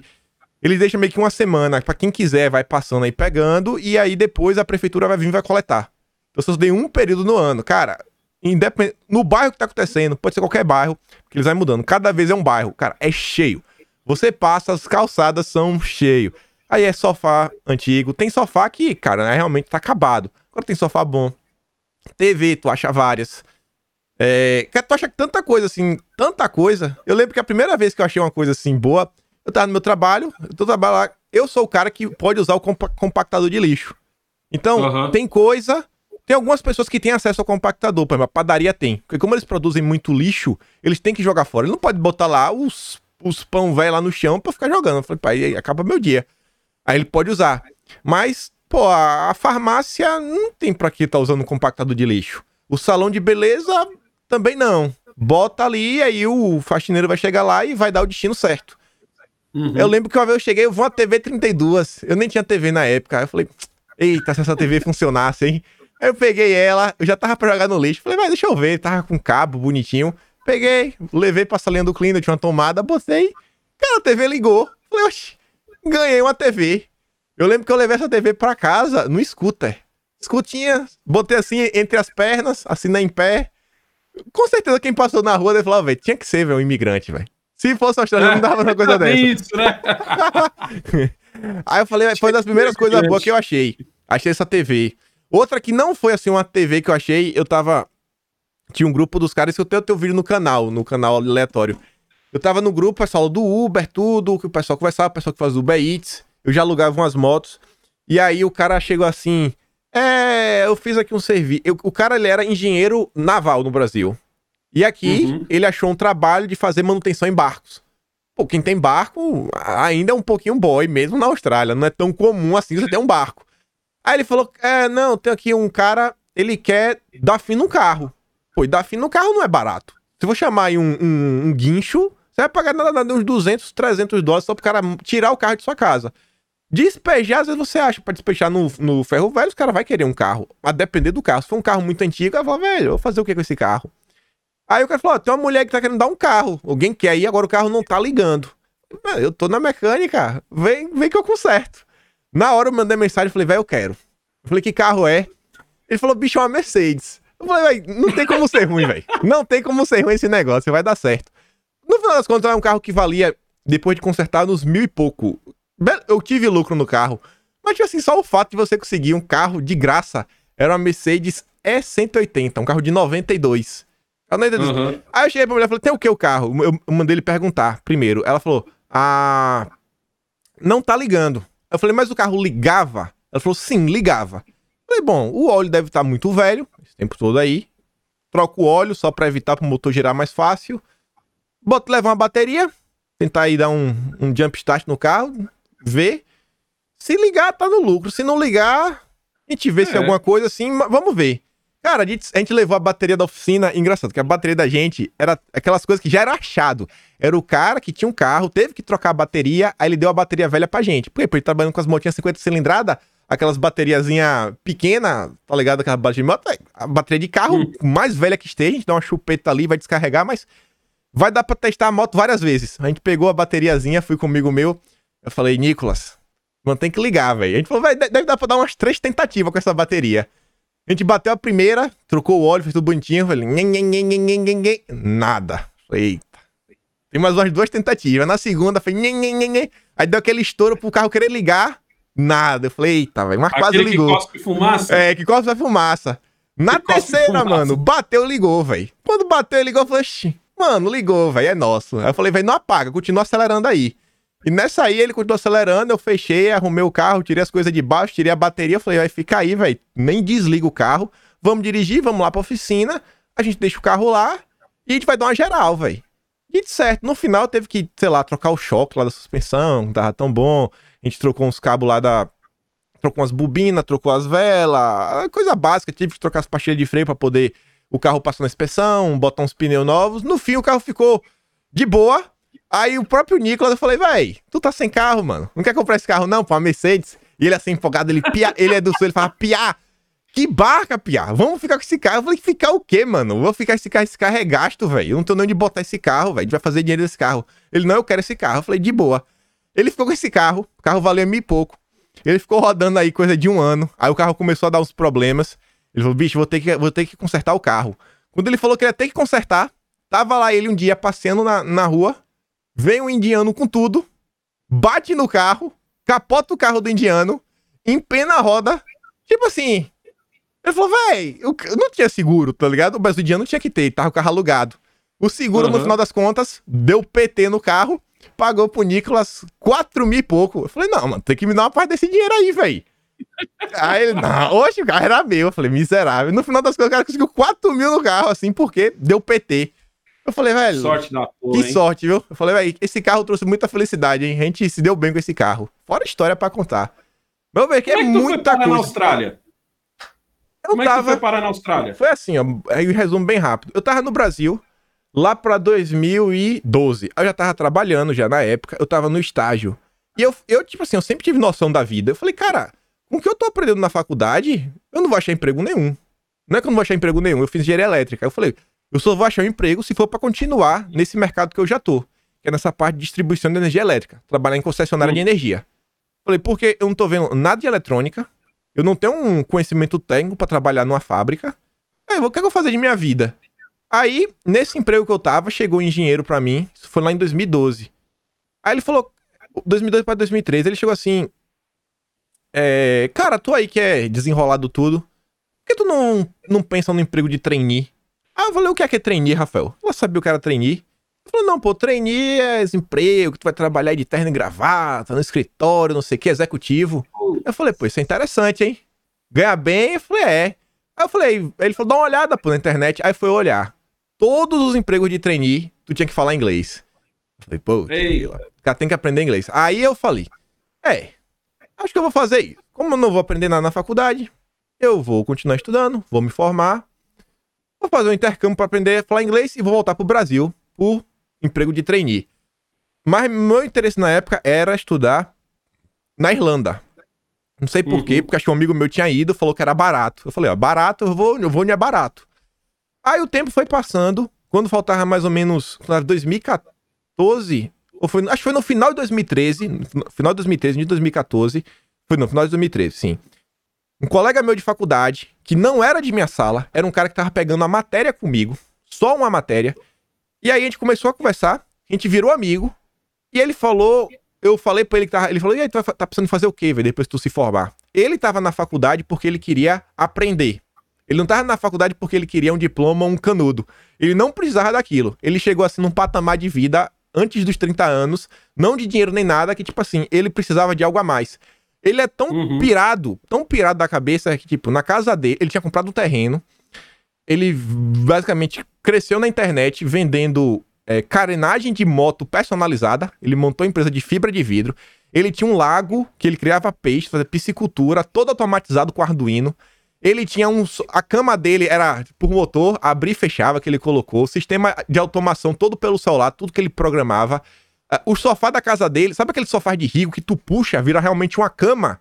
Ele deixa meio que uma semana, para quem quiser, vai passando aí pegando, e aí depois a prefeitura vai vir e vai coletar. Então você tem um período no ano. Cara, independ... no bairro que tá acontecendo, pode ser qualquer bairro, que eles vão mudando. Cada vez é um bairro. Cara, é cheio. Você passa, as calçadas são cheio. Aí é sofá antigo. Tem sofá que, cara, né, realmente tá acabado. Agora tem sofá bom. TV, tu acha várias. É, tu acha tanta coisa assim, tanta coisa. Eu lembro que a primeira vez que eu achei uma coisa assim boa, eu tava no meu trabalho, eu tô trabalhando eu sou o cara que pode usar o compactador de lixo. Então, uhum. tem coisa. Tem algumas pessoas que têm acesso ao compactador, por exemplo, a padaria tem. Porque como eles produzem muito lixo, eles têm que jogar fora. Ele não pode botar lá os, os pão velho lá no chão pra ficar jogando. Eu falei, pai, acaba meu dia. Aí ele pode usar. Mas, pô, a, a farmácia não tem pra que tá usando compactador de lixo. O salão de beleza também não. Bota ali, aí o faxineiro vai chegar lá e vai dar o destino certo. Uhum. Eu lembro que uma vez eu cheguei, eu vou uma TV 32. Eu nem tinha TV na época. Eu falei, eita, se essa TV funcionasse, hein? Aí eu peguei ela, eu já tava pra jogar no lixo. Falei, mas deixa eu ver, tava com cabo bonitinho. Peguei, levei pra salinha do cleaner, tinha uma tomada, botei. Cara, a TV ligou. Falei, oxi, ganhei uma TV. Eu lembro que eu levei essa TV pra casa no scooter. Escutinha, botei assim entre as pernas, assim em pé. Com certeza quem passou na rua deve falar, velho, tinha que ser, velho, um imigrante, velho. Se fosse australiano, não dava uma coisa dessa. Isso, né? Aí eu falei, foi uma das primeiras coisas boas que eu achei. Achei essa TV. Outra que não foi assim uma TV que eu achei, eu tava. Tinha um grupo dos caras que eu tenho o teu vídeo no canal, no canal aleatório. Eu tava no grupo, pessoal do Uber, tudo, que o pessoal conversava, o pessoal que faz Uber Eats. Eu já alugava umas motos. E aí o cara chegou assim. É, eu fiz aqui um serviço. O cara ele era engenheiro naval no Brasil. E aqui uhum. ele achou um trabalho de fazer manutenção em barcos. Pô, quem tem barco ainda é um pouquinho boy, mesmo na Austrália. Não é tão comum assim você ter um barco. Aí ele falou: É, não, tem aqui um cara, ele quer dar fim no carro. Pô, e dar fim no carro não é barato. Se eu vou chamar aí um, um, um guincho, você vai pagar nada, nada uns 200, 300 dólares só pro cara tirar o carro de sua casa. Despejar, às vezes você acha pra despejar no, no ferro velho, os cara vai querer um carro. A depender do carro. Se for um carro muito antigo, ela fala, velho, vou fazer o que com esse carro? Aí o cara falou: tem uma mulher que tá querendo dar um carro. Alguém quer ir, agora o carro não tá ligando. Eu tô na mecânica, vem, vem que eu conserto. Na hora eu mandei mensagem falei, velho, eu quero. Eu falei, que carro é? Ele falou, bicho, é uma Mercedes. Eu falei, velho, não tem como ser ruim, velho. Não tem como ser ruim esse negócio, vai dar certo. No final das contas, é um carro que valia, depois de consertar, nos mil e pouco. Eu tive lucro no carro. Mas, tipo assim, só o fato de você conseguir um carro de graça era uma Mercedes E180, um carro de 92. Ela não. Uhum. Aí eu cheguei pra mulher e falei, tem o que o carro? Eu, eu mandei ele perguntar primeiro. Ela falou, ah, não tá ligando. Eu falei, mas o carro ligava? Ela falou, sim, ligava. Eu falei, bom, o óleo deve estar tá muito velho, esse tempo todo aí. Troca o óleo só pra evitar pro motor girar mais fácil. Bota, leva uma bateria, tentar aí dar um, um jump start no carro, ver. Se ligar, tá no lucro. Se não ligar, a gente vê é. se é alguma coisa assim, vamos ver. Cara, a gente, a gente, levou a bateria da oficina. Engraçado, que a bateria da gente era aquelas coisas que já era achado. Era o cara que tinha um carro, teve que trocar a bateria, aí ele deu a bateria velha pra gente. Por quê? Porque ele trabalhando com as motinhas 50 cilindrada, aquelas bateriazinha pequena, tá ligado? Aquela bateria de moto, a bateria de carro hum. mais velha que esteja, a gente dá uma chupeta ali, vai descarregar, mas vai dar pra testar a moto várias vezes. A gente pegou a bateriazinha, fui comigo meu, eu falei, Nicolas, mantém que ligar, velho. A gente falou, deve dar pra dar umas três tentativas com essa bateria. A gente bateu a primeira, trocou o óleo, fez tudo bonitinho. Falei, nhen, nhen, nhen, nhen, nhen, nhen. nada. Falei, eita. Tem mais umas duas tentativas. Na segunda, falei, nhen, nhen, nhen, nhen. Aí deu aquele estouro pro carro querer ligar. Nada. Eu falei, eita, velho. Mas quase ligou. Que cospe fumaça? É, que cospe fumaça. Na que terceira, mano, bateu, ligou, velho. Quando bateu, ligou, eu falei, mano, ligou, velho, é nosso. Aí eu falei, velho, não apaga, continua acelerando aí. E nessa aí ele continuou acelerando, eu fechei, arrumei o carro, tirei as coisas de baixo, tirei a bateria, falei, vai ficar aí, velho, nem desliga o carro, vamos dirigir, vamos lá pra oficina, a gente deixa o carro lá e a gente vai dar uma geral, velho. E de certo, no final teve que, sei lá, trocar o choque lá da suspensão, não tava tão bom, a gente trocou uns cabos lá da... Trocou umas bobinas, trocou as velas, coisa básica, tive que trocar as pastilhas de freio para poder o carro passar na inspeção, botar uns pneus novos. No fim, o carro ficou de boa, Aí o próprio Nicolas, eu falei, véi, tu tá sem carro, mano. Não quer comprar esse carro, não, uma Mercedes. E ele assim, empolgado, ele pia, ele é do sul, ele fala, piá, que barca, piá, vamos ficar com esse carro. Eu falei, ficar o quê, mano? vou ficar esse carro, esse carro é gasto, velho. Eu não tenho nem onde botar esse carro, velho. A gente vai fazer dinheiro desse carro. Ele, não, eu quero esse carro. Eu falei, de boa. Ele ficou com esse carro, o carro valia e pouco. Ele ficou rodando aí coisa de um ano. Aí o carro começou a dar uns problemas. Ele falou, bicho, vou ter que, vou ter que consertar o carro. Quando ele falou que ia ter que consertar, tava lá ele um dia passeando na, na rua, Vem um indiano com tudo, bate no carro, capota o carro do indiano, empena a roda. Tipo assim, Ele falou, véi, eu não tinha seguro, tá ligado? Mas o dia não tinha que ter, tava o carro alugado. O seguro, uhum. no final das contas, deu PT no carro, pagou pro Nicolas 4 mil e pouco. Eu falei, não, mano, tem que me dar uma parte desse dinheiro aí, véi. aí ele, não, hoje o carro era meu. Eu falei, miserável. No final das contas, o cara conseguiu 4 mil no carro, assim, porque deu PT. Eu falei, velho. Sorte da porra. Que hein? sorte, viu? Eu falei, velho, esse carro trouxe muita felicidade, hein? A gente se deu bem com esse carro. Fora história pra contar. Meu ver que é, é que muita coisa. na Austrália? Eu Como tava... é que tu foi parar na Austrália? Foi assim, ó. Aí o resumo bem rápido. Eu tava no Brasil lá pra 2012. Eu já tava trabalhando já na época. Eu tava no estágio. E eu, eu, tipo assim, eu sempre tive noção da vida. Eu falei, cara, com o que eu tô aprendendo na faculdade, eu não vou achar emprego nenhum. Não é que eu não vou achar emprego nenhum. Eu fiz engenharia elétrica. Eu falei, eu só vou achar um emprego se for para continuar nesse mercado que eu já tô. Que é nessa parte de distribuição de energia elétrica. Trabalhar em concessionária de energia. Falei, porque eu não tô vendo nada de eletrônica. Eu não tenho um conhecimento técnico para trabalhar numa fábrica. Aí, o que, é que eu vou fazer de minha vida? Aí, nesse emprego que eu tava, chegou um engenheiro para mim. Isso foi lá em 2012. Aí ele falou, 2012 para 2013, ele chegou assim: é, Cara, tu aí que é desenrolado tudo, por que tu não, não pensa no emprego de trainee? Ah, eu falei: O que é que é trainee, Rafael? Eu sabia o que era trainee. Ele falou: Não, pô, trainee é emprego que tu vai trabalhar de terno e gravata, no escritório, não sei o que, executivo. Eu falei: Pô, isso é interessante, hein? Ganhar bem? Eu falei: É. Aí eu falei: Ele falou: Dá uma olhada, pô, na internet. Aí foi olhar. Todos os empregos de trainee, tu tinha que falar inglês. Eu falei: Pô, o cara tem que aprender inglês. Aí eu falei: É, Acho que eu vou fazer isso. Como eu não vou aprender nada na faculdade, eu vou continuar estudando, vou me formar, vou fazer um intercâmbio para aprender a falar inglês e vou voltar pro Brasil por emprego de trainee. Mas meu interesse na época era estudar na Irlanda. Não sei por quê, uhum. porque acho que um amigo meu tinha ido, falou que era barato. Eu falei, ó, barato, eu vou, eu vou onde é barato. Aí o tempo foi passando, quando faltava mais ou menos 2014, ou foi, acho que foi no final de 2013, no final de 2013, de 2014. Foi no final de 2013, sim. Um colega meu de faculdade, que não era de minha sala, era um cara que tava pegando a matéria comigo, só uma matéria. E aí a gente começou a conversar, a gente virou amigo, e ele falou, eu falei pra ele que tava, ele falou, e aí, tu tá precisando fazer o quê, velho, depois que tu se formar? Ele tava na faculdade porque ele queria aprender. Ele não tava na faculdade porque ele queria um diploma, um canudo. Ele não precisava daquilo. Ele chegou assim num patamar de vida antes dos 30 anos, não de dinheiro nem nada, que, tipo assim, ele precisava de algo a mais. Ele é tão uhum. pirado, tão pirado da cabeça que, tipo, na casa dele, ele tinha comprado um terreno. Ele basicamente cresceu na internet vendendo é, carenagem de moto personalizada. Ele montou empresa de fibra de vidro. Ele tinha um lago que ele criava peixe, fazia piscicultura, todo automatizado com Arduino. Ele tinha um. A cama dele era por motor, abria e fechava, que ele colocou. Sistema de automação todo pelo celular, tudo que ele programava. Uh, o sofá da casa dele, sabe aquele sofá de rico que tu puxa, vira realmente uma cama?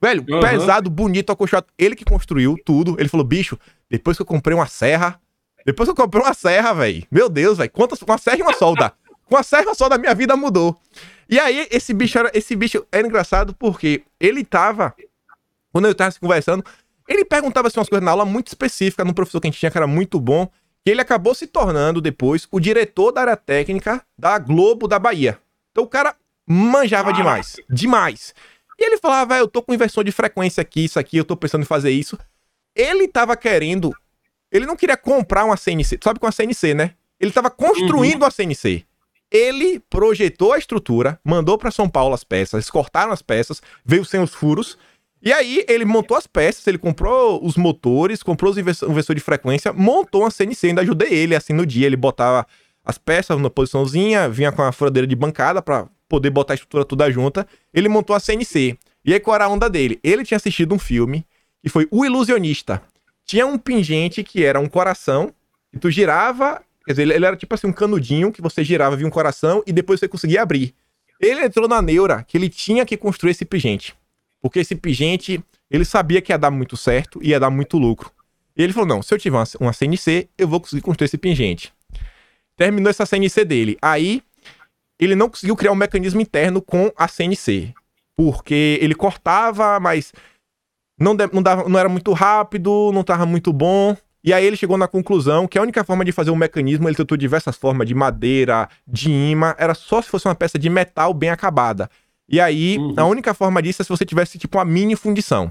Velho, uhum. pesado, bonito, acolchoado. Ele que construiu tudo. Ele falou, bicho, depois que eu comprei uma serra. Depois que eu comprei uma serra, velho. Meu Deus, velho. Quantas. Uma serra e uma solda. Com a serra só da minha vida mudou. E aí, esse bicho era, esse bicho era engraçado porque ele tava. Quando eu tava conversando, ele perguntava assim, umas coisas na aula muito específicas, num professor que a gente tinha que era muito bom, que ele acabou se tornando depois o diretor da área técnica da Globo da Bahia. Então o cara manjava demais, demais. E ele falava, ah, eu tô com inversão de frequência aqui, isso aqui, eu tô pensando em fazer isso. Ele tava querendo, ele não queria comprar uma CNC, tu sabe com a CNC, né? Ele tava construindo uhum. a CNC. Ele projetou a estrutura, mandou para São Paulo as peças, cortaram as peças, veio sem os furos, e aí ele montou as peças, ele comprou os motores, comprou os inversor de frequência, montou uma CNC, ainda ajudei ele assim no dia, ele botava as peças na posiçãozinha, vinha com a furadeira de bancada para poder botar a estrutura toda junta. Ele montou a CNC. E aí qual era a onda dele? Ele tinha assistido um filme que foi O Ilusionista. Tinha um pingente que era um coração, que tu girava, quer dizer, ele era tipo assim um canudinho que você girava, via um coração e depois você conseguia abrir. Ele entrou na neura que ele tinha que construir esse pingente. Porque esse pingente, ele sabia que ia dar muito certo e ia dar muito lucro. E ele falou: não, se eu tiver uma, CNC, eu vou conseguir construir esse pingente. Terminou essa CNC dele. Aí, ele não conseguiu criar um mecanismo interno com a CNC. Porque ele cortava, mas não, não, dava, não era muito rápido, não estava muito bom. E aí ele chegou na conclusão que a única forma de fazer um mecanismo, ele tentou diversas formas, de madeira, de imã, era só se fosse uma peça de metal bem acabada. E aí, uhum. a única forma disso é se você tivesse, tipo, uma mini fundição.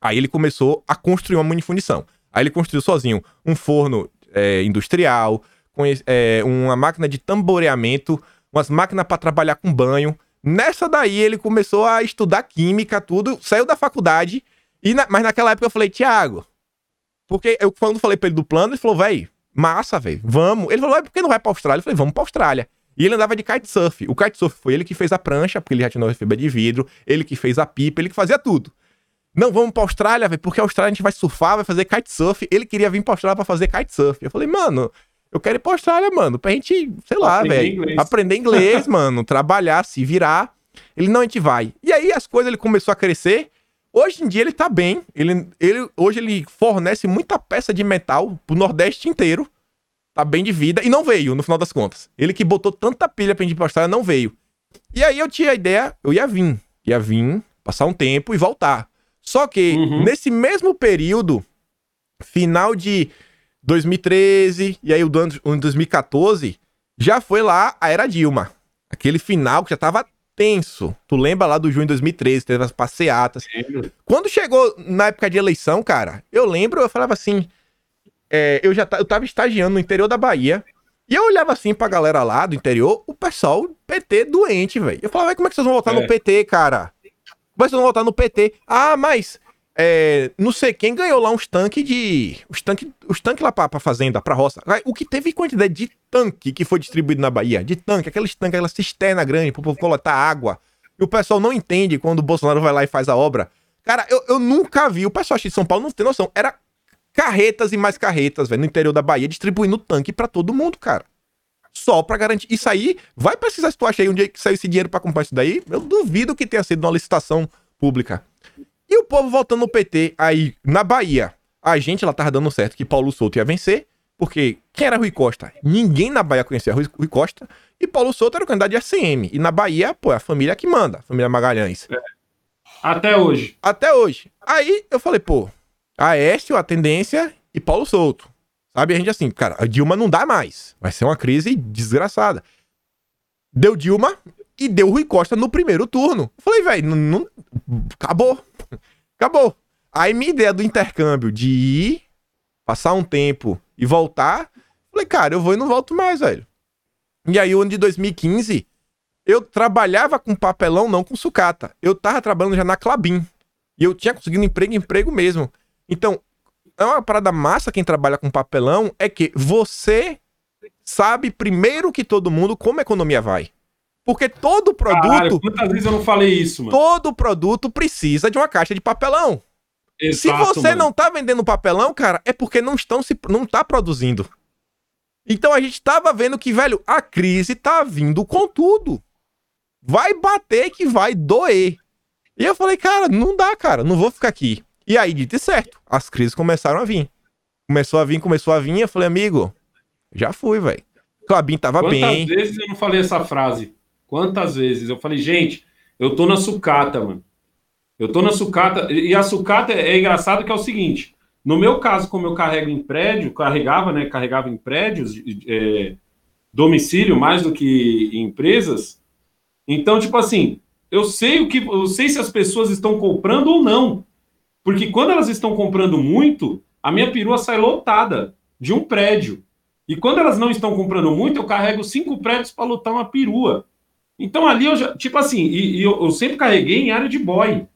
Aí ele começou a construir uma munifundição. Aí ele construiu sozinho um forno é, industrial, com, é, uma máquina de tamboreamento, umas máquinas para trabalhar com banho. Nessa daí ele começou a estudar química, tudo, saiu da faculdade. E na, mas naquela época eu falei, Tiago, porque eu quando falei pra ele do plano, ele falou, velho, massa, velho, vamos. Ele falou, por que não vai pra Austrália? Eu falei, vamos pra Austrália. E ele andava de kitesurf. O kitesurf foi ele que fez a prancha, porque ele já tinha uma fibra de vidro, ele que fez a pipa, ele que fazia tudo. Não, vamos pra Austrália, velho, porque a Austrália a gente vai surfar, vai fazer kitesurf. Ele queria vir pra Austrália pra fazer kitesurf. Eu falei, mano, eu quero ir pra Austrália, mano, pra gente, sei lá, velho, aprender inglês, mano, trabalhar, se virar. Ele, não, a gente vai. E aí as coisas, ele começou a crescer. Hoje em dia ele tá bem. Ele, ele, hoje ele fornece muita peça de metal pro Nordeste inteiro. Tá bem de vida. E não veio, no final das contas. Ele que botou tanta pilha pra gente ir pra Austrália, não veio. E aí eu tinha a ideia, eu ia vir. Ia vir, passar um tempo e voltar. Só que, uhum. nesse mesmo período, final de 2013 e aí o ano, em 2014, já foi lá a era Dilma. Aquele final que já tava tenso. Tu lembra lá do junho de 2013, teve as passeatas. Sim. Quando chegou na época de eleição, cara, eu lembro, eu falava assim, é, eu já eu tava estagiando no interior da Bahia, e eu olhava assim pra galera lá do interior, o pessoal PT doente, velho. Eu falava, como é que vocês vão votar é. no PT, cara? Como é que vocês vão votar no PT? Ah, mas é, não sei quem ganhou lá uns tanques de. Os tanques os tanque lá pra, pra fazenda, pra roça. O que teve quantidade de tanque que foi distribuído na Bahia? De tanque, aqueles tanques, aquela cisterna grande pro povo coletar água. E o pessoal não entende quando o Bolsonaro vai lá e faz a obra. Cara, eu, eu nunca vi. O pessoal de São Paulo não tem noção. Era carretas e mais carretas, velho, no interior da Bahia, distribuindo tanque para todo mundo, cara. Só pra garantir. Isso aí, vai precisar, se tu acha aí onde é que saiu esse dinheiro pra comprar isso daí, eu duvido que tenha sido uma licitação pública. E o povo votando no PT aí na Bahia. A gente lá tava dando certo que Paulo Souto ia vencer, porque quem era Rui Costa? Ninguém na Bahia conhecia Rui, Rui Costa. E Paulo Souto era o candidato de ACM. E na Bahia, pô, é a família que manda, a família Magalhães. É. Até hoje. Até hoje. Aí eu falei, pô, Aécio, a tendência e Paulo Souto. Sabe? A gente assim, cara, a Dilma não dá mais. Vai ser uma crise desgraçada. Deu Dilma e deu Rui Costa no primeiro turno. Falei, velho, não, não, acabou. Acabou. Aí minha ideia do intercâmbio de ir, passar um tempo e voltar, falei, cara, eu vou e não volto mais, velho. E aí, o ano de 2015, eu trabalhava com papelão, não com sucata. Eu tava trabalhando já na Clabin. E eu tinha conseguido emprego, emprego mesmo. Então, é uma parada massa quem trabalha com papelão, é que você sabe primeiro que todo mundo como a economia vai. Porque todo produto. Caralho, quantas vezes eu não falei isso, mano? Todo produto precisa de uma caixa de papelão. Exato, se você mano. não tá vendendo papelão, cara, é porque não estão se não tá produzindo. Então a gente tava vendo que, velho, a crise tá vindo com tudo. Vai bater que vai doer. E eu falei, cara, não dá, cara, não vou ficar aqui. E aí, dito e certo, as crises começaram a vir. Começou a vir, começou a vir, eu falei, amigo, já fui, velho. Clabin tava Quantas bem. Quantas vezes eu não falei essa frase? Quantas vezes? Eu falei, gente, eu tô na sucata, mano. Eu tô na sucata. E a sucata é, é engraçado que é o seguinte: no meu caso, como eu carrego em prédio, carregava, né? Carregava em prédios, é, domicílio mais do que em empresas. Então, tipo assim, eu sei o que. Eu sei se as pessoas estão comprando ou não. Porque quando elas estão comprando muito, a minha perua sai lotada de um prédio. E quando elas não estão comprando muito, eu carrego cinco prédios para lotar uma perua. Então ali eu já, tipo assim, e, e eu, eu, sempre carreguei em área de boy.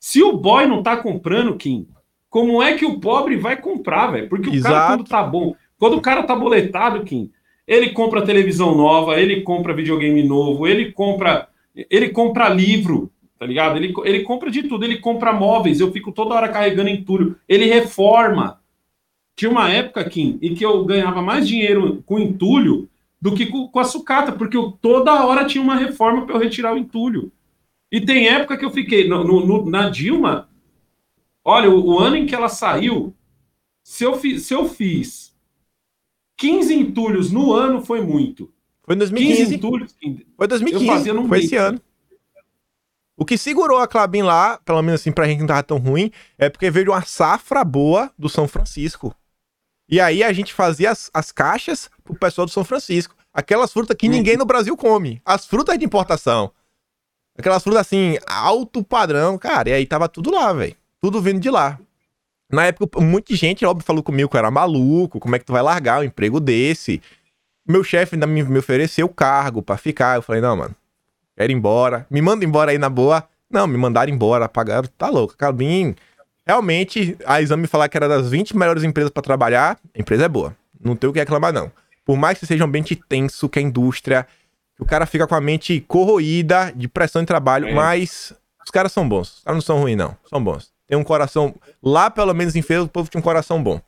Se o boy não tá comprando, Kim, como é que o pobre vai comprar, velho? Porque o Exato. cara, quando tá bom, quando o cara tá boletado, Kim, ele compra televisão nova, ele compra videogame novo, ele compra, ele compra livro, tá ligado? Ele, ele compra de tudo, ele compra móveis, eu fico toda hora carregando entulho, ele reforma. Tinha uma época, Kim, em que eu ganhava mais dinheiro com entulho do que com, com a sucata, porque eu toda hora tinha uma reforma para eu retirar o entulho. E tem época que eu fiquei no, no, na Dilma. Olha, o, o, ano em que ela saiu, se eu, fiz, se eu fiz 15 entulhos no ano, foi muito. Foi em 2015. 15 entulhos. Foi 2015. foi mês. esse ano. O que segurou a Clabin lá, pelo menos assim, pra gente não tava tão ruim, é porque veio uma safra boa do São Francisco. E aí a gente fazia as, as caixas pro pessoal do São Francisco. Aquelas frutas que ninguém no Brasil come. As frutas de importação. Aquelas frutas assim, alto padrão, cara. E aí tava tudo lá, velho. tudo vindo de lá. Na época, muita gente, óbvio, falou comigo que eu era maluco, como é que tu vai largar um emprego desse? Meu chefe ainda me, me ofereceu cargo para ficar. Eu falei, não, mano, quero ir embora. Me manda embora aí na boa. Não, me mandaram embora, pagaram, tá louco. Cabim, realmente, a exame me falar que era das 20 melhores empresas para trabalhar, a empresa é boa. Não tem o que reclamar, não. Por mais que seja um ambiente tenso, que a indústria, o cara fica com a mente corroída de pressão de trabalho, é. mas os caras são bons. Os caras não são ruins, não. São bons. Tem um coração. Lá, pelo menos em feira, o povo tinha um coração bom.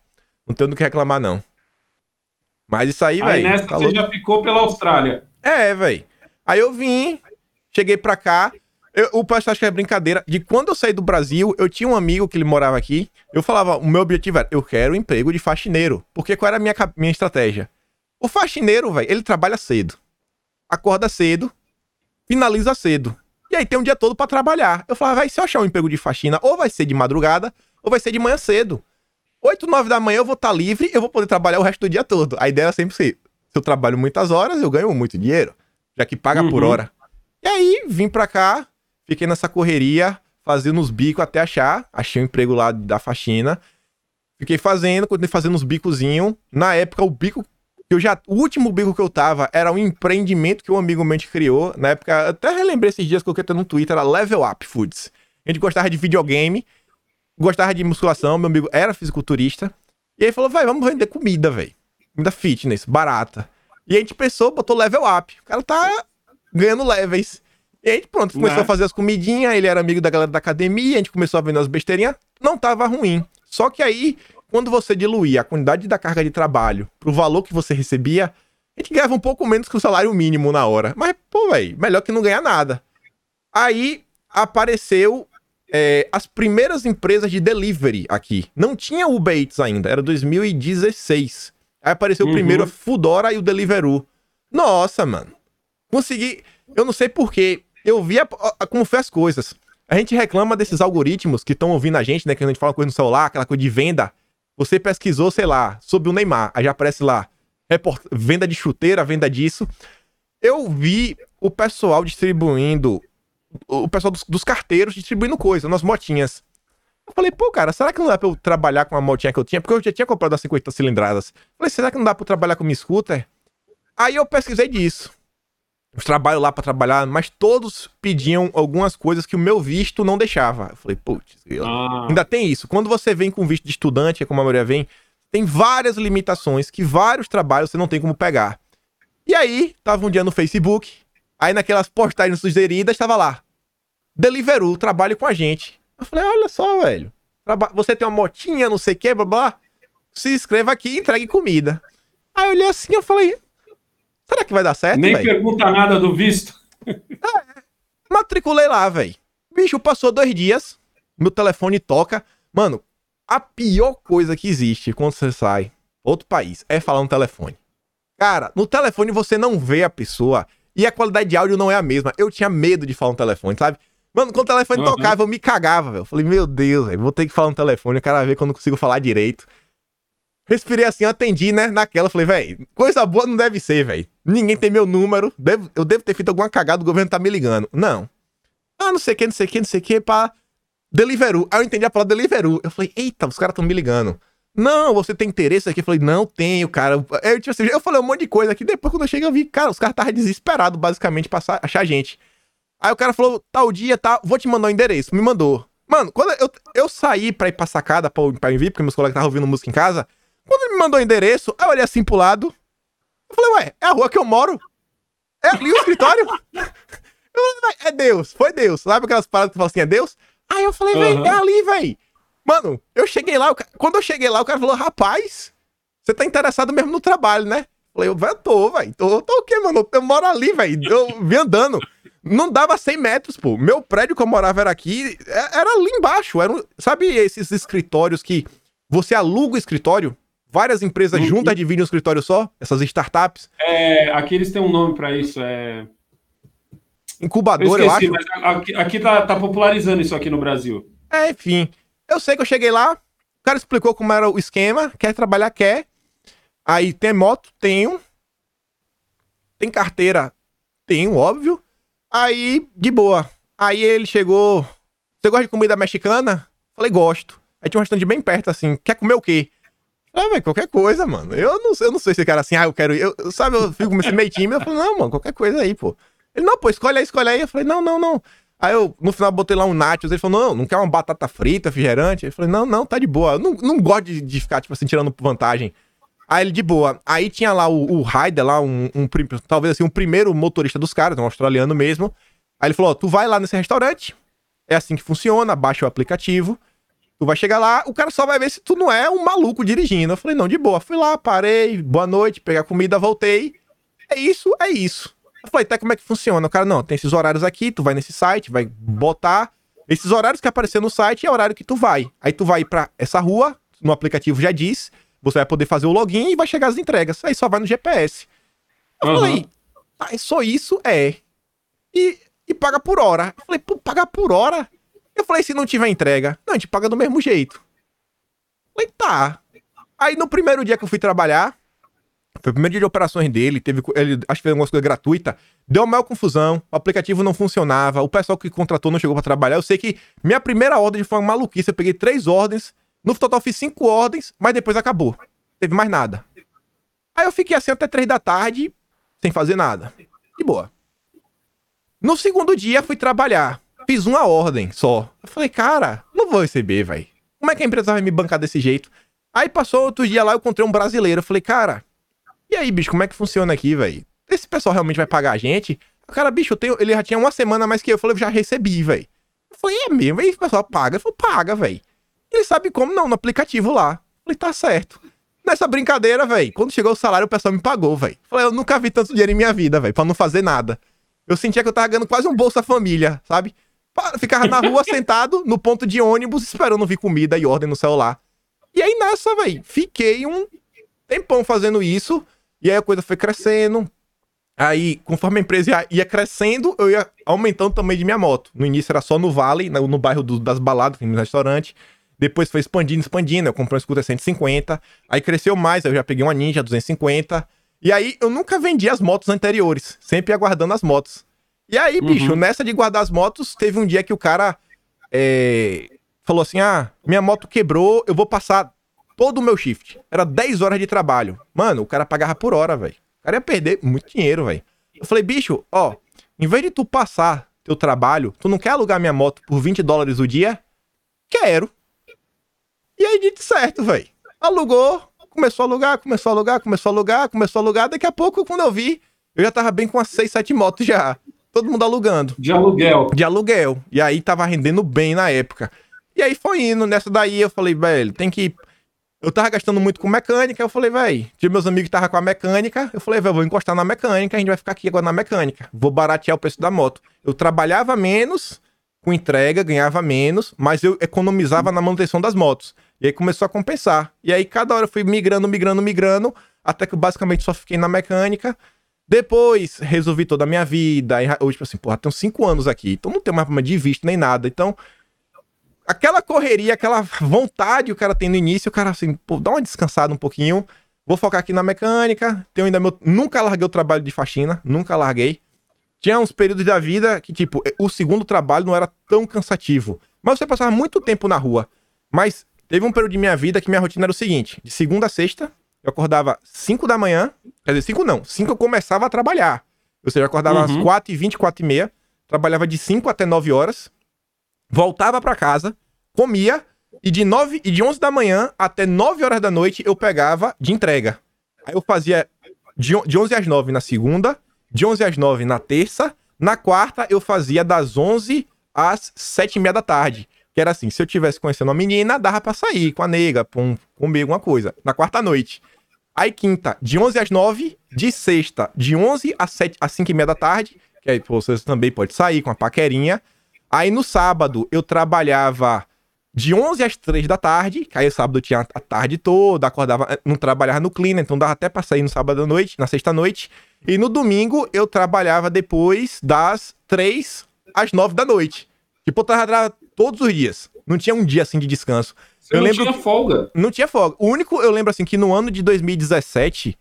Não tem do que reclamar, não. Mas isso aí, velho. Aí nessa falou... você já ficou pela Austrália. É, velho. Aí eu vim, cheguei pra cá. Eu, o pastor acho que é brincadeira. De quando eu saí do Brasil, eu tinha um amigo que ele morava aqui. Eu falava, o meu objetivo era, eu quero um emprego de faxineiro. Porque qual era a minha, minha estratégia? O faxineiro, velho, ele trabalha cedo. Acorda cedo, finaliza cedo. E aí tem um dia todo para trabalhar. Eu falava, vai, se eu achar um emprego de faxina, ou vai ser de madrugada, ou vai ser de manhã cedo. 8, 9 da manhã eu vou estar tá livre, eu vou poder trabalhar o resto do dia todo. A ideia era sempre ser, se eu trabalho muitas horas, eu ganho muito dinheiro, já que paga uhum. por hora. E aí, vim pra cá, fiquei nessa correria, fazendo os bicos até achar. Achei um emprego lá da faxina. Fiquei fazendo, continuei fazendo os bicozinhos. Na época, o bico eu já, o último bico que eu tava era um empreendimento que um amigo meu criou. Na época, até relembrei esses dias que eu ter no Twitter, era Level Up Foods. A gente gostava de videogame, gostava de musculação, meu amigo era fisiculturista. E aí falou, vai, vamos vender comida, velho. Comida fitness, barata. E a gente pensou, botou level up. O cara tá ganhando levels. E a gente, pronto, começou a fazer as comidinhas, ele era amigo da galera da academia, a gente começou a vender as besteirinhas. Não tava ruim. Só que aí quando você diluía a quantidade da carga de trabalho pro valor que você recebia, a gente ganhava um pouco menos que o salário mínimo na hora. Mas, pô, velho, melhor que não ganhar nada. Aí apareceu é, as primeiras empresas de delivery aqui. Não tinha Uber Eats ainda, era 2016. Aí apareceu uhum. primeiro a Fudora e o Deliveroo. Nossa, mano. Consegui. Eu não sei porquê. Eu via como foi as coisas. A gente reclama desses algoritmos que estão ouvindo a gente, né? Que a gente fala coisa no celular, aquela coisa de venda. Você pesquisou, sei lá, sobre o Neymar, aí já aparece lá, report... venda de chuteira, venda disso. Eu vi o pessoal distribuindo, o pessoal dos, dos carteiros distribuindo coisa nas motinhas. Eu falei, pô, cara, será que não dá pra eu trabalhar com a motinha que eu tinha? Porque eu já tinha comprado as 50 cilindradas. Eu falei, será que não dá pra eu trabalhar com minha scooter? Aí eu pesquisei disso os trabalhos lá para trabalhar, mas todos pediam algumas coisas que o meu visto não deixava. Eu falei, putz, ah. ainda tem isso. Quando você vem com visto de estudante, é como a maioria vem, tem várias limitações que vários trabalhos você não tem como pegar. E aí, tava um dia no Facebook, aí naquelas postagens sugeridas, estava lá. Deliveroo, trabalhe com a gente. Eu falei, olha só, velho. Você tem uma motinha, não sei o que, blá blá. Se inscreva aqui e entregue comida. Aí eu olhei assim, eu falei, Será que vai dar certo? Nem véio? pergunta nada do visto. É, matriculei lá, velho. Bicho, passou dois dias, meu telefone toca. Mano, a pior coisa que existe quando você sai outro país é falar no telefone. Cara, no telefone você não vê a pessoa e a qualidade de áudio não é a mesma. Eu tinha medo de falar no telefone, sabe? Mano, quando o telefone uhum. tocava, eu me cagava, velho. Falei, meu Deus, véio, vou ter que falar no telefone, eu quero ver quando eu consigo falar direito. Respirei assim, atendi, né? Naquela, falei, velho, coisa boa não deve ser, velho. Ninguém tem meu número. Devo, eu devo ter feito alguma cagada, o governo tá me ligando. Não. Ah, não sei o que, não sei o que, não sei o que, pá. Deliveroo. Aí eu entendi a palavra Deliveroo. Eu falei, eita, os caras estão me ligando. Não, você tem interesse aqui? Eu falei, não tenho, cara. Eu, tipo assim, eu falei um monte de coisa aqui. Depois, quando eu cheguei, eu vi, cara, os caras estavam desesperados, basicamente, pra achar gente. Aí o cara falou, tal dia, tá, vou te mandar o endereço. Me mandou. Mano, quando eu, eu saí pra ir pra sacada, pra, pra enviar, porque meus colegas estavam ouvindo música em casa, quando ele me mandou o endereço, eu olhei assim pro lado. Eu falei, ué, é a rua que eu moro? É ali o escritório? é Deus, foi Deus. Sabe aquelas paradas que falam assim, é Deus? Aí eu falei, velho, uhum. é ali, velho. Mano, eu cheguei lá, quando eu cheguei lá, o cara falou, rapaz, você tá interessado mesmo no trabalho, né? Eu falei, eu tô, velho, tô, tô o quê, mano? Eu moro ali, velho. Eu vim andando. Não dava 100 metros, pô. Meu prédio que eu morava era aqui, é, era ali embaixo. Era, sabe esses escritórios que você aluga o escritório? Várias empresas uhum. juntas dividem um escritório só? Essas startups? É, aqui eles têm um nome para isso, é... Incubador, eu, esqueci, eu acho. aqui, aqui tá, tá popularizando isso aqui no Brasil. É, enfim. Eu sei que eu cheguei lá, o cara explicou como era o esquema, quer trabalhar, quer. Aí tem moto? Tenho. Tem carteira? Tenho, óbvio. Aí, de boa. Aí ele chegou. Você gosta de comida mexicana? Falei, gosto. Aí tinha um restaurante bem perto, assim, quer comer o quê? Ah, velho, qualquer coisa, mano. Eu não, eu não sei se cara assim, ah, eu quero. Eu, sabe, eu fico meio time, eu falei, não, mano, qualquer coisa aí, pô. Ele, não, pô, escolhe aí, escolhe aí. Eu falei, não, não, não. Aí eu, no final, botei lá um nachos. Ele falou, não, não quer uma batata frita, refrigerante? Eu falei, não, não, tá de boa. Eu não, não gosto de, de ficar, tipo assim, tirando vantagem. Aí ele, de boa. Aí tinha lá o, o Ryder, lá, um, um, talvez assim, um primeiro motorista dos caras, um australiano mesmo. Aí ele falou, tu vai lá nesse restaurante, é assim que funciona, baixa o aplicativo. Tu vai chegar lá, o cara só vai ver se tu não é um maluco dirigindo. Eu falei, não, de boa. Fui lá, parei, boa noite, pegar comida, voltei. É isso, é isso. Eu falei, tá, como é que funciona? O cara, não, tem esses horários aqui, tu vai nesse site, vai botar. Esses horários que aparecer no site é o horário que tu vai. Aí tu vai para essa rua, no aplicativo já diz, você vai poder fazer o login e vai chegar as entregas. Aí só vai no GPS. Eu uhum. falei, ah, é só isso? É. E, e paga por hora. Eu falei, pô, pagar por hora? Eu falei, se não tiver entrega, não, a gente paga do mesmo jeito. Falei, tá. Aí no primeiro dia que eu fui trabalhar, foi o primeiro dia de operações dele, teve, ele, acho que fez algumas coisas gratuitas. Deu uma maior confusão, o aplicativo não funcionava, o pessoal que contratou não chegou para trabalhar. Eu sei que minha primeira ordem foi uma maluquice, eu peguei três ordens, no total fiz cinco ordens, mas depois acabou. Teve mais nada. Aí eu fiquei assim até três da tarde, sem fazer nada. De boa. No segundo dia, fui trabalhar. Fiz uma ordem só. Eu falei, cara, não vou receber, velho. Como é que a empresa vai me bancar desse jeito? Aí passou outro dia lá, eu encontrei um brasileiro. Eu falei, cara, e aí, bicho, como é que funciona aqui, velho? Esse pessoal realmente vai pagar a gente? O cara, bicho, eu tenho, ele já tinha uma semana mais que eu. Eu falei, eu já recebi, velho. Eu falei, é mesmo? Aí o pessoal paga. Ele falou, paga, velho. Ele sabe como? Não, no aplicativo lá. Eu falei, tá certo. Nessa brincadeira, velho, quando chegou o salário, o pessoal me pagou, velho. Falei, eu nunca vi tanto dinheiro em minha vida, velho, pra não fazer nada. Eu sentia que eu tava ganhando quase um Bolsa Família, sabe? Ficava na rua sentado, no ponto de ônibus, esperando vir comida e ordem no celular. E aí nessa, velho, fiquei um tempão fazendo isso. E aí a coisa foi crescendo. Aí, conforme a empresa ia, crescendo, eu ia aumentando também de minha moto. No início era só no Vale, no, no bairro do, das baladas, no restaurante. Depois foi expandindo, expandindo. Eu comprei uma scooter 150. Aí cresceu mais, eu já peguei uma Ninja 250. E aí eu nunca vendi as motos anteriores. Sempre aguardando as motos. E aí, uhum. bicho, nessa de guardar as motos, teve um dia que o cara é, falou assim: Ah, minha moto quebrou, eu vou passar todo o meu shift. Era 10 horas de trabalho. Mano, o cara pagava por hora, velho. O cara ia perder muito dinheiro, velho. Eu falei, bicho, ó, em vez de tu passar teu trabalho, tu não quer alugar minha moto por 20 dólares o dia? Quero. E aí, dito certo, velho. Alugou, começou a alugar, começou a alugar, começou a alugar, começou a alugar. Daqui a pouco, quando eu vi, eu já tava bem com umas 6, 7 motos já. Todo mundo alugando. De aluguel. De aluguel. E aí tava rendendo bem na época. E aí foi indo. Nessa daí eu falei, velho, tem que. Eu tava gastando muito com mecânica. Eu falei, velho, tinha meus amigos que tava com a mecânica. Eu falei, velho, vou encostar na mecânica. A gente vai ficar aqui agora na mecânica. Vou baratear o preço da moto. Eu trabalhava menos com entrega, ganhava menos, mas eu economizava na manutenção das motos. E aí começou a compensar. E aí cada hora eu fui migrando, migrando, migrando, até que eu basicamente só fiquei na mecânica. Depois, resolvi toda a minha vida. E hoje, tipo assim, porra, tenho cinco anos aqui. Então não tenho mais de visto nem nada. Então, aquela correria, aquela vontade que o cara tem no início, o cara assim, pô, dá uma descansada um pouquinho. Vou focar aqui na mecânica. Tenho ainda meu. Nunca larguei o trabalho de faxina. Nunca larguei. Tinha uns períodos da vida que, tipo, o segundo trabalho não era tão cansativo. Mas você passava muito tempo na rua. Mas teve um período de minha vida que minha rotina era o seguinte: de segunda a sexta, eu acordava 5 da manhã. Quer dizer, 5 não. 5 eu começava a trabalhar. Ou seja, eu acordava uhum. às 4 e 20, 4 e meia. Trabalhava de 5 até 9 horas. Voltava para casa, comia. E de, 9, e de 11 da manhã até 9 horas da noite eu pegava de entrega. Aí eu fazia de, de 11 às 9 na segunda, de 11 às 9 na terça. Na quarta eu fazia das 11 às 7 e meia da tarde. Que era assim, se eu tivesse conhecendo uma menina, dava pra sair com a nega, pra um, comer alguma coisa. Na quarta noite. Aí quinta, de 11 às 9. De sexta, de 11 às, 7, às 5 e meia da tarde. Que aí vocês também pode sair com a paquerinha. Aí no sábado, eu trabalhava de 11 às 3 da tarde. Que aí sábado tinha a tarde toda, acordava, eh, não trabalhava no cleaner, então dava até pra sair no sábado à noite, na sexta noite. E no domingo, eu trabalhava depois das 3 às 9 da noite. Tipo, eu trabalhava todos os dias. Não tinha um dia assim de descanso. Você eu não lembro tinha folga. Não tinha folga. O único, eu lembro assim, que no ano de 2017,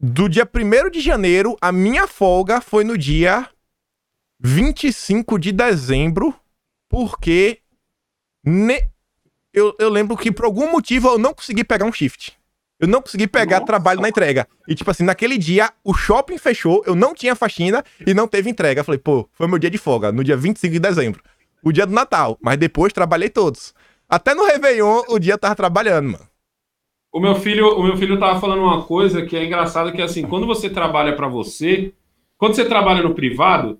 do dia 1 de janeiro, a minha folga foi no dia 25 de dezembro, porque Ne... Eu, eu lembro que por algum motivo eu não consegui pegar um shift. Eu não consegui pegar Nossa. trabalho na entrega. E, tipo assim, naquele dia, o shopping fechou, eu não tinha faxina e não teve entrega. Eu falei, pô, foi meu dia de folga, no dia 25 de dezembro. O dia do Natal. Mas depois trabalhei todos. Até no Réveillon, o dia eu tava trabalhando, mano. O meu filho, o meu filho tava falando uma coisa que é engraçada, que é assim, quando você trabalha para você, quando você trabalha no privado,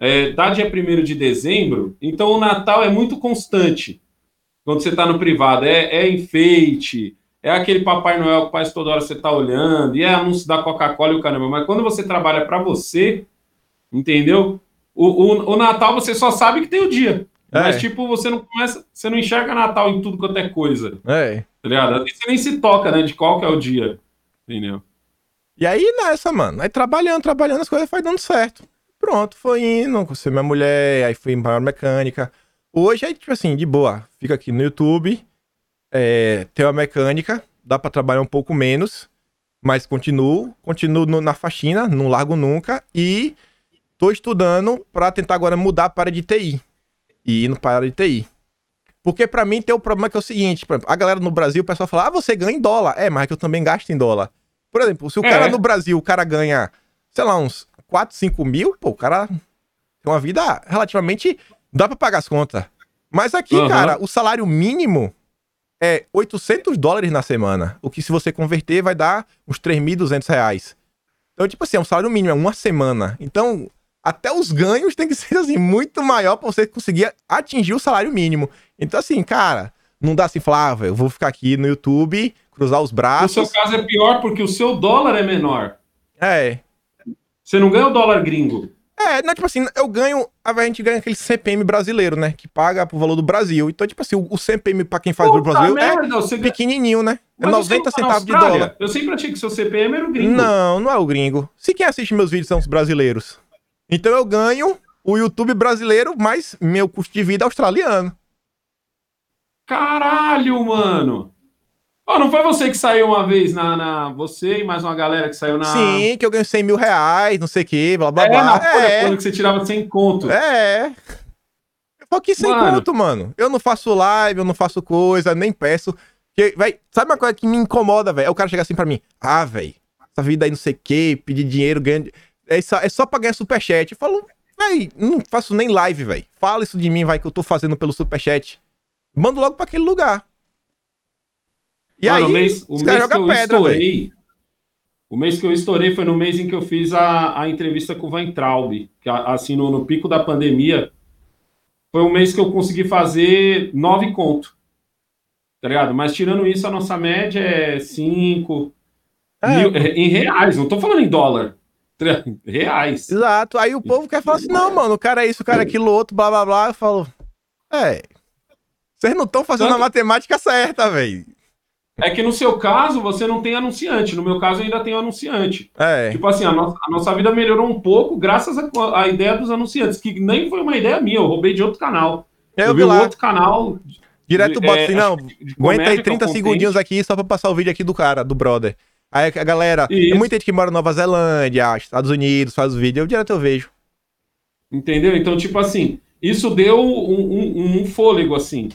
é, dá dia 1 de dezembro, então o Natal é muito constante. Quando você tá no privado, é, é enfeite, é aquele Papai Noel que faz toda hora você tá olhando, e é anúncio da Coca-Cola e o caramba. Mas quando você trabalha para você, entendeu? O, o, o Natal você só sabe que tem o dia. Mas, É. tipo, você não começa, você não enxerga Natal em tudo quanto é coisa. É. Tá ligado? Você nem se toca, né? De qual que é o dia. Entendeu? E aí nessa, mano. Aí trabalhando, trabalhando, as coisas foi dando certo. Pronto, foi indo, conheci minha mulher, aí fui embora mecânica. Hoje é tipo assim, de boa. Fica aqui no YouTube, é, tem uma mecânica, dá pra trabalhar um pouco menos, mas continuo, continuo no- na faxina, não largo nunca. E tô estudando pra tentar agora mudar para de TI. E indo para a área de TI. Porque pra mim tem o problema que é o seguinte, exemplo, a galera no Brasil, o pessoal fala, ah, você ganha em dólar. É, mas é que eu também gasto em dólar. Por exemplo, se o É. cara no Brasil, o cara ganha, sei lá, uns 4, 5 mil, pô, o cara tem uma vida relativamente. dá pra pagar as contas. Mas aqui, Aham. cara, o salário mínimo é 800 dólares na semana. O que, se você converter, vai dar uns 3.200 reais. Então, tipo assim, é um salário mínimo, é uma semana. Então, até os ganhos tem que ser, assim, muito maior pra você conseguir atingir o salário mínimo. Então, assim, cara, não dá assim, falar, ah, eu vou ficar aqui no YouTube, cruzar os No braços. seu caso é pior porque o seu dólar é menor. É. Você não ganha o dólar gringo. É, não, tipo assim, eu ganho. A gente ganha aquele CPM brasileiro, né? Que paga pro valor do Brasil. Então, tipo assim, o, o CPM pra quem faz Puta Brasil merda, você é pequenininho, né? É Mas você 90 não tá na centavos de dólar. Eu sempre achei que seu CPM era o gringo. Não, não é o gringo. Se quem assiste meus vídeos são os brasileiros. Então eu ganho o YouTube brasileiro, mais meu custo de vida australiano. Caralho, mano. Ó, não foi você que saiu uma vez na, na- Você e mais uma galera que saiu na. Sim, que eu ganho 100 mil reais, não sei o que, blá blá É, blá. na É, quando que você tirava sem conto. é. Só que sem Mano. conto, mano. Eu não faço live, eu não faço coisa, nem peço. Que, véi, sabe uma coisa que me incomoda, velho? É o cara chegar assim pra mim. Ah, velho, essa vida aí não sei o que, pedir dinheiro, ganhar. É só, é só pra ganhar superchat. Eu falo, véi, não faço nem live, velho. Fala isso de mim, vai, que eu tô fazendo pelo superchat. Mando logo pra aquele lugar. E Mano, aí, o mês, o mês que eu pedra, estourei. O mês que eu estourei foi no mês em que eu fiz a, a entrevista com o Van Traub, que assim, no, no pico da pandemia, foi um mês que eu consegui fazer nove conto. Tá ligado? Mas tirando isso, a nossa média é cinco É. mil- é, em reais, não tô falando em dólar. Reais. Exato. Aí o povo quer falar assim: não, mano, o cara é isso, o cara é aquilo, outro, blá blá blá. Eu falo, é. Vocês não estão fazendo Tanto- a matemática certa, velho. É que no seu caso, você não tem anunciante. No meu caso, eu ainda tenho anunciante. É. Tipo assim, a nossa, a nossa vida melhorou um pouco graças à ideia dos anunciantes, que nem foi uma ideia minha, eu roubei de outro canal. Eu, Eu, vi lá. outro canal. Direto bota é, assim, não, de aguenta aí que é o 30 Content. segundinhos aqui só pra passar o vídeo aqui do cara, do brother. Aí a galera, tem muita gente que mora na Nova Zelândia, Estados Unidos, faz o vídeo, eu direto eu vejo. Entendeu? Então, tipo assim, isso deu um, um- um fôlego, assim.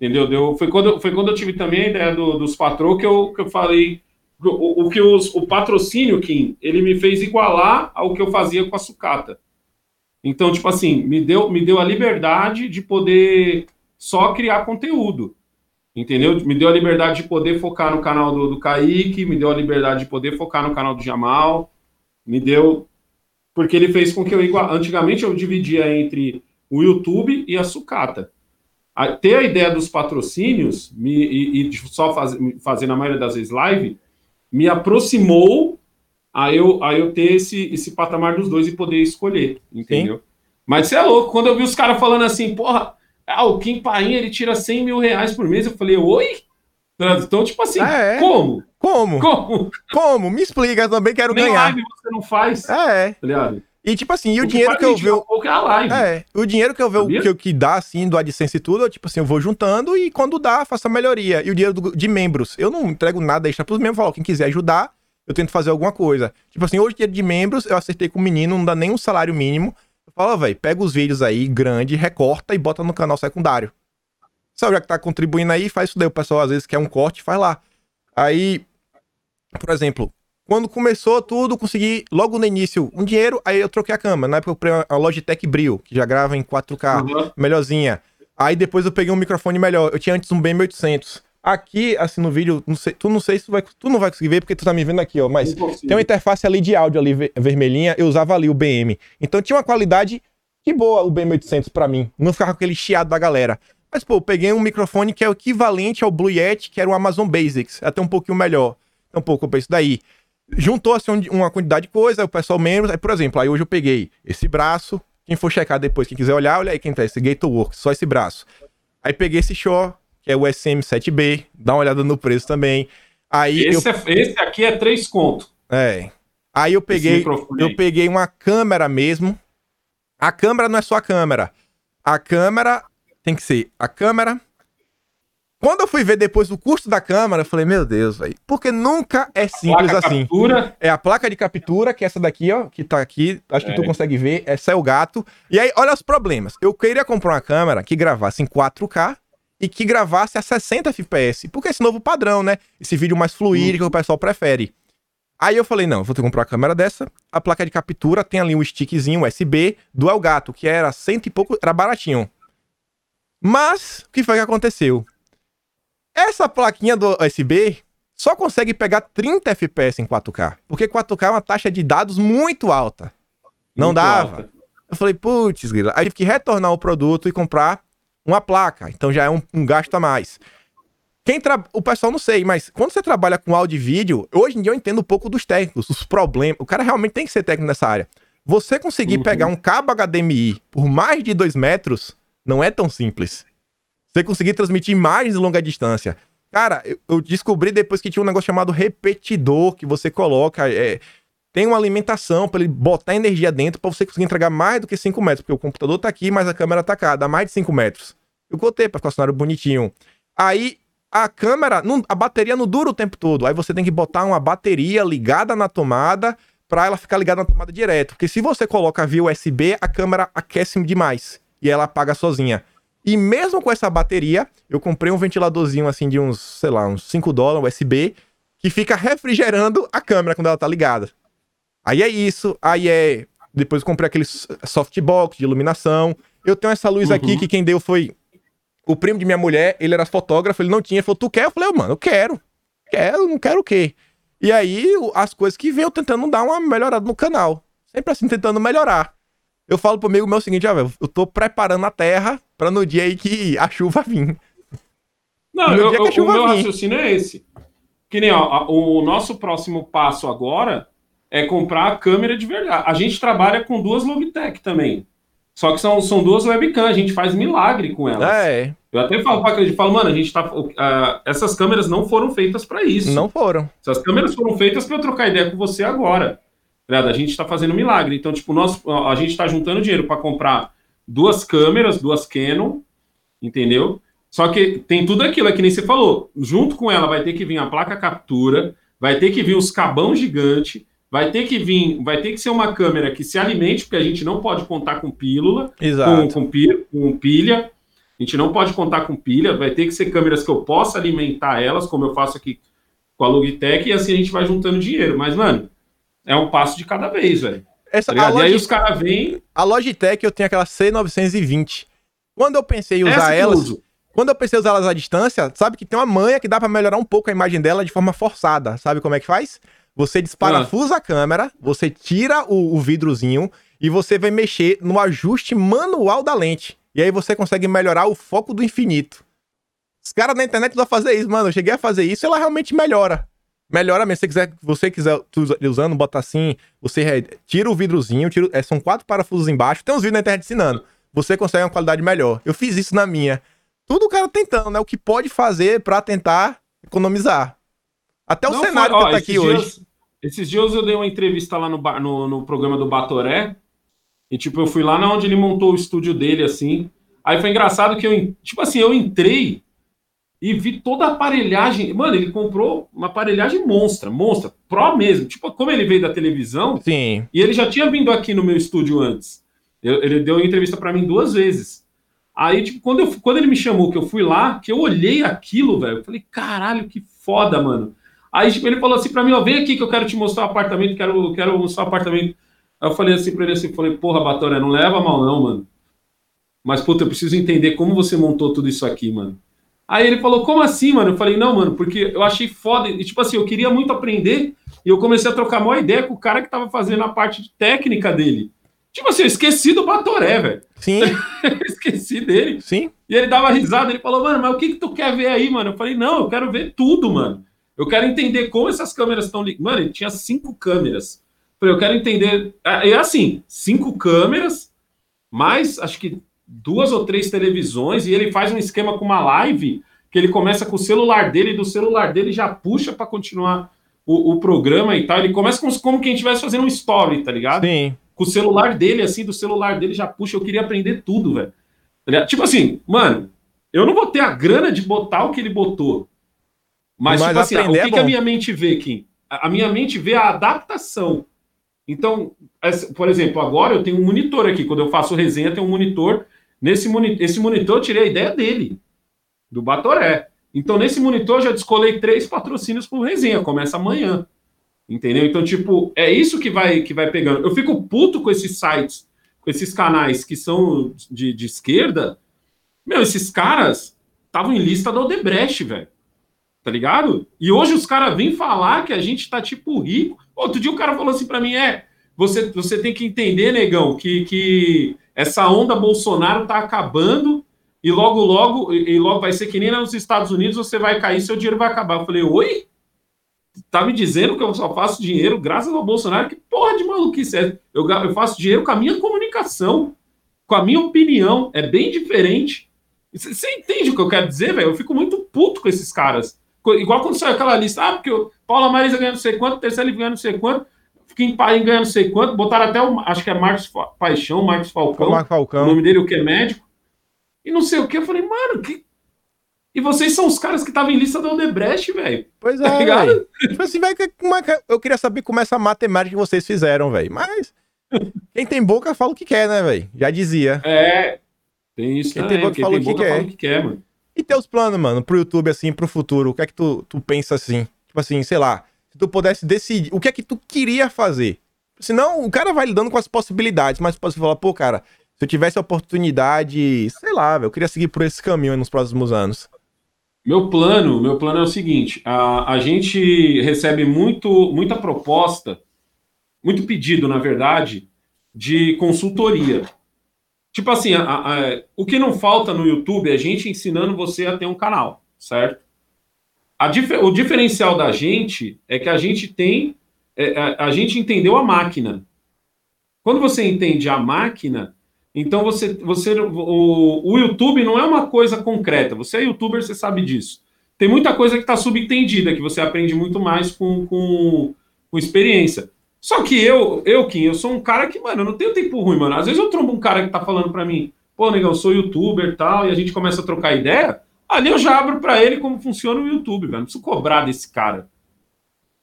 Entendeu? Deu, foi, quando, foi quando eu tive também a ideia do- dos patrô que eu, que eu falei. O, o que os- o patrocínio, Kim, ele me fez igualar ao que eu fazia com a sucata. Então, tipo assim, me deu, me deu a liberdade de poder só criar conteúdo. Entendeu? Me deu a liberdade de poder focar no canal do, do Kaique, me deu a liberdade de poder focar no canal do Jamal, me deu. Porque ele fez com que eu igual. Antigamente eu dividia entre o YouTube e a sucata. A- ter a ideia dos patrocínios me, e, e de só faz, fazer na maioria das vezes live me aproximou a eu, a eu ter esse, esse patamar dos dois e poder escolher, entendeu? Mas você é louco, quando eu vi os caras falando assim, porra, ah, o Kim ele tira 100 mil reais por mês, eu falei, oi? Então, tipo assim, Ah, é? como? Como? Como? Como? Me explica, eu também quero Nem ganhar. live você não faz, tá É. ligado? E tipo assim, e o, O dinheiro que eu gente vejo. é. É, o dinheiro que eu vejo que, eu- que dá, assim, do AdSense e tudo, eu, tipo assim, eu vou juntando e quando dá, faço a melhoria. E o dinheiro do- de membros, eu não entrego nada extra pros membros, falo, quem quiser ajudar, eu tento fazer alguma coisa. Tipo assim, hoje, dinheiro de membros, eu acertei com o menino, não dá nem um salário mínimo. Eu falo, velho, pega os vídeos aí, grande, recorta e bota no canal secundário. Sabe, já que tá contribuindo aí, faz isso daí. O pessoal às vezes quer um corte, faz lá. Aí, por exemplo, quando começou tudo, consegui logo no início um dinheiro, aí eu troquei a câmera. Na época eu comprei a Logitech Brio, que já grava em 4K, uhum. melhorzinha. Aí depois eu peguei um microfone melhor. Eu tinha antes um BM800. Aqui, assim, no vídeo, não sei, tu não sei se tu, vai, tu não vai conseguir ver porque tu tá me vendo aqui, ó. Mas tem uma interface ali de áudio ali vermelhinha, eu usava ali o BM. Então tinha uma qualidade que boa o BM800 para mim. Não ficava com aquele chiado da galera. Mas, pô, eu peguei um microfone que é o equivalente ao Blue Yeti, que era o Amazon Basics, até um pouquinho melhor. Então, pô, comprei isso daí. Juntou, assim, uma quantidade de coisa, o pessoal membros. Aí, por exemplo, aí hoje eu peguei esse braço. Quem for checar depois, quem quiser olhar, olha aí quem tá, esse Gatorworks, só esse braço. Aí peguei esse Shaw, que é o SM7B, dá uma olhada no preço também. Aí esse, eu... é, esse aqui é 3 conto. É. Aí eu peguei, eu peguei uma câmera mesmo. A câmera não é só a câmera. A câmera tem que ser a câmera. Quando eu fui ver depois o custo da câmera, eu falei, meu Deus, velho. Porque nunca é simples assim. Captura. É a placa de captura, que é essa daqui, ó, que tá aqui. Acho que é. tu consegue ver. Essa é o gato. E aí, olha os problemas. Eu queria comprar uma câmera que gravasse em 4K e que gravasse a 60 FPS. Porque esse novo padrão, né? Esse vídeo mais fluido uhum. que o pessoal prefere. Aí eu falei, não, vou ter que comprar uma câmera dessa. A placa de captura tem ali um stickzinho USB do Elgato, que era cento e pouco, era baratinho. Mas, o que foi que aconteceu? Essa plaquinha do USB só consegue pegar 30 FPS em 4K. Porque 4K é uma taxa de dados muito alta. Não muito dava. Alta. Eu falei, putz, grila. Aí tive que retornar o produto e comprar uma placa. Então já é um, um gasto a mais. Quem tra... O pessoal não sei, mas quando você trabalha com áudio e vídeo, hoje em dia eu entendo um pouco dos técnicos, os problemas. O cara realmente tem que ser técnico nessa área. Você conseguir uhum. pegar um cabo HDMI por mais de 2 metros não é tão simples. Você conseguir transmitir imagens de longa distância. Cara, eu, descobri depois que tinha um negócio chamado repetidor que você coloca. É, tem uma alimentação para ele botar energia dentro para você conseguir entregar mais do que 5 metros, porque o computador tá aqui, mas a câmera tá cá, dá mais de 5 metros. Eu botei para ficar o cenário bonitinho. Aí a câmera, não, a bateria não dura o tempo todo. Aí você tem que botar uma bateria ligada na tomada para ela ficar ligada na tomada direto. Porque se você coloca via USB, a câmera aquece demais e ela apaga sozinha. E mesmo com essa bateria, eu comprei um ventiladorzinho assim de uns, sei lá, uns 5 dólares USB, que fica refrigerando a câmera quando ela tá ligada. Aí é isso, aí é. Depois eu comprei aquele softbox de iluminação. Eu tenho essa luz uhum. aqui que quem deu foi o primo de minha mulher, ele era fotógrafo, ele não tinha. Ele falou, tu quer? Eu falei, mano, eu quero. Quero, não quero o quê? E aí, as coisas que veio tentando dar uma melhorada no canal. Sempre assim, tentando melhorar. Eu falo pro amigo meu o seguinte, ó, velho, eu tô preparando a terra pra no dia aí que a chuva vir. Não, eu, eu, o meu raciocínio é esse. Que nem, ó, o nosso próximo passo agora é comprar a câmera de verdade. A gente trabalha com duas Logitech também. Só que são, são duas webcams, a gente faz milagre com elas. É. Eu até falo pra acreditar, falo, mano, a gente tá. Uh, essas câmeras não foram feitas para isso. Não foram. Essas câmeras foram feitas para eu trocar ideia com você agora. A gente tá fazendo milagre. Então, tipo, nós, a gente tá juntando dinheiro para comprar duas câmeras, duas Canon, entendeu? Só que tem tudo aquilo, é que nem você falou. Junto com ela vai ter que vir a placa captura, vai ter que vir os cabão gigante, vai ter que vir, vai ter que ser uma câmera que se alimente, porque a gente não pode contar com pílula, Exato. Com, com, com pilha. A gente não pode contar com pilha, vai ter que ser câmeras que eu possa alimentar elas, como eu faço aqui com a Logitech, e assim a gente vai juntando dinheiro. Mas, mano, é um passo de cada vez, velho. Essa, tá Logitech, e aí os caras vêm. A Logitech eu tenho aquela C920. Quando eu pensei em usar elas. Quando eu pensei em usar elas à distância, sabe que tem uma manha que dá para melhorar um pouco a imagem dela de forma forçada. Sabe como é que faz? Você desparafusa ah. a câmera, você tira o, o vidrozinho e você vai mexer no ajuste manual da lente. E aí você consegue melhorar o foco do infinito. Os caras na internet vão fazer isso, mano. Eu cheguei a fazer isso e ela realmente melhora. Melhora mesmo. Se você quiser, você quiser usando, bota assim, você tira o vidrozinho, tira, é, são quatro parafusos embaixo. Tem uns vídeos na internet ensinando. Você consegue uma qualidade melhor. Eu fiz isso na minha. Tudo o cara tentando, né? O que pode fazer para tentar economizar. Até o Não, cenário foi, ó, que tá aqui dias, hoje. Esses dias eu dei uma entrevista lá no, no, no, programa do Batoré. E, tipo, eu fui lá na onde ele montou o estúdio dele, assim. Aí foi engraçado que eu, tipo assim, eu entrei e vi toda a aparelhagem. Mano, ele comprou uma aparelhagem monstra, monstra, pro mesmo. Tipo, como ele veio da televisão. Sim. E ele já tinha vindo aqui no meu estúdio antes. Eu, ele deu entrevista para mim duas vezes. Aí, tipo, quando, eu, quando ele me chamou, que eu fui lá, que eu olhei aquilo, velho, eu falei, caralho, que foda, mano. Aí, tipo, ele falou assim pra mim, ó, vem aqui que eu quero te mostrar o apartamento, quero, quero mostrar o apartamento. Aí eu falei assim pra ele assim, falei, porra, Batoré, não leva mal não, mano. Mas, puta, eu preciso entender como você montou tudo isso aqui, mano. Aí ele falou, como assim, mano? Eu falei, não, mano, porque eu achei foda. E, tipo assim, eu queria muito aprender e eu comecei a trocar uma ideia com o cara que tava fazendo a parte técnica dele. Tipo assim, eu esqueci do Batoré, velho. Sim. esqueci dele. Sim. E ele dava risada, ele falou, mano, mas o que que tu quer ver aí, mano? Eu falei, não, eu quero ver tudo, mano. Eu quero entender como essas câmeras estão ligadas. Mano, ele tinha cinco câmeras. Eu quero entender. É, é assim, cinco câmeras, mais acho que duas ou três televisões, e ele faz um esquema com uma live que ele começa com o celular dele, e do celular dele já puxa para continuar o, o, programa e tal. Ele começa como, como quem estivesse fazendo um story, tá ligado? Sim. Com o celular dele, assim, do celular dele já puxa. Eu queria aprender tudo, velho. Tipo assim, mano, eu não vou ter a grana de botar o que ele botou. Mas, Mas tipo assim, o que, é que a minha mente vê, Kim? A, minha mente vê a adaptação. Então, por exemplo, agora eu tenho um monitor aqui. Quando eu faço resenha, tem um monitor Nesse monitor, esse monitor eu tirei a ideia dele, do Batoré. Então, nesse monitor, já descolei três patrocínios por resenha. Começa amanhã. Entendeu? Então, tipo, é isso que vai, que vai pegando. Eu fico puto com esses sites, com esses canais que são de, de esquerda. Meu, esses caras estavam em lista da Odebrecht, velho. Tá ligado? E hoje os caras vêm falar que a gente tá, tipo, rico. Outro dia o cara falou assim para mim: é, você, você tem que entender, negão, que, que essa onda Bolsonaro está acabando e logo, logo, e logo vai ser que nem nos Estados Unidos você vai cair, seu dinheiro vai acabar. Eu falei, oi? Tá me dizendo que eu só faço dinheiro graças ao Bolsonaro? Que porra de maluquice é? Eu, eu faço dinheiro com a minha comunicação, com a minha opinião. É bem diferente. Você entende o que eu quero dizer, velho? Eu fico muito puto com esses caras. Igual quando saiu aquela lista, ah, porque o Paula Marisa ganha não sei quanto, terceiro ganha não sei quanto. Kim Paim ganha não sei quanto, botaram até o, acho que é Marcos Paixão, Marcos Falcão, Marcos Falcão. o nome dele, o que é médico, e não sei o que. Eu falei, mano, que. E vocês são os caras que estavam em lista da Odebrecht, velho. Pois é, tá Tipo assim, velho, é eu queria saber como é essa matemática que vocês fizeram, velho. Mas quem tem boca fala o que quer, né, velho? Já dizia. É, tem isso quem também. Tem boca, quem fala, tem o que quer. fala o que quer, mano. E teus planos, mano, pro YouTube, assim, pro futuro? O que é que tu, tu pensa assim? Tipo assim, sei lá, se tu pudesse decidir, o que é que tu queria fazer? Senão, o cara vai lidando com as possibilidades, mas você falar, pô, cara, se eu tivesse a oportunidade, sei lá, eu queria seguir por esse caminho nos próximos anos. Meu plano, meu plano é o seguinte: a, a gente recebe muito, muita proposta, muito pedido, na verdade, de consultoria. Tipo assim, a, a, o que não falta no YouTube é a gente ensinando você a ter um canal, certo? o diferencial da gente é que a gente tem. É, a, a gente entendeu a máquina. Quando você entende a máquina, então você. você o, o YouTube não é uma coisa concreta. Você é youtuber, você sabe disso. Tem muita coisa que está subentendida, que você aprende muito mais com, com, com experiência. Só que eu, eu, Kim, eu sou um cara que, mano, eu não tenho tempo ruim, mano. Às vezes eu trombo um cara que tá falando para mim, pô, negão, sou youtuber e tal, e a gente começa a trocar ideia. Ali eu já abro para ele como funciona o YouTube, velho. Não preciso cobrar desse cara.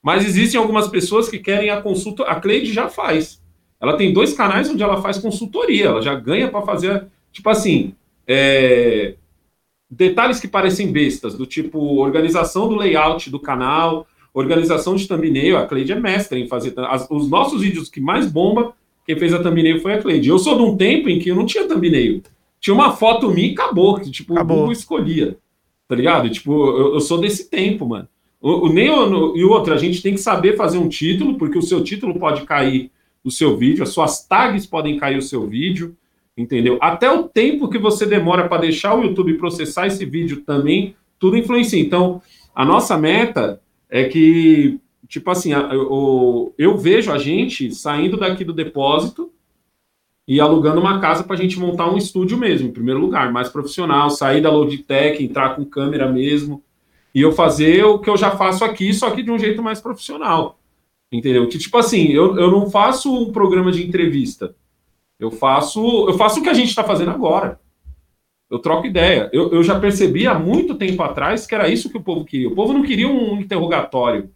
Mas existem algumas pessoas que querem a consulta. A Cleide já faz. Ela tem dois canais onde ela faz consultoria. Ela já ganha para fazer, tipo assim, é... detalhes que parecem bestas, do tipo organização do layout do canal, organização de thumbnail. A Cleide é mestre em fazer. As, os nossos vídeos que mais bomba, quem fez a thumbnail foi a Cleide. Eu sou de um tempo em que eu não tinha thumbnail tinha uma foto minha e acabou. Que, tipo, acabou. o Google escolhia. Tá ligado? Tipo, eu, eu sou desse tempo, mano. O, o, e o outro, a gente tem que saber fazer um título, porque o seu título pode cair o seu vídeo, as suas tags podem cair o seu vídeo, entendeu? Até o tempo que você demora para deixar o YouTube processar esse vídeo também, tudo influencia. Então, a nossa meta é que, tipo assim, eu, eu vejo a gente saindo daqui do depósito e alugando uma casa para a gente montar um estúdio mesmo, em primeiro lugar, mais profissional, sair da Logitech, entrar com câmera mesmo, e eu fazer o que eu já faço aqui, só que de um jeito mais profissional. Entendeu? Que tipo assim, eu, eu não faço um programa de entrevista. Eu faço, eu faço o que a gente está fazendo agora. Eu troco ideia. Eu, eu já percebi há muito tempo atrás que era isso que o povo queria. O povo não queria um interrogatório.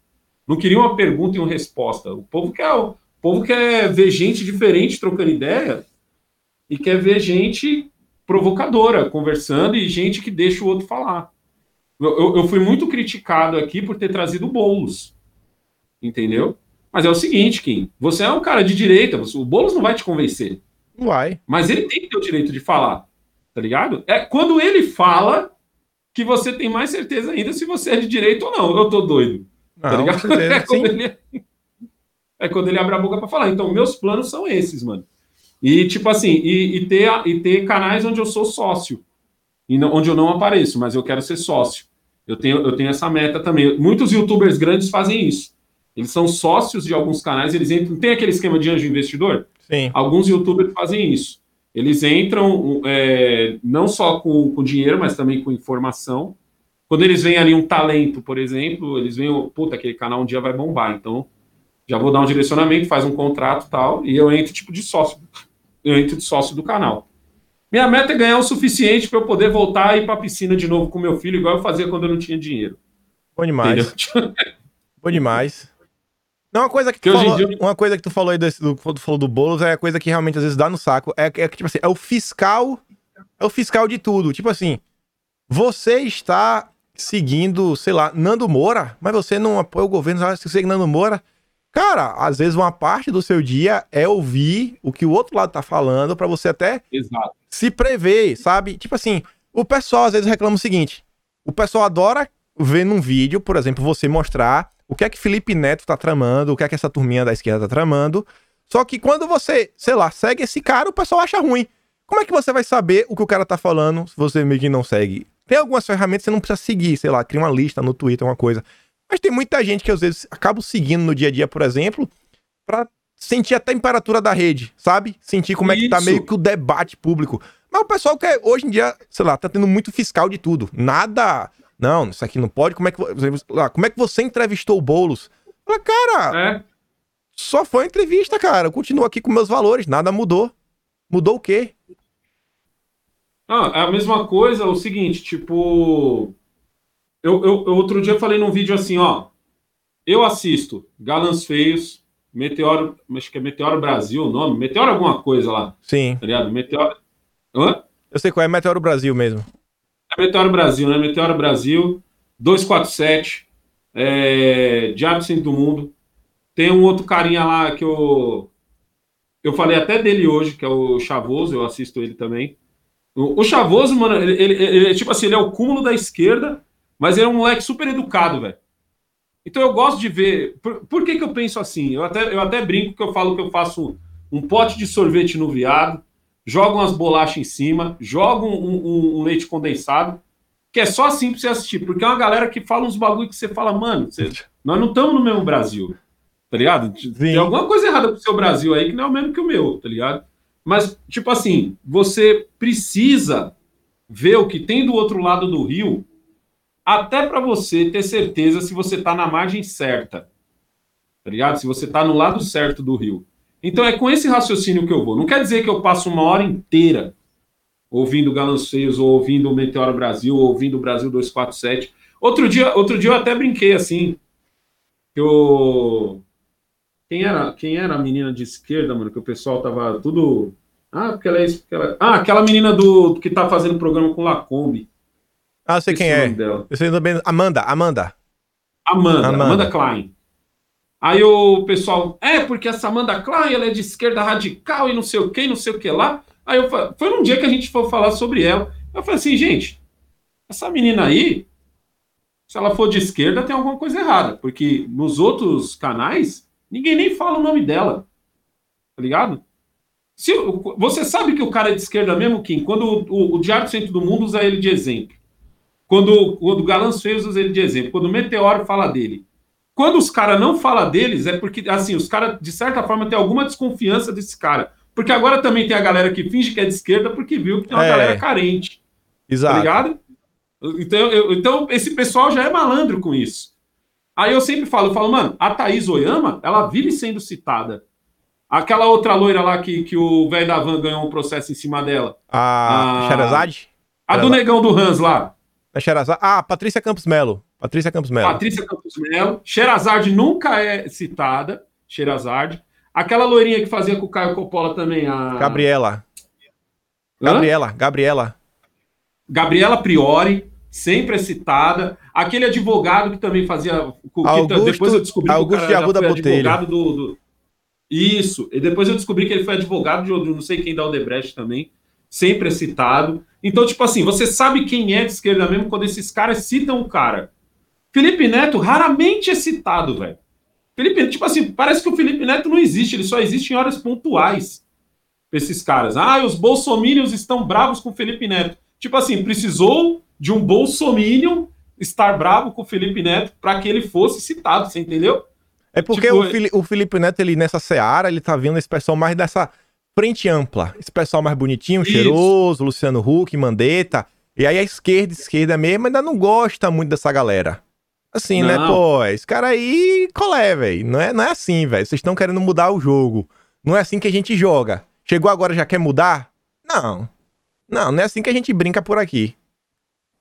Não queria uma pergunta e uma resposta. O povo quer o povo quer ver gente diferente trocando ideia e quer ver gente provocadora, conversando e gente que deixa o outro falar. Eu, eu, eu fui muito criticado aqui por ter trazido bolos. Entendeu? Mas é o seguinte, Kim, você é um cara de direita, o Boulos não vai te convencer. Não vai. Mas ele tem que ter o direito de falar, tá ligado? É quando ele fala que você tem mais certeza ainda se você é de direita ou não. Eu tô doido. Tá não, ligado? É quando, ele, é quando ele abre a boca para falar. Então, meus planos são esses, mano. E, tipo assim, e, e, ter, e ter canais onde eu sou sócio. E não, onde eu não apareço, mas eu quero ser sócio. Eu tenho, eu tenho essa meta também. Muitos youtubers grandes fazem isso. Eles são sócios de alguns canais, eles entram. Tem aquele esquema de anjo investidor? Sim. Alguns youtubers fazem isso. Eles entram é, não só com, com dinheiro, mas também com informação. Quando eles veem ali um talento, por exemplo, eles veem, puta, aquele canal um dia vai bombar, então já vou dar um direcionamento, faz um contrato e tal, e eu entro tipo de sócio. Eu entro de sócio do canal. Minha meta é ganhar o suficiente para eu poder voltar e ir para a piscina de novo com meu filho, igual eu fazia quando eu não tinha dinheiro. Bom demais. Bom demais. Não, uma coisa que tu, falou, dia... uma coisa que tu falou aí desse, do, tu falou do Boulos é a coisa que realmente às vezes dá no saco. É, é tipo assim, é o fiscal, é o fiscal de tudo. Tipo assim, você está seguindo, sei lá, Nando Moura, mas você não apoia o governo, você segue Nando Moura. Cara, às vezes uma parte do seu dia é ouvir o que o outro lado tá falando para você até Exato. se prever, sabe? Tipo assim, o pessoal às vezes reclama o seguinte: o pessoal adora ver num vídeo, por exemplo, você mostrar o que é que Felipe Neto tá tramando, o que é que essa turminha da esquerda tá tramando. Só que quando você, sei lá, segue esse cara, o pessoal acha ruim. Como é que você vai saber o que o cara tá falando se você meio que não segue? Tem algumas ferramentas que você não precisa seguir, sei lá, cria uma lista no Twitter, uma coisa. Mas tem muita gente que às vezes acaba seguindo no dia a dia, por exemplo, para sentir a temperatura da rede, sabe? Sentir como Isso. é que tá meio que o debate público. Mas o pessoal quer, hoje em dia, sei lá, tá tendo muito fiscal de tudo. Nada não, isso aqui não pode. Como é que, como é que você entrevistou o Boulos? Fala, cara, é. só foi entrevista, cara. Eu continuo aqui com meus valores, nada mudou. Mudou o quê? Ah, é a mesma coisa, o seguinte, tipo. Eu, eu, eu, outro dia falei num vídeo assim, ó. Eu assisto Galãs Feios, Meteoro. Acho que é Meteoro Brasil o nome. Meteoro alguma coisa lá. Sim. Tá ligado? Meteoro. Hã? Eu sei qual é Meteoro Brasil mesmo. Meteoro Brasil, né? Meteoro Brasil, 247, é, Diabo Centro do Mundo. Tem um outro carinha lá que eu. Eu falei até dele hoje, que é o Chavoso, eu assisto ele também. O, o Chavoso, mano, ele, ele, ele, é tipo assim, ele é o cúmulo da esquerda, mas ele é um moleque super educado, velho. Então eu gosto de ver. Por, por, que, que eu penso assim? Eu até, eu até brinco que eu falo que eu faço um pote de sorvete no viado, jogam as bolachas em cima, jogam um, um, um, leite condensado, que é só assim pra você assistir, porque é uma galera que fala uns bagulho que você fala, mano, você, nós não estamos no mesmo Brasil, tá ligado? Sim. Tem alguma coisa errada com o seu Brasil aí que não é o mesmo que o meu, tá ligado? Mas, tipo assim, você precisa ver o que tem do outro lado do rio, até para você ter certeza se você tá na margem certa, tá ligado? Se você tá no lado certo do rio. Então é com esse raciocínio que eu vou. Não quer dizer que eu passo uma hora inteira ouvindo Galãs Feios, ou ouvindo o Meteoro Brasil, ou ouvindo o Brasil 247. Outro dia, outro dia eu até brinquei assim. Que eu. Quem era, quem era a menina de esquerda, mano? Que o pessoal tava tudo. Ah, porque ela é isso. Ela... Ah, aquela menina do que tá fazendo programa com Lacombe. Ah, eu sei quem é. Eu sei também. Amanda, Amanda. Amanda, Amanda, Amanda Klein. Aí o pessoal, é, porque essa Amanda Klein, ela é de esquerda radical e não sei o que, não sei o que lá. Aí eu foi num dia que a gente foi falar sobre ela. Eu falei assim, gente, essa menina aí, se ela for de esquerda, tem alguma coisa errada. Porque nos outros canais, ninguém nem fala o nome dela. Tá ligado? Se, você sabe que o cara é de esquerda mesmo, Kim, quando o, o, Diário do Centro do Mundo usa ele de exemplo. Quando, quando o Galãs Feios usa ele de exemplo. Quando o Meteoro fala dele. Quando os caras não falam deles, é porque, assim, os caras, de certa forma, têm alguma desconfiança desse cara. Porque agora também tem a galera que finge que é de esquerda porque viu que tem uma é. galera carente. Exato. Tá ligado? Então, eu, então, esse pessoal já é malandro com isso. Aí eu sempre falo, eu falo, mano, a Thaís Oyama, ela vive sendo citada. Aquela outra loira lá que, que o velho da van ganhou um processo em cima dela. A, a... Sherazade? A do negão do Hans lá. A Sherazade? Ah, Patrícia Campos Melo. Patrícia Campos Melo. Patrícia Campos Melo. Sherazade nunca é citada. Sherazade. Aquela loirinha que fazia com o Caio Coppola também, a. Gabriela. Gabriela, Gabriela. Gabriela Priori, sempre é citada. Aquele advogado que também fazia. Que Augusto, depois eu descobri Augusto que o cara foi advogado do, do- Isso. E depois eu descobri que ele foi advogado de, de não sei quem da Odebrecht também. Sempre é citado. Então, tipo assim, você sabe quem é de esquerda mesmo quando esses caras citam o cara. Felipe Neto raramente é citado, velho. Felipe, tipo assim, parece que o Felipe Neto não existe, ele só existe em horas pontuais. Esses caras. Ah, os bolsomínios estão bravos com o Felipe Neto. Tipo assim, precisou de um bolsominion estar bravo com o Felipe Neto para que ele fosse citado, você entendeu? É porque Tipo, o, Fili- o Felipe Neto, ele nessa seara, ele tá vindo esse pessoal mais dessa frente ampla. Esse pessoal mais bonitinho, Isso. cheiroso, Luciano Huck, Mandetta. E aí a esquerda, esquerda mesmo, ainda não gosta muito dessa galera. Assim, né, Não. pô? Esse cara aí, colé, velho. Não é, não é assim, velho. Vocês estão querendo mudar o jogo. Não é assim que a gente joga. Chegou agora já quer mudar? Não. Não, não é assim que a gente brinca por aqui.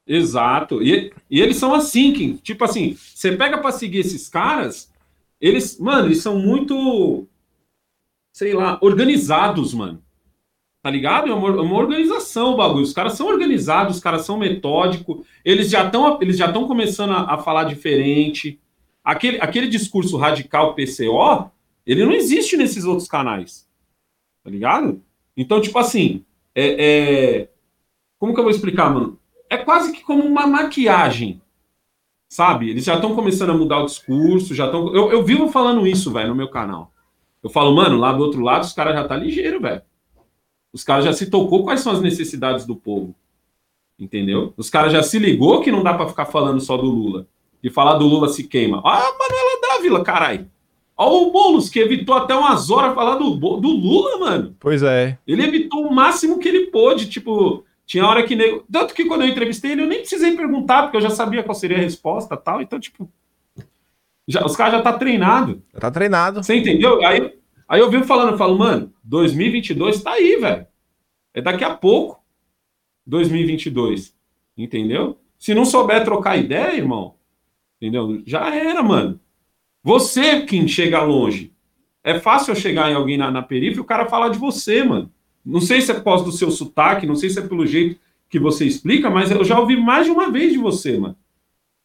Exato. E, e eles são assim, Kim. Tipo assim, você pega pra seguir esses caras, eles, mano, eles são muito, sei lá, organizados, mano. Tá ligado? É uma, é uma organização o bagulho. Os caras são organizados, os caras são metódicos, eles já estão eles já estão começando a, a falar diferente. Aquele, aquele discurso radical PCO, ele não existe nesses outros canais. Tá ligado? Então, tipo assim, é, é- como que eu vou explicar, mano? É quase que como uma maquiagem. Sabe? Eles já estão começando a mudar o discurso, já estão. Eu, eu vivo falando isso, velho, no meu canal. Eu falo, mano, lá do outro lado os caras já tá ligeiro, velho. Os caras já se tocou quais são as necessidades do povo. Entendeu? Os caras já se ligou que não dá pra ficar falando só do Lula. E falar do Lula se queima. Ah, a Manuela Dávila, caralho. Ó o Boulos, que evitou até umas horas falar do, do Lula, mano. Pois é. Ele evitou o máximo que ele pôde, tipo, tinha hora que nego... tanto que quando eu entrevistei ele eu nem precisei perguntar porque eu já sabia qual seria a resposta, tal. Então, tipo, já, os caras já tá treinado. Já tá treinado. Você entendeu? Aí, aí eu vi falando, eu falo, mano, 2022 tá aí, velho. É daqui a pouco. 2022. Entendeu? Se não souber trocar ideia, irmão, entendeu? Já era, mano. Você quem chega longe. É fácil eu chegar em alguém na, na periferia e o cara falar de você, mano. Não sei se é por causa do seu sotaque, não sei se é pelo jeito que você explica, mas eu já ouvi mais de uma vez de você, mano.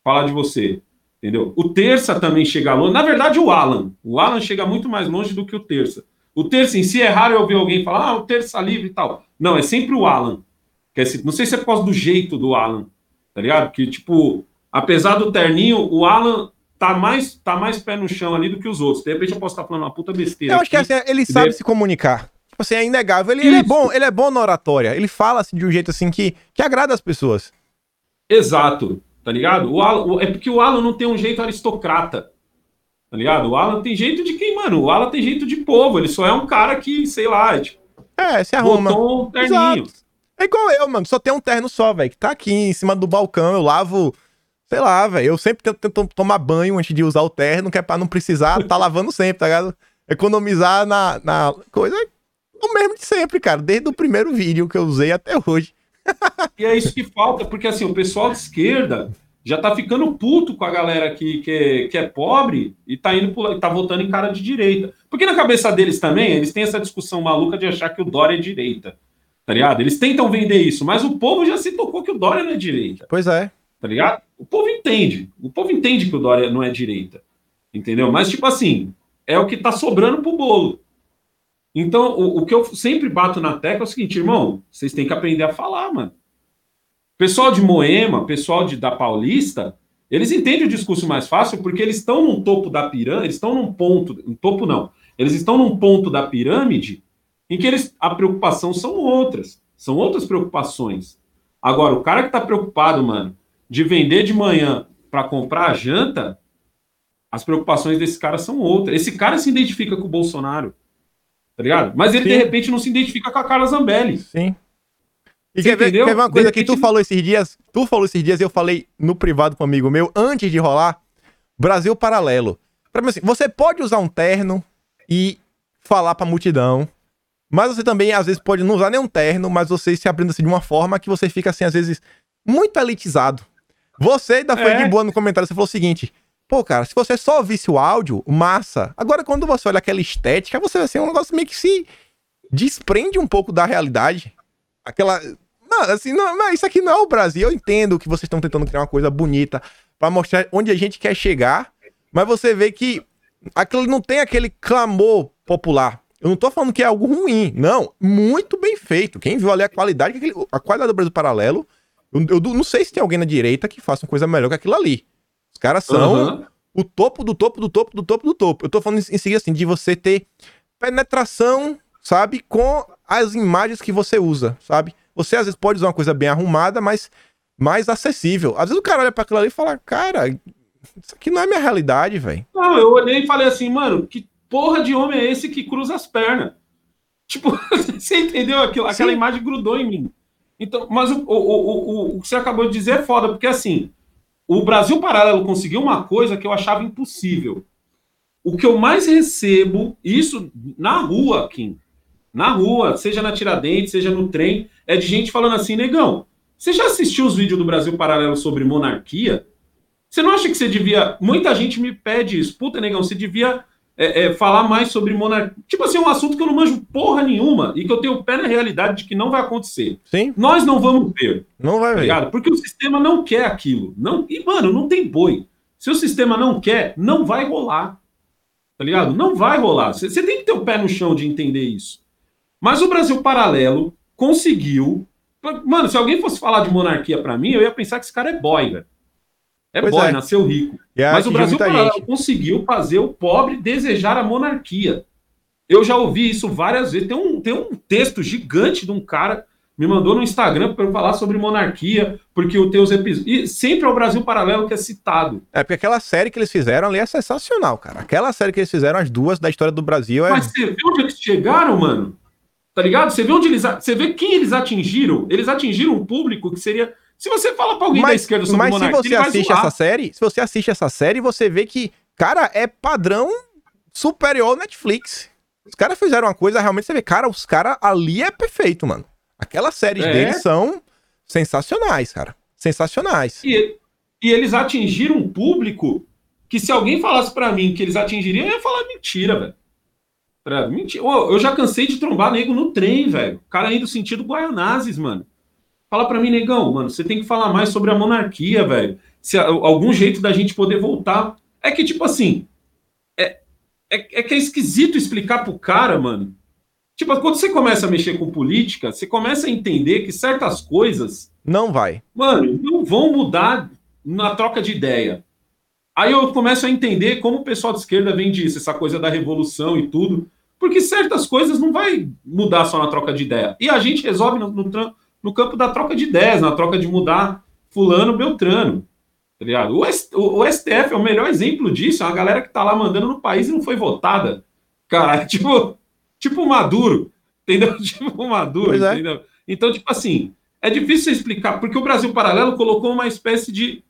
Falar de você. Entendeu? O Terça também chega longe. Na verdade, o Alan. O Alan chega muito mais longe do que o Terça. O Terça em si é raro eu ouvir alguém falar, ah, o Terça livre e tal. Não, é sempre o Alan. Que é não sei se é por causa do jeito do Alan, tá ligado? Que, tipo, apesar do terninho, o Alan tá mais, tá mais pé no chão ali do que os outros. De repente eu posso estar falando uma puta besteira. Eu acho que aqui. assim, ele sabe Ele- se comunicar. Tipo assim, é inegável. Ele, ele é bom, ele é bom na oratória. Ele fala assim de um jeito assim que, que agrada as pessoas. Exato, tá ligado? O Alan, é porque o Alan não tem um jeito aristocrata, tá ligado? O Alan tem jeito de quem, mano? O Alan tem jeito de povo, ele só é um cara que, sei lá, é tipo, É, se arruma. botou um terninho. Exato. É igual eu, mano. Só tem um terno só, velho. Que tá aqui em cima do balcão. Eu lavo. Sei lá, velho. Eu sempre tento, tento tomar banho antes de usar o terno, que é pra não precisar tá lavando sempre, tá ligado? Economizar na, na coisa. O mesmo de sempre, cara. Desde o primeiro vídeo que eu usei até hoje. E é isso que falta, porque assim, o pessoal de esquerda já tá ficando puto com a galera que, que, é, que é pobre e tá indo pro- tá votando em cara de direita. Porque na cabeça deles também, eles têm essa discussão maluca de achar que o Dória é direita. Tá ligado? Eles tentam vender isso, mas o povo já se tocou que o Dória não é direita. Pois é. tá ligado? O povo entende. O povo entende que o Dória não é direita. Entendeu? Mas, tipo assim, é o que tá sobrando pro bolo. Então, o, o que eu sempre bato na tecla é o seguinte, irmão, vocês têm que aprender a falar, mano. Pessoal de Moema, pessoal de, da Paulista, eles entendem o discurso mais fácil porque eles estão num topo da pirâmide, eles estão num ponto, um topo não, eles estão num ponto da pirâmide em que eles, a preocupação são outras, são outras preocupações. Agora, o cara que tá preocupado, mano, de vender de manhã para comprar a janta, as preocupações desse cara são outras. Esse cara se identifica com o Bolsonaro, tá ligado? Mas ele, Sim. de repente, não se identifica com a Carla Zambelli. Sim. E Você quer ver, quer ver uma coisa De que tu repente- falou esses dias? Tu falou esses dias e eu falei no privado com um amigo meu, antes de rolar, Brasil Paralelo. Pra mim assim, você pode usar um terno e falar pra multidão, mas você também, às vezes, pode não usar nenhum terno, mas você se abrindo assim de uma forma que você fica, assim, às vezes, muito elitizado. Você ainda foi É. de boa no comentário, você falou o seguinte, pô, cara, se você só ouvisse o áudio, massa. Agora, quando você olha aquela estética, você vai ser um negócio meio que se desprende um pouco da realidade. aquela. Mano, assim, não, mas isso aqui não é o Brasil. Eu entendo que vocês estão tentando criar uma coisa bonita pra mostrar onde a gente quer chegar, mas você vê que aquilo não tem aquele clamor popular. Eu não tô falando que é algo ruim, não. Muito bem feito. Quem viu ali a qualidade, a qualidade do Brasil Paralelo, eu, eu não sei se tem alguém na direita que faça uma coisa melhor que aquilo ali. Os caras são Aham. o topo do topo do topo do topo do topo. Eu tô falando em seguir assim, de você ter penetração, sabe, com as imagens que você usa, sabe? Você às vezes pode usar uma coisa bem arrumada, mas mais acessível. Às vezes o cara olha pra aquilo ali e fala, cara, isso aqui não é minha realidade, velho. Não, eu olhei e falei assim, mano, que porra de homem é esse que cruza as pernas? Tipo, você entendeu? Aquilo, aquela Sim. imagem grudou em mim. Então, mas o, o, o, o, o que você acabou de dizer é foda, porque assim, o Brasil Paralelo conseguiu uma coisa que eu achava impossível. O que eu mais recebo, isso na rua, Kim, na rua, seja na Tiradentes, seja no trem, é de gente falando assim, negão, você já assistiu os vídeos do Brasil Paralelo sobre monarquia? Você não acha que você devia. Muita gente me pede isso. Puta, negão, você devia é, é, falar mais sobre monarquia. Tipo assim, é um assunto que eu não manjo porra nenhuma e que eu tenho pé na realidade de que não vai acontecer. Sim, Nós não vamos ver, não vai ver. Porque o sistema não quer aquilo. Não, e, mano, não tem boi. Se o sistema não quer, não vai rolar. Tá ligado? Não vai rolar. Você tem que ter o pé no chão de entender isso. Mas o Brasil Paralelo conseguiu. Mano, se alguém fosse falar de monarquia pra mim, eu ia pensar que esse cara é boy, velho. É Pois boy, é. nasceu rico. E Mas o Brasil conseguiu fazer o pobre desejar a monarquia. Eu já ouvi isso várias vezes. Tem um, tem um texto gigante de um cara me mandou no Instagram para eu falar sobre monarquia, porque tenho os episódios. E sempre é o Brasil Paralelo que é citado. É porque aquela série que eles fizeram ali é sensacional, cara. Aquela série que eles fizeram, as duas da história do Brasil, é. Mas você vê onde eles chegaram, mano? Tá ligado? Você vê onde eles. Você vê quem eles atingiram? Eles atingiram um público que seria. Se você fala pra alguém da Mas, esquerda sobre mas se monarquia, você ele vai assiste essa série, se você assiste essa série, você vê que, cara, é padrão superior ao Netflix. Os caras fizeram uma coisa, realmente você vê, cara, os caras ali é perfeito, mano. Aquelas séries É. deles são sensacionais, cara. Sensacionais. E, e eles atingiram um público que se alguém falasse pra mim que eles atingiriam, eu ia falar mentira, velho. Pra- Mentira. Eu já cansei de trombar nego no trem, velho. O cara indo sentido Guaianazes, mano. Fala pra mim, negão, mano, você tem que falar mais sobre a monarquia, velho. Se algum jeito da gente poder voltar. É que, tipo assim, é, é, é que é esquisito explicar pro cara, mano. Tipo, quando você começa a mexer com política, você começa a entender que certas coisas Não vai. mano, não vão mudar na troca de ideia. Aí eu começo a entender como o pessoal de esquerda vem disso, essa coisa da revolução e tudo, porque certas coisas não vai mudar só na troca de ideia. E a gente resolve no, no, no campo da troca de ideias, na troca de mudar fulano, beltrano. Tá ligado? O, STF é o melhor exemplo disso, é uma galera que tá lá mandando no país e não foi votada. Cara, tipo, tipo Maduro, entendeu? Tipo Maduro, é. entendeu? Então, tipo assim, é difícil você explicar, porque o Brasil Paralelo colocou uma espécie de.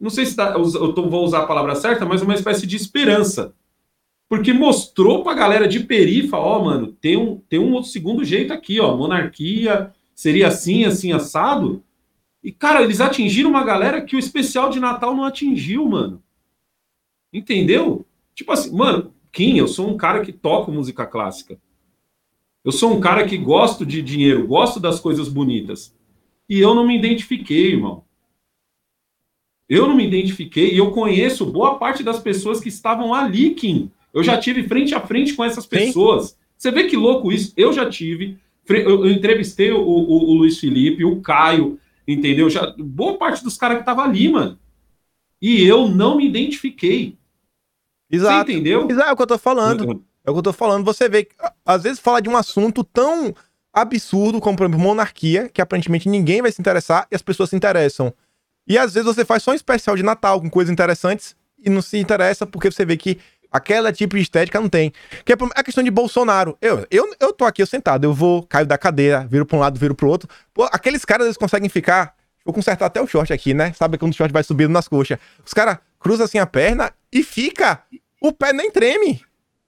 Não sei se tá- eu tô- vou usar a palavra certa, mas uma espécie de esperança. Porque mostrou pra galera de perifa, ó, mano, tem um, tem um outro segundo jeito aqui, ó. Monarquia seria assim, assim, assado. E, cara, eles atingiram uma galera que o especial de Natal não atingiu, mano. Entendeu? Tipo assim, mano, Kim, eu sou um cara que toca música clássica. Eu sou um cara que gosto de dinheiro, gosto das coisas bonitas. E eu não me identifiquei, irmão. Eu não me identifiquei e eu conheço boa parte das pessoas que estavam ali, Kim. Eu já tive frente a frente com essas pessoas. Você vê que louco isso? Eu já tive. Eu, entrevistei o, o- o Luiz Felipe, o Caio, entendeu? Já, boa parte dos caras que estavam ali, mano. E eu não me identifiquei. Exato. Você entendeu? Exato, é o que eu tô falando. É o que eu tô falando. Você vê que, às vezes, fala de um assunto tão absurdo como, por exemplo, monarquia, que aparentemente ninguém vai se interessar e as pessoas se interessam. E às vezes você faz só um especial de Natal com coisas interessantes e não se interessa porque você vê que aquela tipo de estética não tem. Que é a questão de Bolsonaro. Eu, eu, eu tô aqui eu sentado, eu vou, caio da cadeira, viro pra um lado, viro pro outro. Pô, aqueles caras, eles conseguem ficar. Vou consertar até o short aqui, né? Sabe quando o short vai subindo nas coxas. Os caras cruzam assim a perna e fica. O pé nem treme.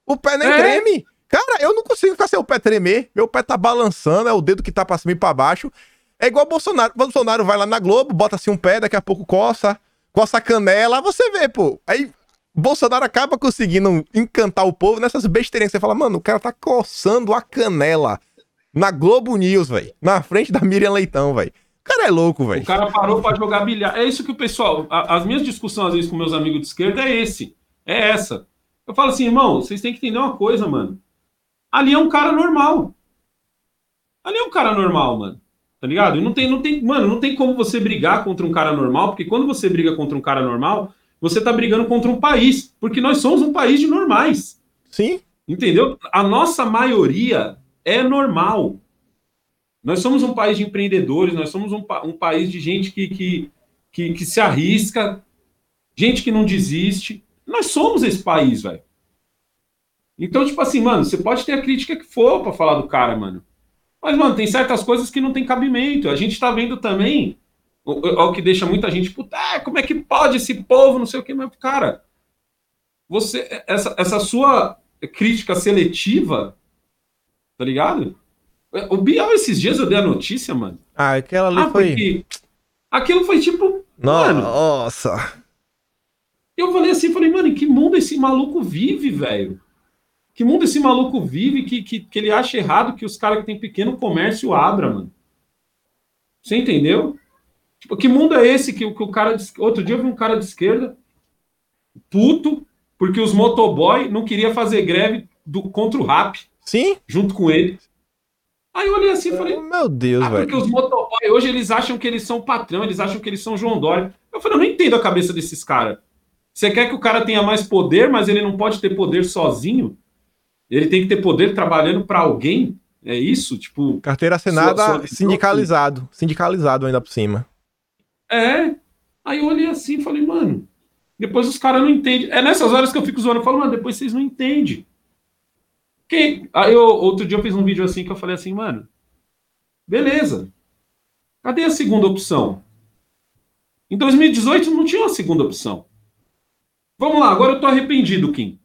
O pé nem É. treme. Cara, eu não consigo ficar sem o pé tremer. Meu pé tá balançando, é o dedo que tá pra cima e pra baixo. É igual o Bolsonaro. O Bolsonaro vai lá na Globo, bota assim um pé, daqui a pouco coça, coça a canela, você vê, pô. Aí Bolsonaro acaba conseguindo encantar o povo nessas besteirinhas você fala, mano, o cara tá coçando a canela. Na Globo News, velho. Na frente da Miriam Leitão, velho. O cara é louco, velho. O cara parou pra jogar bilhar. É isso que o pessoal. a- as minhas discussões, às vezes, com meus amigos de esquerda é esse. É essa. Eu falo assim, irmão, vocês têm que entender uma coisa, mano. Ali é um cara normal. Ali é um cara normal, mano. Tá ligado? E não tem, não tem, mano, não tem como você brigar contra um cara normal, porque quando você briga contra um cara normal, você tá brigando contra um país, porque nós somos um país de normais. Sim. Entendeu? A nossa maioria é normal. Nós somos um país de empreendedores, nós somos um, pa- um país de gente que, que, que, que se arrisca, gente que não desiste. Nós somos esse país, velho. Então, tipo assim, mano, você pode ter a crítica que for pra falar do cara, mano. Mas, mano, tem certas coisas que não tem cabimento. A gente tá vendo também, o, o, que deixa muita gente, puta, ah, como é que pode esse povo, não sei o que, mas, cara, você, essa, essa sua crítica seletiva, tá ligado? O Bial, esses dias eu dei a notícia, mano. Ah, aquela ali Ah, foi. porque aquilo foi tipo. Mano, Nossa. eu falei assim, falei, mano, que mundo esse maluco vive, velho? Que mundo esse maluco vive que, que, que ele acha errado que os caras que tem pequeno comércio abra, mano? Você entendeu? Tipo, que mundo é esse que, que o cara. de- Outro dia eu vi um cara de esquerda, puto, porque os motoboy não queria fazer greve do, contra o rap Sim? junto com ele. Aí eu olhei assim e falei, Meu Deus, ah, porque velho. os motoboy hoje eles acham que eles são patrão, eles acham que eles são João Dória. Eu falei, eu não entendo a cabeça desses caras. Você quer que o cara tenha mais poder, mas ele não pode ter poder sozinho? Ele tem que ter poder trabalhando para alguém? É isso? Tipo, Carteira assinada, Sua- sua- sindicalizado. Sindicalizado ainda por cima. É. Aí eu olhei assim e falei, mano, depois os caras não entendem. É nessas horas que eu fico zoando. Eu falo, mano, depois vocês não entendem. Quem... Aí eu, outro dia eu fiz um vídeo assim que eu falei assim, mano, beleza. Cadê a segunda opção? Em 2018 não tinha uma segunda opção. Vamos lá, agora eu tô arrependido, Kim.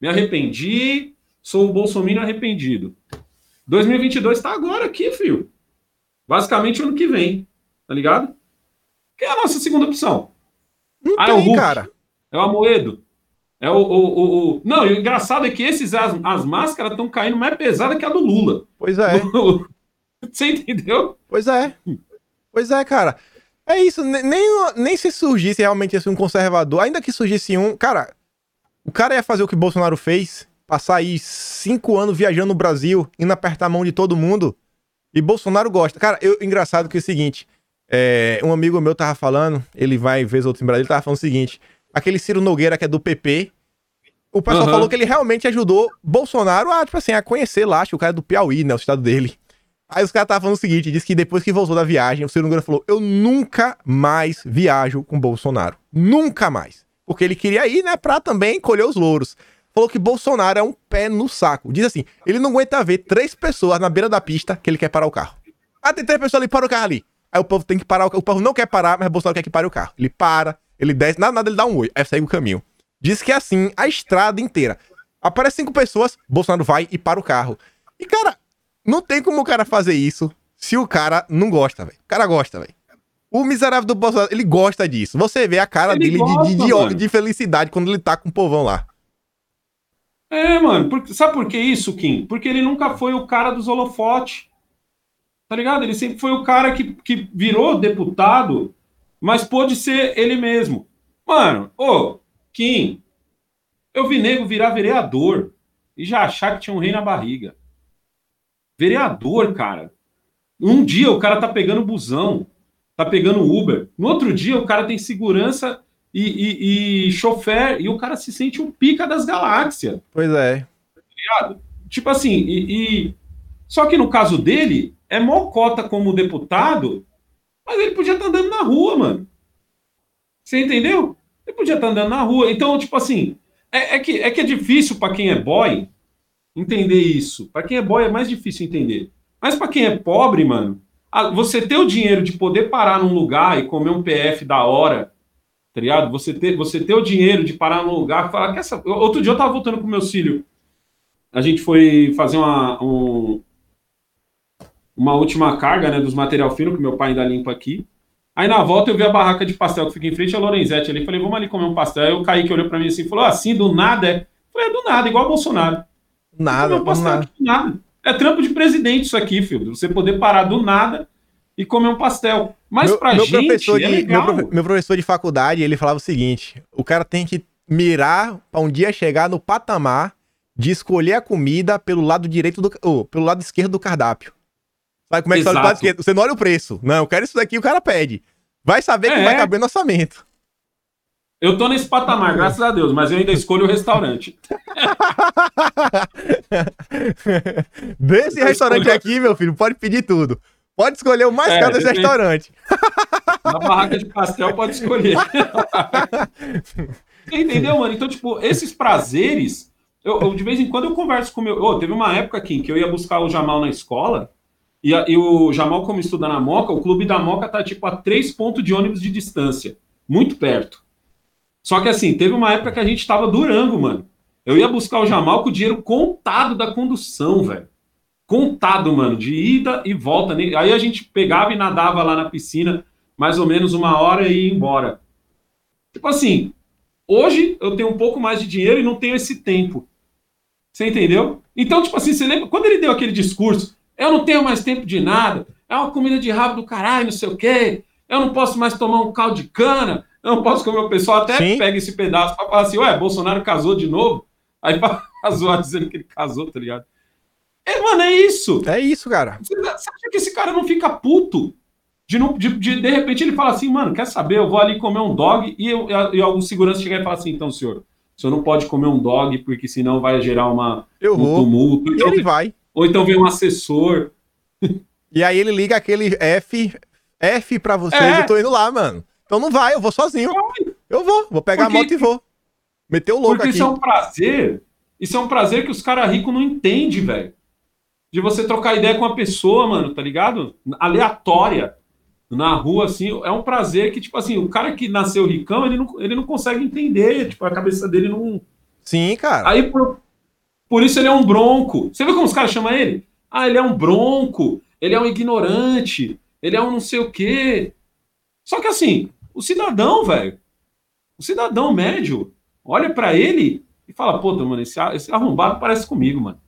Me arrependi, sou o Bolsonaro arrependido. 2022 tá agora aqui, filho. Basicamente ano que vem, tá ligado? Quem é a nossa segunda opção? Não Ah, é o tem, Hulk. cara. É o Amoedo. É o, o, o, o- Não, o engraçado é que esses, as, as máscaras estão caindo mais pesada que a do Lula. Pois é. Você entendeu? Pois é. Pois é, cara. É isso, ne- nem, nem se surgisse realmente assim, um conservador, ainda que surgisse um. Cara, o cara ia fazer o que Bolsonaro fez, passar aí cinco anos viajando no Brasil, indo apertar a mão de todo mundo. E Bolsonaro gosta. Cara, eu, engraçado que é o seguinte: é, um amigo meu tava falando, ele vai ver os outros em Brasília, ele tava falando o seguinte: aquele Ciro Nogueira que é do PP. O pessoal Aham. falou que ele realmente ajudou Bolsonaro a, tipo assim, a conhecer lá, acho que o cara é do Piauí, né? O estado dele. Aí os caras estavam falando o seguinte, disse que depois que voltou da viagem, o Ciro Nogueira falou, eu nunca mais viajo com Bolsonaro. Nunca mais. Porque ele queria ir, né, pra também colher os louros. Falou que Bolsonaro é um pé no saco. Diz assim, ele não aguenta ver três pessoas na beira da pista que ele quer parar o carro. Ah, tem três pessoas ali, para o carro ali. Aí o povo tem que parar o carro. O povo não quer parar, mas Bolsonaro quer que pare o carro. Ele para, ele desce, nada, nada, ele dá um oi. Aí segue o caminho. Diz que é assim, a estrada inteira. Aparece cinco pessoas, Bolsonaro vai e para o carro. E, cara, não tem como o cara fazer isso se o cara não gosta, velho. O cara gosta, velho. O miserável do Bolsonaro, ele gosta disso. Você vê a cara Ele dele de- gosta, de, de, mano. de felicidade quando ele tá com o povão lá. É, mano. porque- sabe por que isso, Kim? Porque ele nunca foi o cara dos holofotes. Tá ligado? Ele sempre foi o cara que, que virou deputado, mas pôde ser ele mesmo. Mano, ô, Kim, eu vi nego virar vereador e já achar que tinha um rei na barriga. Vereador, cara. Um dia o cara tá pegando busão, tá pegando Uber. No outro dia o cara tem segurança e, e, e chofer e o cara se sente um pica das galáxias Pois é. ligado? Tipo assim, e, e- Só que no caso dele, é mocota como deputado, mas ele podia estar andando na rua, mano. Você entendeu? Ele podia estar andando na rua. Então, tipo assim, é, é que, é que é difícil para quem é boy entender isso. Para quem é boy é mais difícil entender. Mas para quem é pobre, mano, você ter o dinheiro de poder parar num lugar e comer um PF da hora, tá ligado? Você ter, você ter o dinheiro de parar num lugar e falar que essa. Outro dia eu tava voltando com meu filho. A gente foi fazer uma, um- uma última carga né, dos material fino, que meu pai ainda limpa aqui. Aí na volta eu vi a barraca de pastel que fica em frente à Lorenzetti ali. Falei, vamos ali comer um pastel. Aí o Kaique olhou pra mim assim e falou: assim, do nada é. Falei, é do nada, igual o Bolsonaro. Nada, um pastel nada. do nada. É trampo de presidente isso aqui, filho. Você poder parar do nada e comer um pastel. Mas meu, pra meu gente professor é de, legal. meu, meu professor de faculdade, ele falava o seguinte: o cara tem que mirar pra um dia chegar no patamar de escolher a comida pelo lado direito do, ou, pelo lado esquerdo do cardápio. Sabe como é que o Exato. esquerdo? Você não olha o preço. Não, eu quero isso daqui, o cara pede. Vai saber que É. vai caber no orçamento. Eu tô nesse patamar, graças a Deus, mas eu ainda escolho o restaurante. Desse restaurante aqui, meu filho, pode pedir tudo. Pode escolher o mais É, caro desse depende. restaurante. Na barraca de pastel pode escolher. Entendeu, mano? Então, tipo, esses prazeres, eu, eu, de vez em quando eu converso com meu. Ô, teve uma época aqui que eu ia buscar o Jamal na escola, e, e o Jamal, como estuda na Moca, o clube da Moca tá tipo a três pontos de ônibus de distância. Muito perto. Só que assim, teve uma época que a gente tava Durango, mano. Eu ia buscar o Jamal com o dinheiro contado da condução, velho. Contado, mano, de ida e volta. Aí a gente pegava e nadava lá na piscina, mais ou menos uma hora e ia embora. Tipo assim, hoje eu tenho um pouco mais de dinheiro e não tenho esse tempo. Você entendeu? Então, tipo assim, você lembra? Quando ele deu aquele discurso, eu não tenho mais tempo de nada, é uma comida de rabo do caralho, não sei o quê, eu não posso mais tomar um caldo de cana, eu não posso comer. O pessoal até Sim. pega esse pedaço pra falar assim, ué, Bolsonaro casou de novo? Aí zoar dizendo que ele casou, tá ligado? É, mano, é isso. É isso, cara. Você você acha que esse cara não fica puto? De, não- de, de, de repente ele fala assim, mano, quer saber? Eu vou ali comer um dog e, eu, e algum segurança chegar e falar assim, então, senhor, o senhor não pode comer um dog porque senão vai gerar uma, Eu um vou. tumulto. E Então, ele vai. Ou então vem um assessor. E aí ele liga aquele F, F pra vocês, É. eu tô indo lá, mano. Então não vai, eu vou sozinho. Eu vou, vou pegar Porque- a moto e vou. Meter o louco Porque aqui. isso é um prazer. Isso é um prazer que os caras ricos não entendem, velho. De você trocar ideia com uma pessoa, mano, tá ligado? Aleatória. Na rua, assim, é um prazer que, tipo assim, o cara que nasceu ricão, ele não, ele não consegue entender. Tipo, a cabeça dele não. Sim, cara. Aí, por, por isso ele é um bronco. Você viu como os caras chamam ele? Ah, ele é um bronco, ele é um ignorante, ele é um não sei o quê. Só que assim, o cidadão, velho, o cidadão médio, olha pra ele e fala, puta, mano, esse, a- esse arrombado parece comigo, mano.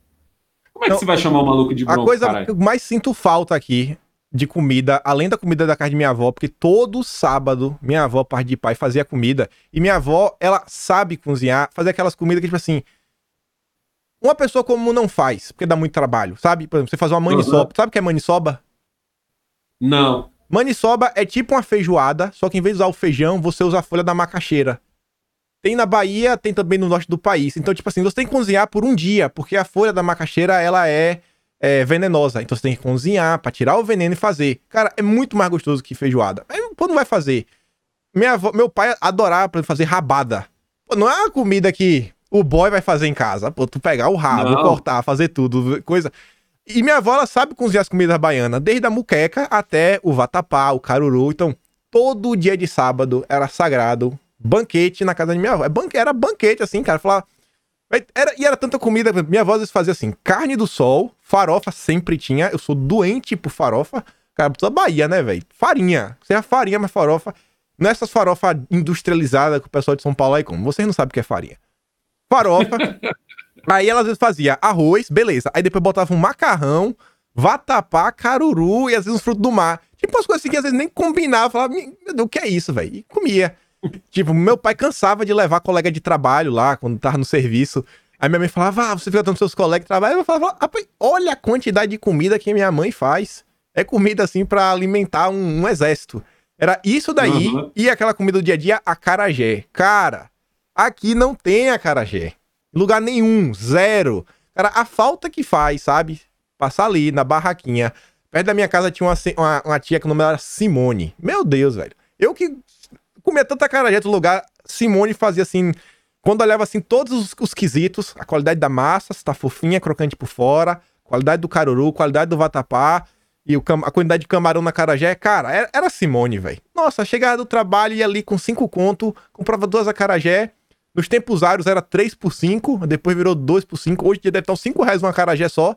Como é que Não, você vai chamar o maluco de A bronco, coisa caralho? que eu mais sinto falta aqui de comida, além da comida da casa de minha avó, porque todo sábado minha avó, parte de pai, fazia comida. E minha avó, ela sabe cozinhar, fazer aquelas comidas que, tipo assim. Uma pessoa como não faz, porque dá muito trabalho, sabe? Por exemplo, você fazer uma maniçoba. Sabe o que é maniçoba? Não. Maniçoba é tipo uma feijoada, só que em vez de usar o feijão, você usa a folha da macaxeira. Tem na Bahia, tem também no norte do país. Então, tipo assim, você tem que cozinhar por um dia, porque a folha da macaxeira, ela é, é, venenosa. Então você tem que cozinhar pra tirar o veneno e fazer. Cara, é muito mais gostoso que feijoada. Aí, pô, não vai fazer. Minha avó- meu pai adorava fazer rabada. Pô, não é uma comida que o boy vai fazer em casa. Pô, tu pegar o rabo, Não. cortar, fazer tudo, coisa. E minha avó, ela sabe cozinhar as comidas baianas, desde a muqueca até o vatapá, o caruru. Então, todo dia de sábado era sagrado, banquete na casa de minha avó. É Era banquete, assim, cara. Falava. Era, e era tanta comida. Minha avó às vezes fazia assim: carne do sol, farofa sempre tinha. Eu sou doente por farofa. Cara, toda Bahia, né, velho? Farinha. Você é farinha, mas farofa. Não é essas farofa industrializada que o pessoal de São Paulo aí come. Vocês não sabem o que é farinha. Farofa. aí ela às vezes fazia arroz, beleza. Aí depois botava um macarrão, vatapá, caruru e às vezes uns frutos do mar. Tipo, as coisas assim que às vezes nem combinava. Falava, meu Deus, o que é isso, velho? E comia. tipo, meu pai cansava de levar colega de trabalho lá, quando tava no serviço. Aí minha mãe falava, ah, você fica dando seus colegas de trabalho. Eu falava, "Rapaz, olha a quantidade de comida que minha mãe faz. É comida assim pra alimentar um, um exército. Era isso daí Uhum. e aquela comida do dia a dia, acarajé. Cara, aqui não tem acarajé. Lugar nenhum, zero. Cara, a falta que faz, sabe? Passar ali na barraquinha. Perto da minha casa tinha uma, uma, uma tia que o nome era Simone. Meu Deus, velho. Eu que comia tanta acarajé no lugar, Simone fazia assim. Quando olhava assim todos os, os quesitos, a qualidade da massa, se tá fofinha, crocante por fora, qualidade do caruru, qualidade do vatapá e o a quantidade de camarão na carajé, cara, era, era Simone, velho. Nossa, chegava do trabalho, ia ali com cinco conto, comprava duas acarajé. Nos tempos áureos era 3 por 5, depois virou 2 por 5. Hoje em dia deve estar uns 5 reais uma acarajé só.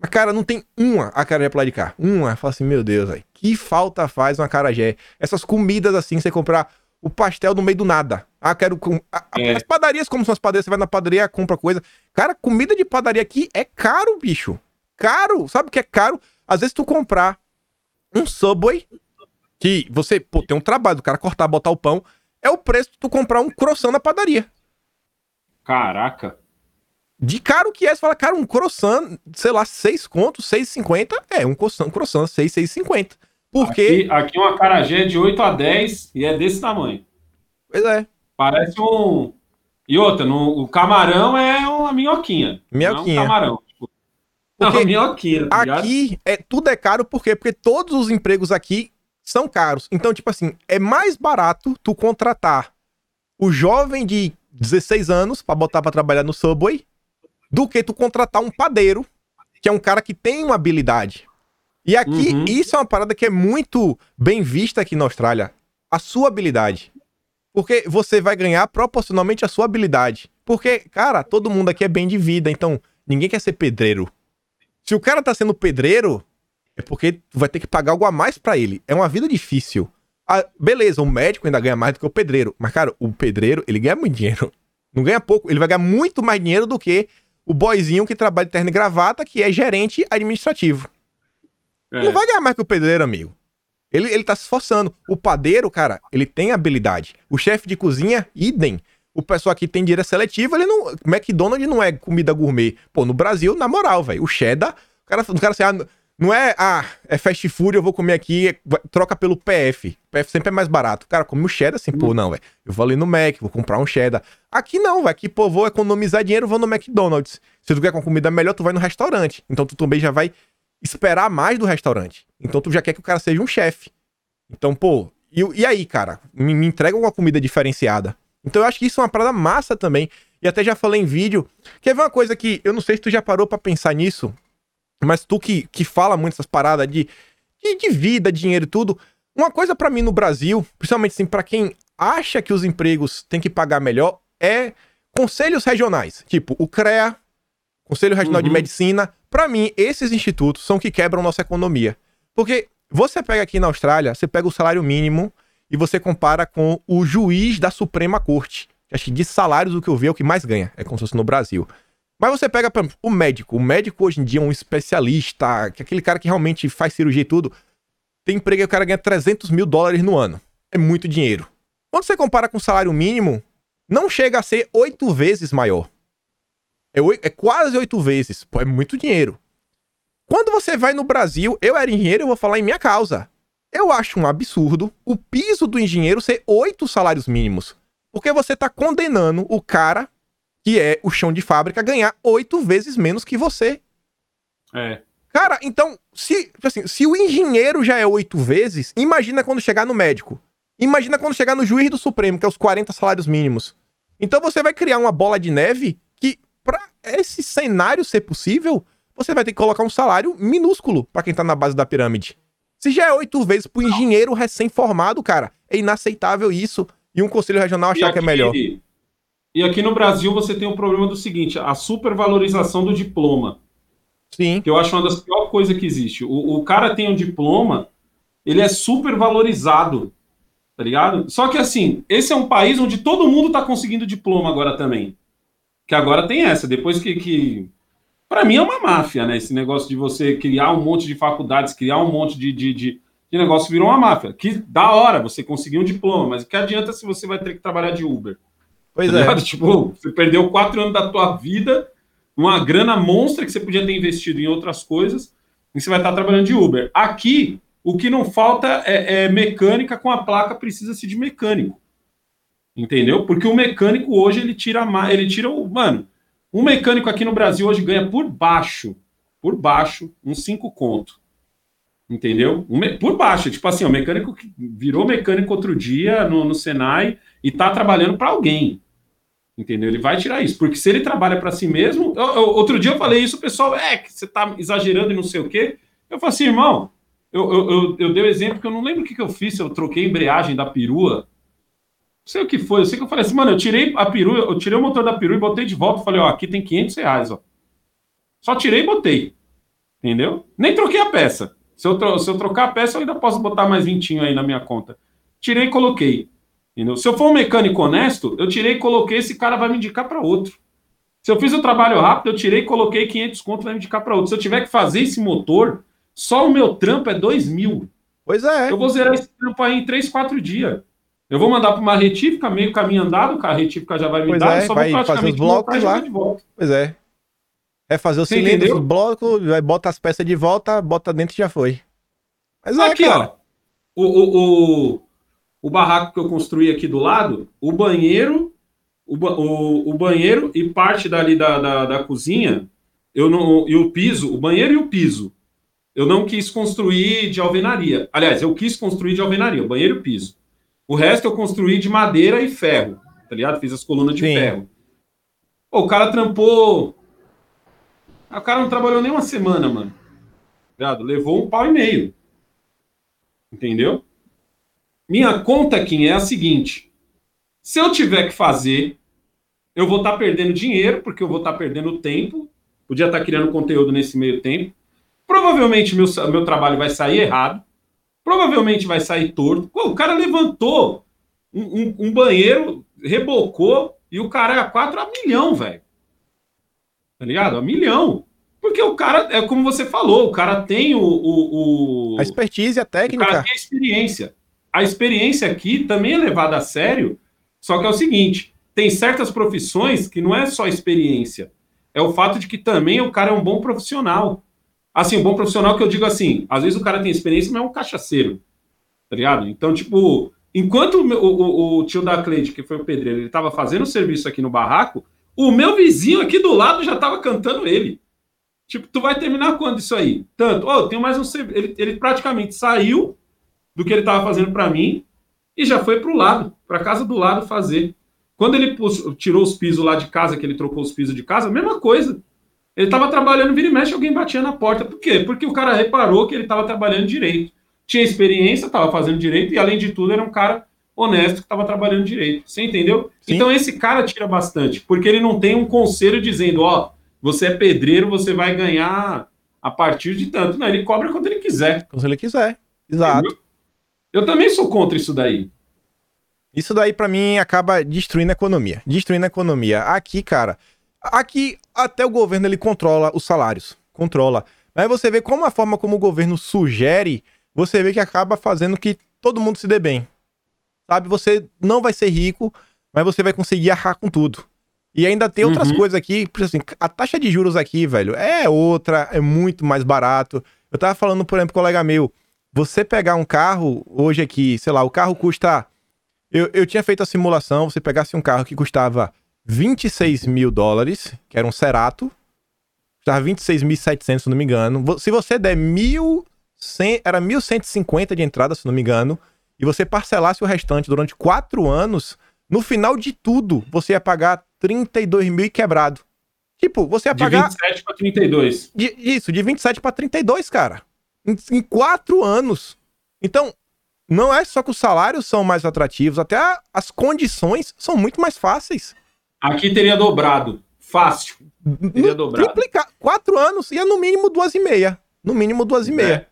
Mas, cara, não tem uma acarajé pra lá de cá. Uma. Fala assim, meu Deus, velho. Que falta faz uma acarajé? Essas comidas assim, você comprar o pastel no meio do nada. Ah, quero. Com... É. As padarias, como são as padarias, você vai na padaria, compra coisa. Cara, comida de padaria aqui é caro, bicho. caro. Sabe o que é caro? Às vezes tu comprar um Subway, que você, pô, tem um trabalho do cara cortar, botar o pão, é o preço de tu comprar um croissant na padaria. Caraca. De caro que é, você fala, cara, um croissant, sei lá, 6 contos, 6,50, é, um croissant, um croissant 6, 6,50. Porque... Aqui, aqui uma carajé é de 8 a 10 e é desse tamanho. Pois é. Parece um... E outra, no, o camarão é uma minhoquinha. Minhoquinha. Não é um camarão. Tipo, é minhoquinha, tá? Aqui, é, tudo é caro, por quê? Porque todos os empregos aqui são caros. Então, tipo assim, é mais barato tu contratar o jovem de 16 anos pra botar pra trabalhar no Subway do que tu contratar um padeiro, que é um cara que tem uma habilidade. E aqui, Uhum. isso é uma parada que é muito bem vista aqui na Austrália. A sua habilidade. Porque você vai ganhar proporcionalmente a sua habilidade. Porque, cara, todo mundo aqui é bem de vida, então ninguém quer ser pedreiro. Se o cara tá sendo pedreiro, é porque tu vai ter que pagar algo a mais pra ele. É uma vida difícil. Ah, beleza, o médico ainda ganha mais do que o pedreiro. Mas, cara, o pedreiro, ele ganha muito dinheiro. Não ganha pouco. Ele vai ganhar muito mais dinheiro do que o boyzinho que trabalha de terno e gravata, que é gerente administrativo. É. Não vai ganhar mais que o pedreiro, amigo. Ele, ele tá se esforçando. O padeiro, cara, ele tem habilidade. O chefe de cozinha, idem. O pessoal aqui tem dinheiro seletivo, ele não. McDonald's não é comida gourmet. Pô, no Brasil, na moral, velho. O cheddar, o cara, o cara assim, ah, não é, ah, é fast food, eu vou comer aqui, é- troca pelo PF. PF sempre é mais barato. Cara come o cheddar assim, pô, não, velho. Eu vou ali no Mac, vou comprar um cheddar. Aqui não, velho. Aqui, pô, vou economizar dinheiro, vou no McDonald's. Se tu quer com comida melhor, tu vai no restaurante. Então tu também já vai esperar mais do restaurante. Então tu já quer que o cara seja um chefe. Então, pô, e, e aí, cara? Me, me entrega uma comida diferenciada. Então eu acho que isso é uma parada massa também. E até já falei em vídeo. Quer ver uma coisa que eu não sei se tu já parou pra pensar nisso, mas tu que, que fala muito essas paradas de, de, de vida, dinheiro e tudo. Uma coisa pra mim no Brasil, principalmente assim, pra quem acha que os empregos têm que pagar melhor, é conselhos regionais. Tipo, o CREA, Conselho Regional de Uhum. Medicina. Pra mim, esses institutos são que quebram nossa economia. Porque você pega aqui na Austrália, você pega o salário mínimo e você compara com o juiz da Suprema Corte. Acho que de salários o que eu vi é o que mais ganha. É como se fosse no Brasil. Mas você pega, por exemplo, o médico. O médico hoje em dia é um especialista, que é aquele cara que realmente faz cirurgia e tudo. Tem emprego e o cara ganha 300 mil dólares no ano. É muito dinheiro. Quando você compara com o salário mínimo, não chega a ser oito vezes maior. É, oi- é quase oito vezes. Pô, é muito dinheiro. Quando você vai no Brasil, eu era engenheiro, eu vou falar em minha causa. Eu acho um absurdo o piso do engenheiro ser oito salários mínimos. Porque você tá condenando o cara, que é o chão de fábrica, ganhar oito vezes menos que você. É. Cara, então, se, assim, se o engenheiro já é oito vezes, imagina quando chegar no médico. Imagina quando chegar no juiz do Supremo, que é os 40 salários mínimos. Então você vai criar uma bola de neve que, pra esse cenário ser possível, você vai ter que colocar um salário minúsculo pra quem tá na base da pirâmide. Se já é oito vezes pro engenheiro recém-formado, cara, é inaceitável isso. E um conselho regional achar que é melhor. E aqui no Brasil você tem o problema do seguinte: a supervalorização do diploma. Sim. que eu acho uma das piores coisas que existe. O, o cara tem um diploma, ele é super valorizado, tá ligado? Só que assim, esse é um país onde todo mundo tá conseguindo diploma agora também. Que agora tem essa, depois que. que... Para mim é uma máfia, né? Esse negócio de você criar um monte de faculdades, criar um monte de, de, de, de negócio virou uma máfia. Que da hora você conseguir um diploma, mas o que adianta se você vai ter que trabalhar de Uber? Pois Tá é. ligado? Tipo, você perdeu quatro anos da tua vida, uma grana monstra que você podia ter investido em outras coisas, e você vai estar trabalhando de Uber. Aqui, o que não falta é, é mecânica com a placa precisa-se de mecânico. Entendeu? Porque o mecânico hoje ele tira mais, ele tira o. Mano, um mecânico aqui no Brasil hoje ganha por baixo, por baixo, uns 5 conto. Entendeu? Um me- por baixo. Tipo assim, o mecânico que virou mecânico outro dia no, no Senai e tá trabalhando para alguém. Entendeu? Ele vai tirar isso. Porque se ele trabalha para si mesmo. eu- eu- outro dia eu falei isso, o pessoal, é, que você tá exagerando e não sei o quê. Eu falei assim, irmão, eu, eu, eu, eu dei o exemplo que eu não lembro o que, que eu fiz, eu troquei a embreagem da perua. Não sei o que foi, eu sei que eu falei assim, mano, eu tirei a perua, eu tirei o motor da perua e botei de volta. Falei, ó, aqui tem 500 reais, ó. Só tirei e botei. Entendeu? Nem troquei a peça. Se eu, se eu trocar a peça, eu ainda posso botar mais vintinho aí na minha conta. Tirei e coloquei. Entendeu? Se eu for um mecânico honesto, eu tirei e coloquei, esse cara vai me indicar para outro. Se eu fiz o trabalho rápido, eu tirei, coloquei 500 conto, vai indicar para outro. Se eu tiver que fazer esse motor, só o meu trampo é 2 mil. Pois é. Eu vou zerar esse trampo aí em 3, 4 dias. Eu vou mandar para uma retífica, meio caminho andado, a retífica já vai me Pois dar, é, só vai vou fazer os blocos e lá. de volta. Pois é. É fazer o Você cilindro, entendeu? os blocos, vai bota as peças de volta, bota dentro e já foi. Mas é, Aqui, cara. ó. O, o, o, o barraco que eu construí aqui do lado, o banheiro, o, o, o banheiro e parte dali da, da, da cozinha, eu não, e o piso, o banheiro e o piso, eu não quis construir de alvenaria. Aliás, eu quis construir de alvenaria, o banheiro e o piso. O resto eu construí de madeira e ferro, tá ligado? Fiz as colunas de Sim. ferro. Pô, o cara trampou. Ah, O cara não trabalhou nem uma semana, mano. Tá? Levou um pau e meio. Entendeu? Minha conta, Kim, é a seguinte: se eu tiver que fazer, eu vou estar perdendo dinheiro, porque eu vou estar perdendo tempo. Podia estar criando conteúdo nesse meio tempo. Provavelmente meu, meu trabalho vai sair errado. Provavelmente vai sair torto. O cara levantou um, um- um banheiro, rebocou, e o cara é a 4 a milhão, velho. Tá ligado? A milhão. Porque o cara, é como você falou, o cara tem o- o- o A expertise, a o cara técnica. tem a experiência. A experiência aqui também é levada a sério, só que é o seguinte: tem certas profissões que não é só experiência, é o fato de que também o cara é um bom profissional. Assim, um bom profissional que eu digo assim, às vezes o cara tem experiência, mas é um cachaceiro, tá ligado? Então, tipo, enquanto o, o- o- tio da Cleide, que foi o pedreiro, ele tava fazendo o serviço aqui no barraco, o meu vizinho aqui do lado já tava cantando ele. Tipo, tu vai terminar quando isso aí? Tanto, ó, eu tenho mais um serviço. Ele, ele praticamente saiu do que ele estava fazendo para mim e já foi pro lado, para casa do lado fazer. Quando ele tirou os pisos lá de casa, que ele trocou os pisos de casa, mesma coisa. Ele estava trabalhando, vira e mexe, alguém batia na porta. Por quê? Porque o cara reparou que ele estava trabalhando direito. Tinha experiência, estava fazendo direito e, além de tudo, era um cara honesto que estava trabalhando direito. Você entendeu? Sim. Então, esse cara tira bastante, porque ele não tem um conselho dizendo, ó, você é pedreiro, você vai ganhar a partir de tanto. Não, ele cobra quanto ele quiser. Se ele quiser. Exato. Entendeu? Eu também sou contra isso daí. Isso daí, pra mim, acaba destruindo a economia. Destruindo a economia. Aqui, cara, aqui até o governo ele controla os salários. Controla. Mas você vê como a forma como o governo sugere, você vê que acaba fazendo que todo mundo se dê bem. Sabe? Você não vai ser rico, mas você vai conseguir arcar com tudo. E ainda tem outras Uhum. coisas aqui, por exemplo, assim, a taxa de juros aqui, velho, é outra, é muito mais barato. Eu tava falando, por exemplo, com um colega meu, você pegar um carro hoje aqui, sei lá, o carro custa eu, eu tinha feito a simulação, você pegasse um carro que custava 26 mil dólares, que era um Cerato, custava 26.700, se não me engano. Se você der 1.100, era 1.150 de entrada, se não me engano, e você parcelasse o restante durante quatro anos, no final de tudo, você ia pagar 32 mil e quebrado. Tipo, você ia De pagar 27 para 32. de- isso, de 27 para 32, cara. Em, em quatro anos. Então, não é só que os salários são mais atrativos, até a- as condições são muito mais fáceis. Aqui teria dobrado. Fácil. Teria No- dobrado. Triplicar. Quatro anos ia no mínimo duas e meia. No mínimo duas e meia.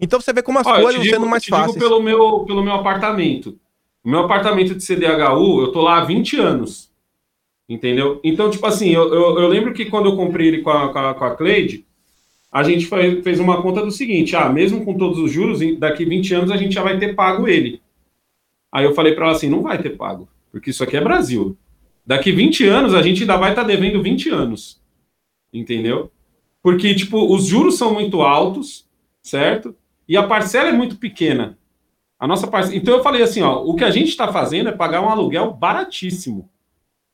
Então você vê como as Ó, eu coisas digo, sendo mais te digo fáceis. pelo meu, pelo meu apartamento. O meu apartamento de CDHU, eu tô lá há 20 anos. Entendeu? Então, tipo assim, eu, eu, eu lembro que quando eu comprei ele com a, com a, com a Cleide, a gente fez, fez uma conta do seguinte: ah, mesmo com todos os juros, daqui 20 anos a gente já vai ter pago ele. Aí eu falei para ela assim: não vai ter pago, porque isso aqui é Brasil. Daqui 20 anos a gente ainda vai estar devendo 20 anos. Entendeu? Porque, tipo, os juros são muito altos, certo? E a parcela é muito pequena. A nossa parcela. Então eu falei assim: ó, o que a gente está fazendo é pagar um aluguel baratíssimo.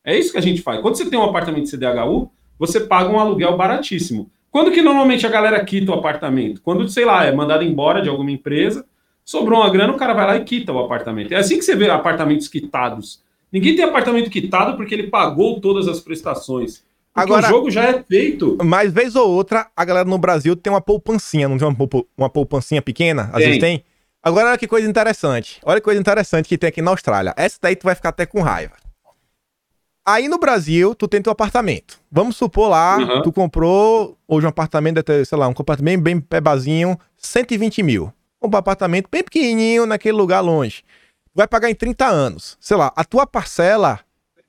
É isso que a gente faz. Quando você tem um apartamento de CDHU, você paga um aluguel baratíssimo. Quando que normalmente a galera quita o apartamento? Quando, sei lá, é mandado embora de alguma empresa, sobrou uma grana, o cara vai lá e quita o apartamento. É assim que você vê apartamentos quitados. Ninguém tem apartamento quitado porque ele pagou todas as prestações. Porque Agora- o jogo já é feito. Mas vez ou outra, a galera no Brasil tem uma poupancinha, não tem uma, poupa- uma poupancinha pequena? Às Tem. vezes tem. Agora, olha que coisa interessante. Olha que coisa interessante que tem aqui na Austrália. Essa daí tu vai ficar até com raiva. Aí no Brasil, tu tem teu apartamento. Vamos supor lá, Uhum. tu comprou hoje um apartamento, sei lá, um apartamento bem pebazinho, 120 mil. Um apartamento bem pequenininho naquele lugar longe. Vai pagar em 30 anos. Sei lá, a tua parcela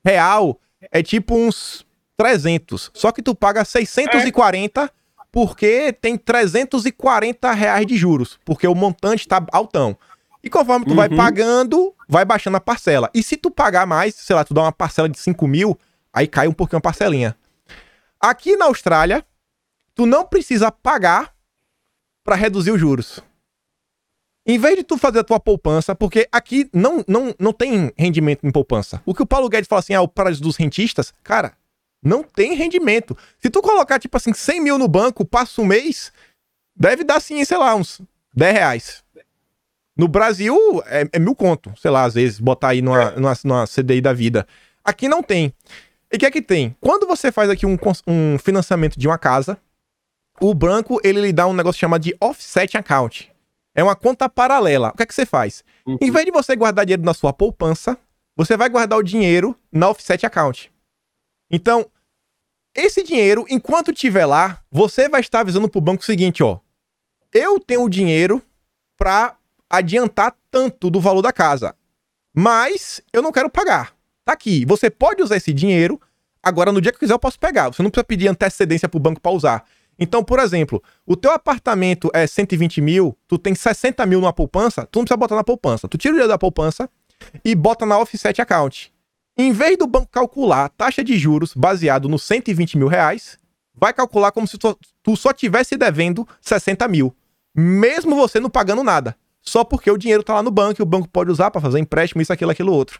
real é tipo uns 300. Só que tu paga 640 é. porque tem 340 reais de juros. Porque o montante tá altão. E conforme tu uhum. vai pagando, vai baixando a parcela. E se tu pagar mais, sei lá, tu dá uma parcela de 5 mil, aí cai um pouquinho a parcelinha. Aqui na Austrália, tu não precisa pagar para reduzir os juros. Em vez de tu fazer a tua poupança, porque aqui não, não, não tem rendimento em poupança. O que o Paulo Guedes fala assim, ah, o paraíso dos rentistas, cara, não tem rendimento. Se tu colocar, tipo assim, 100 mil no banco, passa um mês, deve dar, assim, sei lá, uns 10 reais. No Brasil, é, é mil conto, sei lá, às vezes, botar aí numa, numa, numa CDI da vida. Aqui não tem. E o que é que tem? Quando você faz aqui um, um financiamento de uma casa, o banco, ele lhe dá um negócio chamado de offset account. É uma conta paralela. O que é que você faz? Uhum. Em vez de você guardar dinheiro na sua poupança, você vai guardar o dinheiro na offset account. Então, esse dinheiro, enquanto estiver lá, você vai estar avisando pro banco o seguinte, ó. Eu tenho o dinheiro para adiantar tanto do valor da casa. Mas eu não quero pagar. Tá aqui. Você pode usar esse dinheiro. Agora, no dia que quiser, eu posso pegar. Você não precisa pedir antecedência pro banco para usar. Então, por exemplo, o teu apartamento é 120 mil, tu tem 60 mil numa poupança, tu não precisa botar na poupança. Tu tira o dinheiro da poupança e bota na offset account. Em vez do banco calcular a taxa de juros baseado nos 120 mil reais, vai calcular como se tu só tivesse devendo 60 mil. Mesmo você não pagando nada só porque o dinheiro tá lá no banco e o banco pode usar para fazer empréstimo, isso, aquilo, aquilo, outro.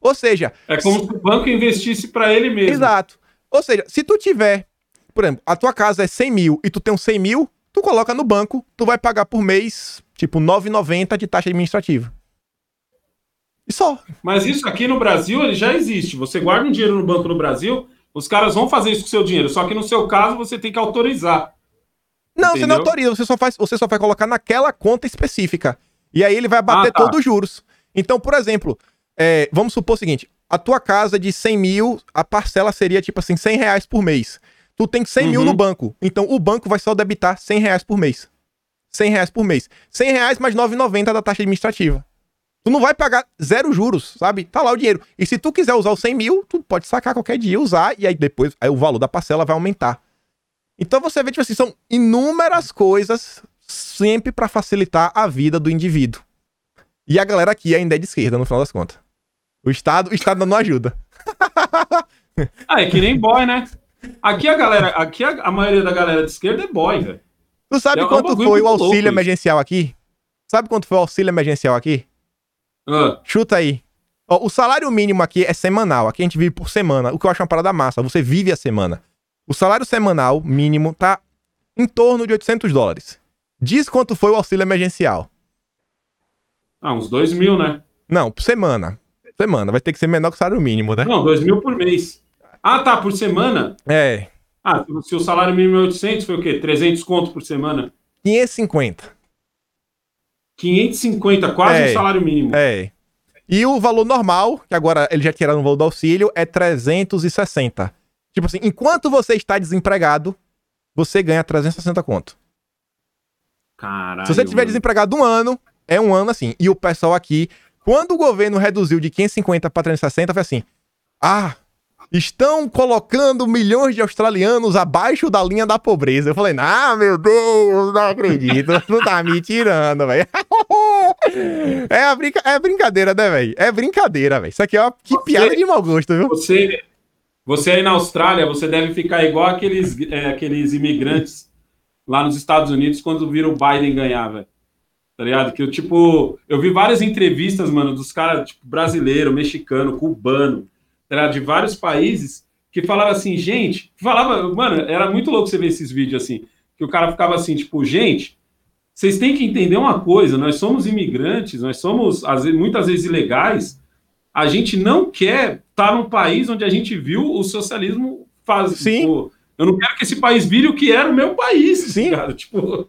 Ou seja. É como se o banco investisse para ele mesmo. Exato. Ou seja, se tu tiver, por exemplo, a tua casa é 100 mil e tu tem um 100 mil, tu coloca no banco, tu vai pagar por mês, tipo, 9,90 de taxa administrativa. E só. Mas isso aqui no Brasil ele já existe. Você guarda um dinheiro no banco no Brasil, os caras vão fazer isso com o seu dinheiro. Só que no seu caso você tem que autorizar. Não, Entendeu? você não autoriza, você só, faz, você só vai colocar naquela conta específica. E aí ele vai bater ah, tá. todos os juros. Então, por exemplo, é, vamos supor o seguinte: a tua casa de 100 mil, a parcela seria tipo assim, 100 reais por mês. Tu tem 100 uhum. mil no uhum. banco. Então o banco vai só debitar 100 reais por mês. 100 reais por mês. 100 reais mais 9,90 da taxa administrativa. Tu não vai pagar zero juros, sabe? Tá lá o dinheiro. E se tu quiser usar os 100 mil, tu pode sacar qualquer dia, usar, e aí depois aí o valor da parcela vai aumentar. Então você vê, tipo assim, são inúmeras coisas sempre para facilitar a vida do indivíduo. E a galera aqui ainda é de esquerda, no final das contas. O Estado, o Estado não ajuda. ah, é que nem boy, né? Aqui a galera, aqui a, a maioria da galera de esquerda é boy, velho. Tu sabe é quanto foi o auxílio emergencial aqui? Sabe quanto foi o auxílio emergencial aqui? Uh. Chuta aí. Ó, o salário mínimo aqui é semanal. Aqui a gente vive por semana. O que eu acho uma parada massa. Você vive a semana. O salário semanal mínimo tá em torno de 800 dólares. Diz quanto foi o auxílio emergencial. Ah, uns 2 mil, né? Não, por semana. Semana. Vai ter que ser menor que o salário mínimo, né? Não, 2 mil por mês. Ah, tá, por semana? É. Ah, se o salário mínimo é 800, foi o quê? 300 conto por semana? 550. 550, quase é, o salário mínimo. É. E o valor normal, que agora ele já tiraram o valor do auxílio, é 360. Tipo assim, enquanto você está desempregado, você ganha 360 conto. Caralho. Se você tiver mano. desempregado um ano, é um ano assim. E o pessoal aqui, quando o governo reduziu de 550 para 360, foi assim: ah, estão colocando milhões de australianos abaixo da linha da pobreza. Eu falei, ah, meu Deus, não acredito. tu tá me tirando, velho. é, brinca... é brincadeira, né, velho? É brincadeira, velho. Isso aqui é uma que você, piada de mau gosto, viu? Você, você aí na Austrália, você deve ficar igual aqueles, é, aqueles imigrantes lá nos Estados Unidos quando viram o Biden ganhar, velho. Tá ligado? Que eu, tipo, eu vi várias entrevistas, mano, dos caras, tipo, brasileiro, mexicano, cubano, tá ligado? De vários países que falavam assim, gente, falava, mano, era muito louco você ver esses vídeos assim, que o cara ficava assim, tipo, gente, vocês têm que entender uma coisa, nós somos imigrantes, nós somos, às vezes, muitas vezes, ilegais, a gente não quer estar num país onde a gente viu o socialismo fazer. Sim. Tipo, eu não quero que esse país vire o que era o meu país, Sim. cara. Tipo.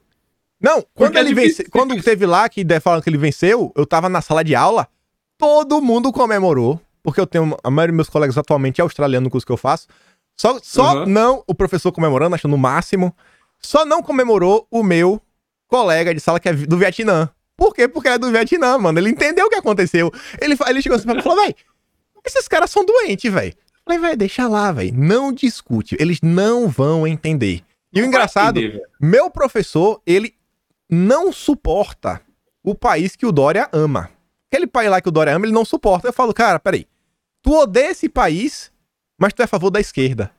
Não, quando ele é vence, quando teve lá que falam que ele venceu, eu tava na sala de aula, todo mundo comemorou, porque eu tenho a maioria dos meus colegas atualmente é australiano no curso que eu faço. Só, só uhum. não o professor comemorando, achando o máximo. Só não comemorou o meu colega de sala que é do Vietnã. Por quê? Porque ele é do Vietnã, mano. Ele entendeu o que aconteceu. Ele, ele chegou assim pra mim e falou, véi, esses caras são doentes, velho. Falei, velho, deixa lá, velho. Não discute. Eles não vão entender. E o engraçado, Entender, velho. meu professor, ele não suporta o país que o Dória ama. Aquele país lá que o Dória ama, ele não suporta. Eu falo, cara, peraí. Tu odeia esse país, mas tu é a favor da esquerda.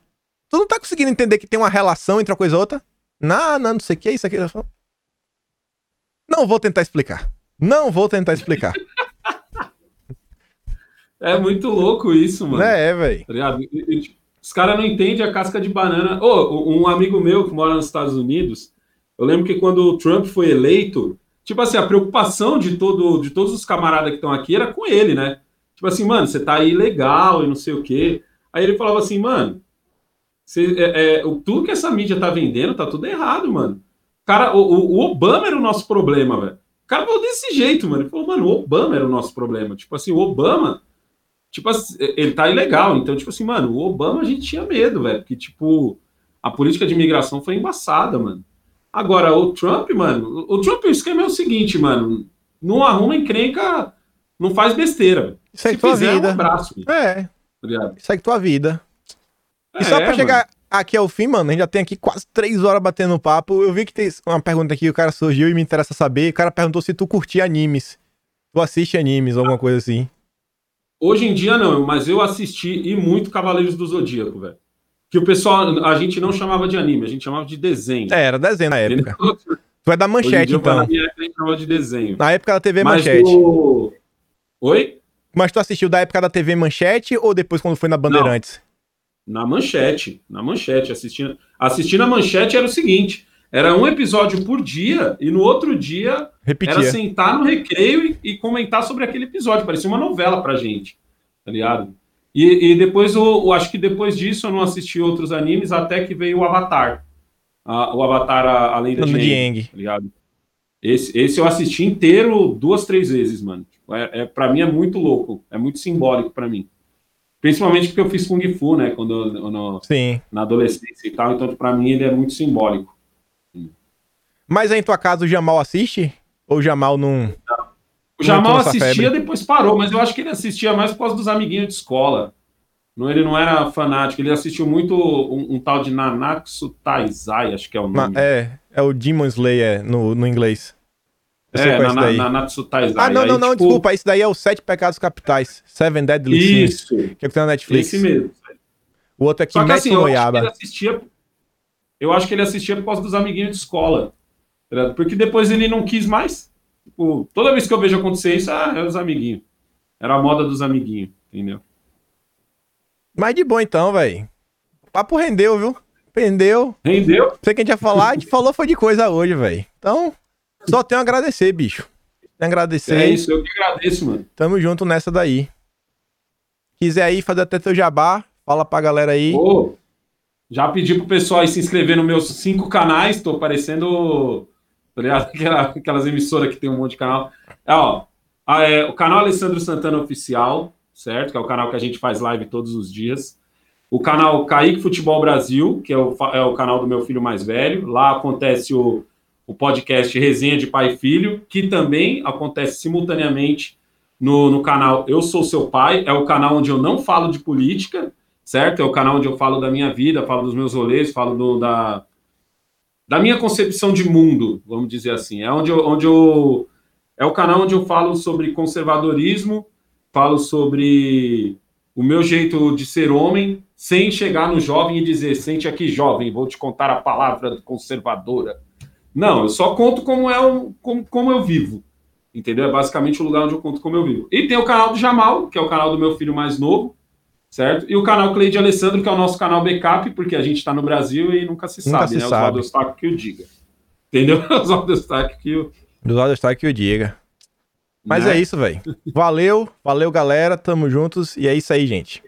Tu não tá conseguindo entender que tem uma relação entre uma coisa e outra? Não, não, não sei o que, isso aqui. Eu falo, Não vou tentar explicar. Não vou tentar explicar. É muito louco isso, mano. é, velho. Tá Os caras não entendem a casca de banana. Ô, um amigo meu que mora nos Estados Unidos, eu lembro que quando o Trump foi eleito, tipo assim, a preocupação de, todo, de todos os camaradas que estão aqui era com ele, né? Tipo assim, mano, você tá aí legal e não sei o quê. Aí ele falava assim, mano, você- é, é, tudo que essa mídia tá vendendo tá tudo errado, mano. Cara, o, o- Obama era o nosso problema, velho. O cara falou desse jeito, mano. Ele falou, mano, o Obama era o nosso problema. Tipo assim, o Obama tipo assim, ele tá ilegal. Então, tipo assim, mano, o Obama a gente tinha medo, velho. Porque, tipo, a política de imigração foi embaçada, mano. Agora, o Trump, mano, o Trump, o esquema é o seguinte, mano. Não arruma encrenca, não faz besteira. Segue Se tua fizer, um vida. abraço, velho, É, tá segue tua vida. E É, só pra mano. Aqui ao fim, mano, a gente já tem aqui quase três horas batendo papo. Eu vi que tem uma pergunta aqui, o cara surgiu e me interessa saber. O cara perguntou se tu curtia animes. Tu assiste animes, alguma coisa assim. Hoje em dia, não, mas eu assisti e muito Cavaleiros do Zodíaco, velho. Que o pessoal, a gente não chamava de anime, a gente chamava de desenho. É, era desenho na época. Tu é da manchete, então. Na minha época, a gente chamava de desenho. Na época da TV Mas Manchete. o... Oi? Mas tu assistiu da época da TV Manchete ou depois quando foi na Bandeirantes? Na manchete, na manchete, assistindo, assistindo a manchete era o seguinte, era um episódio por dia e no outro dia Repetia. era sentar no recreio e, e comentar sobre aquele episódio, parecia uma novela pra gente, tá ligado? E, e depois, eu, eu acho que depois disso eu não assisti outros animes até que veio o Avatar, a- o Avatar a, Além da No Aang, Yang. tá ligado? Esse, esse eu assisti inteiro duas, três vezes, mano. É, é, pra mim é muito louco, é muito simbólico pra mim. Principalmente porque eu fiz Kung Fu, né? Quando no- Sim. na adolescência e tal, então pra mim ele é muito simbólico. Mas aí em tua casa o Jamal assiste? Ou o Jamal não. O Jamal assistia, febre. depois parou, mas eu acho que ele assistia mais por causa dos amiguinhos de escola. Não, ele não era fanático, ele assistiu muito um, um tal de Nanatsu Taizai, acho que é o Na- nome. é, é o Demon Slayer no, no inglês. Sei É, é daí. Nanatsu Taizai. Ah, não, Aí, não, não, tipo, desculpa. Esse daí é o Sete Pecados Capitais. Seven Deadly Sins. Isso, Que é que tem na Netflix. esse mesmo. O outro é Só que assim, no eu acho que assistia. Eu acho que ele assistia por causa dos amiguinhos de escola. tá? Porque depois ele não quis mais. Tipo, toda vez que eu vejo acontecer isso, ah, é os amiguinhos. Era a moda dos amiguinhos, entendeu? Mas de boa então, velho. O papo rendeu, viu? Rendeu. Rendeu? Sei que a gente ia falar, a gente falou foi de coisa hoje, velho. Então, só tenho a agradecer, bicho. Tenho a agradecer. É isso, eu que agradeço, mano. Tamo junto nessa daí. Quiser aí fazer até teu jabá, fala pra galera aí. Pô, já pedi pro pessoal aí se inscrever nos meus cinco canais, tô parecendo tá ligado? Aquela- aquelas emissoras que tem um monte de canal. É, ó, a- é, o canal Alessandro Santana Oficial, certo? Que é o canal que a gente faz live todos os dias. O canal Kaique Futebol Brasil, que é o, é o canal do meu filho mais velho. Lá acontece o, o podcast Resenha de Pai e Filho, que também acontece simultaneamente no, no canal Eu Sou Seu Pai. É o canal onde eu não falo de política, certo? É o canal onde eu falo da minha vida, falo dos meus rolês, falo do- da, da minha concepção de mundo, vamos dizer assim. É onde eu, onde eu é o canal onde eu falo sobre conservadorismo, falo sobre o meu jeito de ser homem, sem chegar no jovem e dizer, sente aqui, jovem, vou te contar a palavra conservadora. Não, eu só conto como é o, como, como eu vivo. Entendeu? É basicamente o lugar onde eu conto como eu vivo. E tem o canal do Jamal, que é o canal do meu filho mais novo, certo? E o canal Cleide Alessandro, que é o nosso canal backup, porque a gente está no Brasil e nunca se Nunca sabe, se né? sabe. Oswaldo Eustáquio que o diga. Entendeu? Oswaldo Eustáquio que o... Do lado está que eu diga. Mas né? é isso, velho. Valeu, valeu, galera. Tamo juntos. E é isso aí, gente.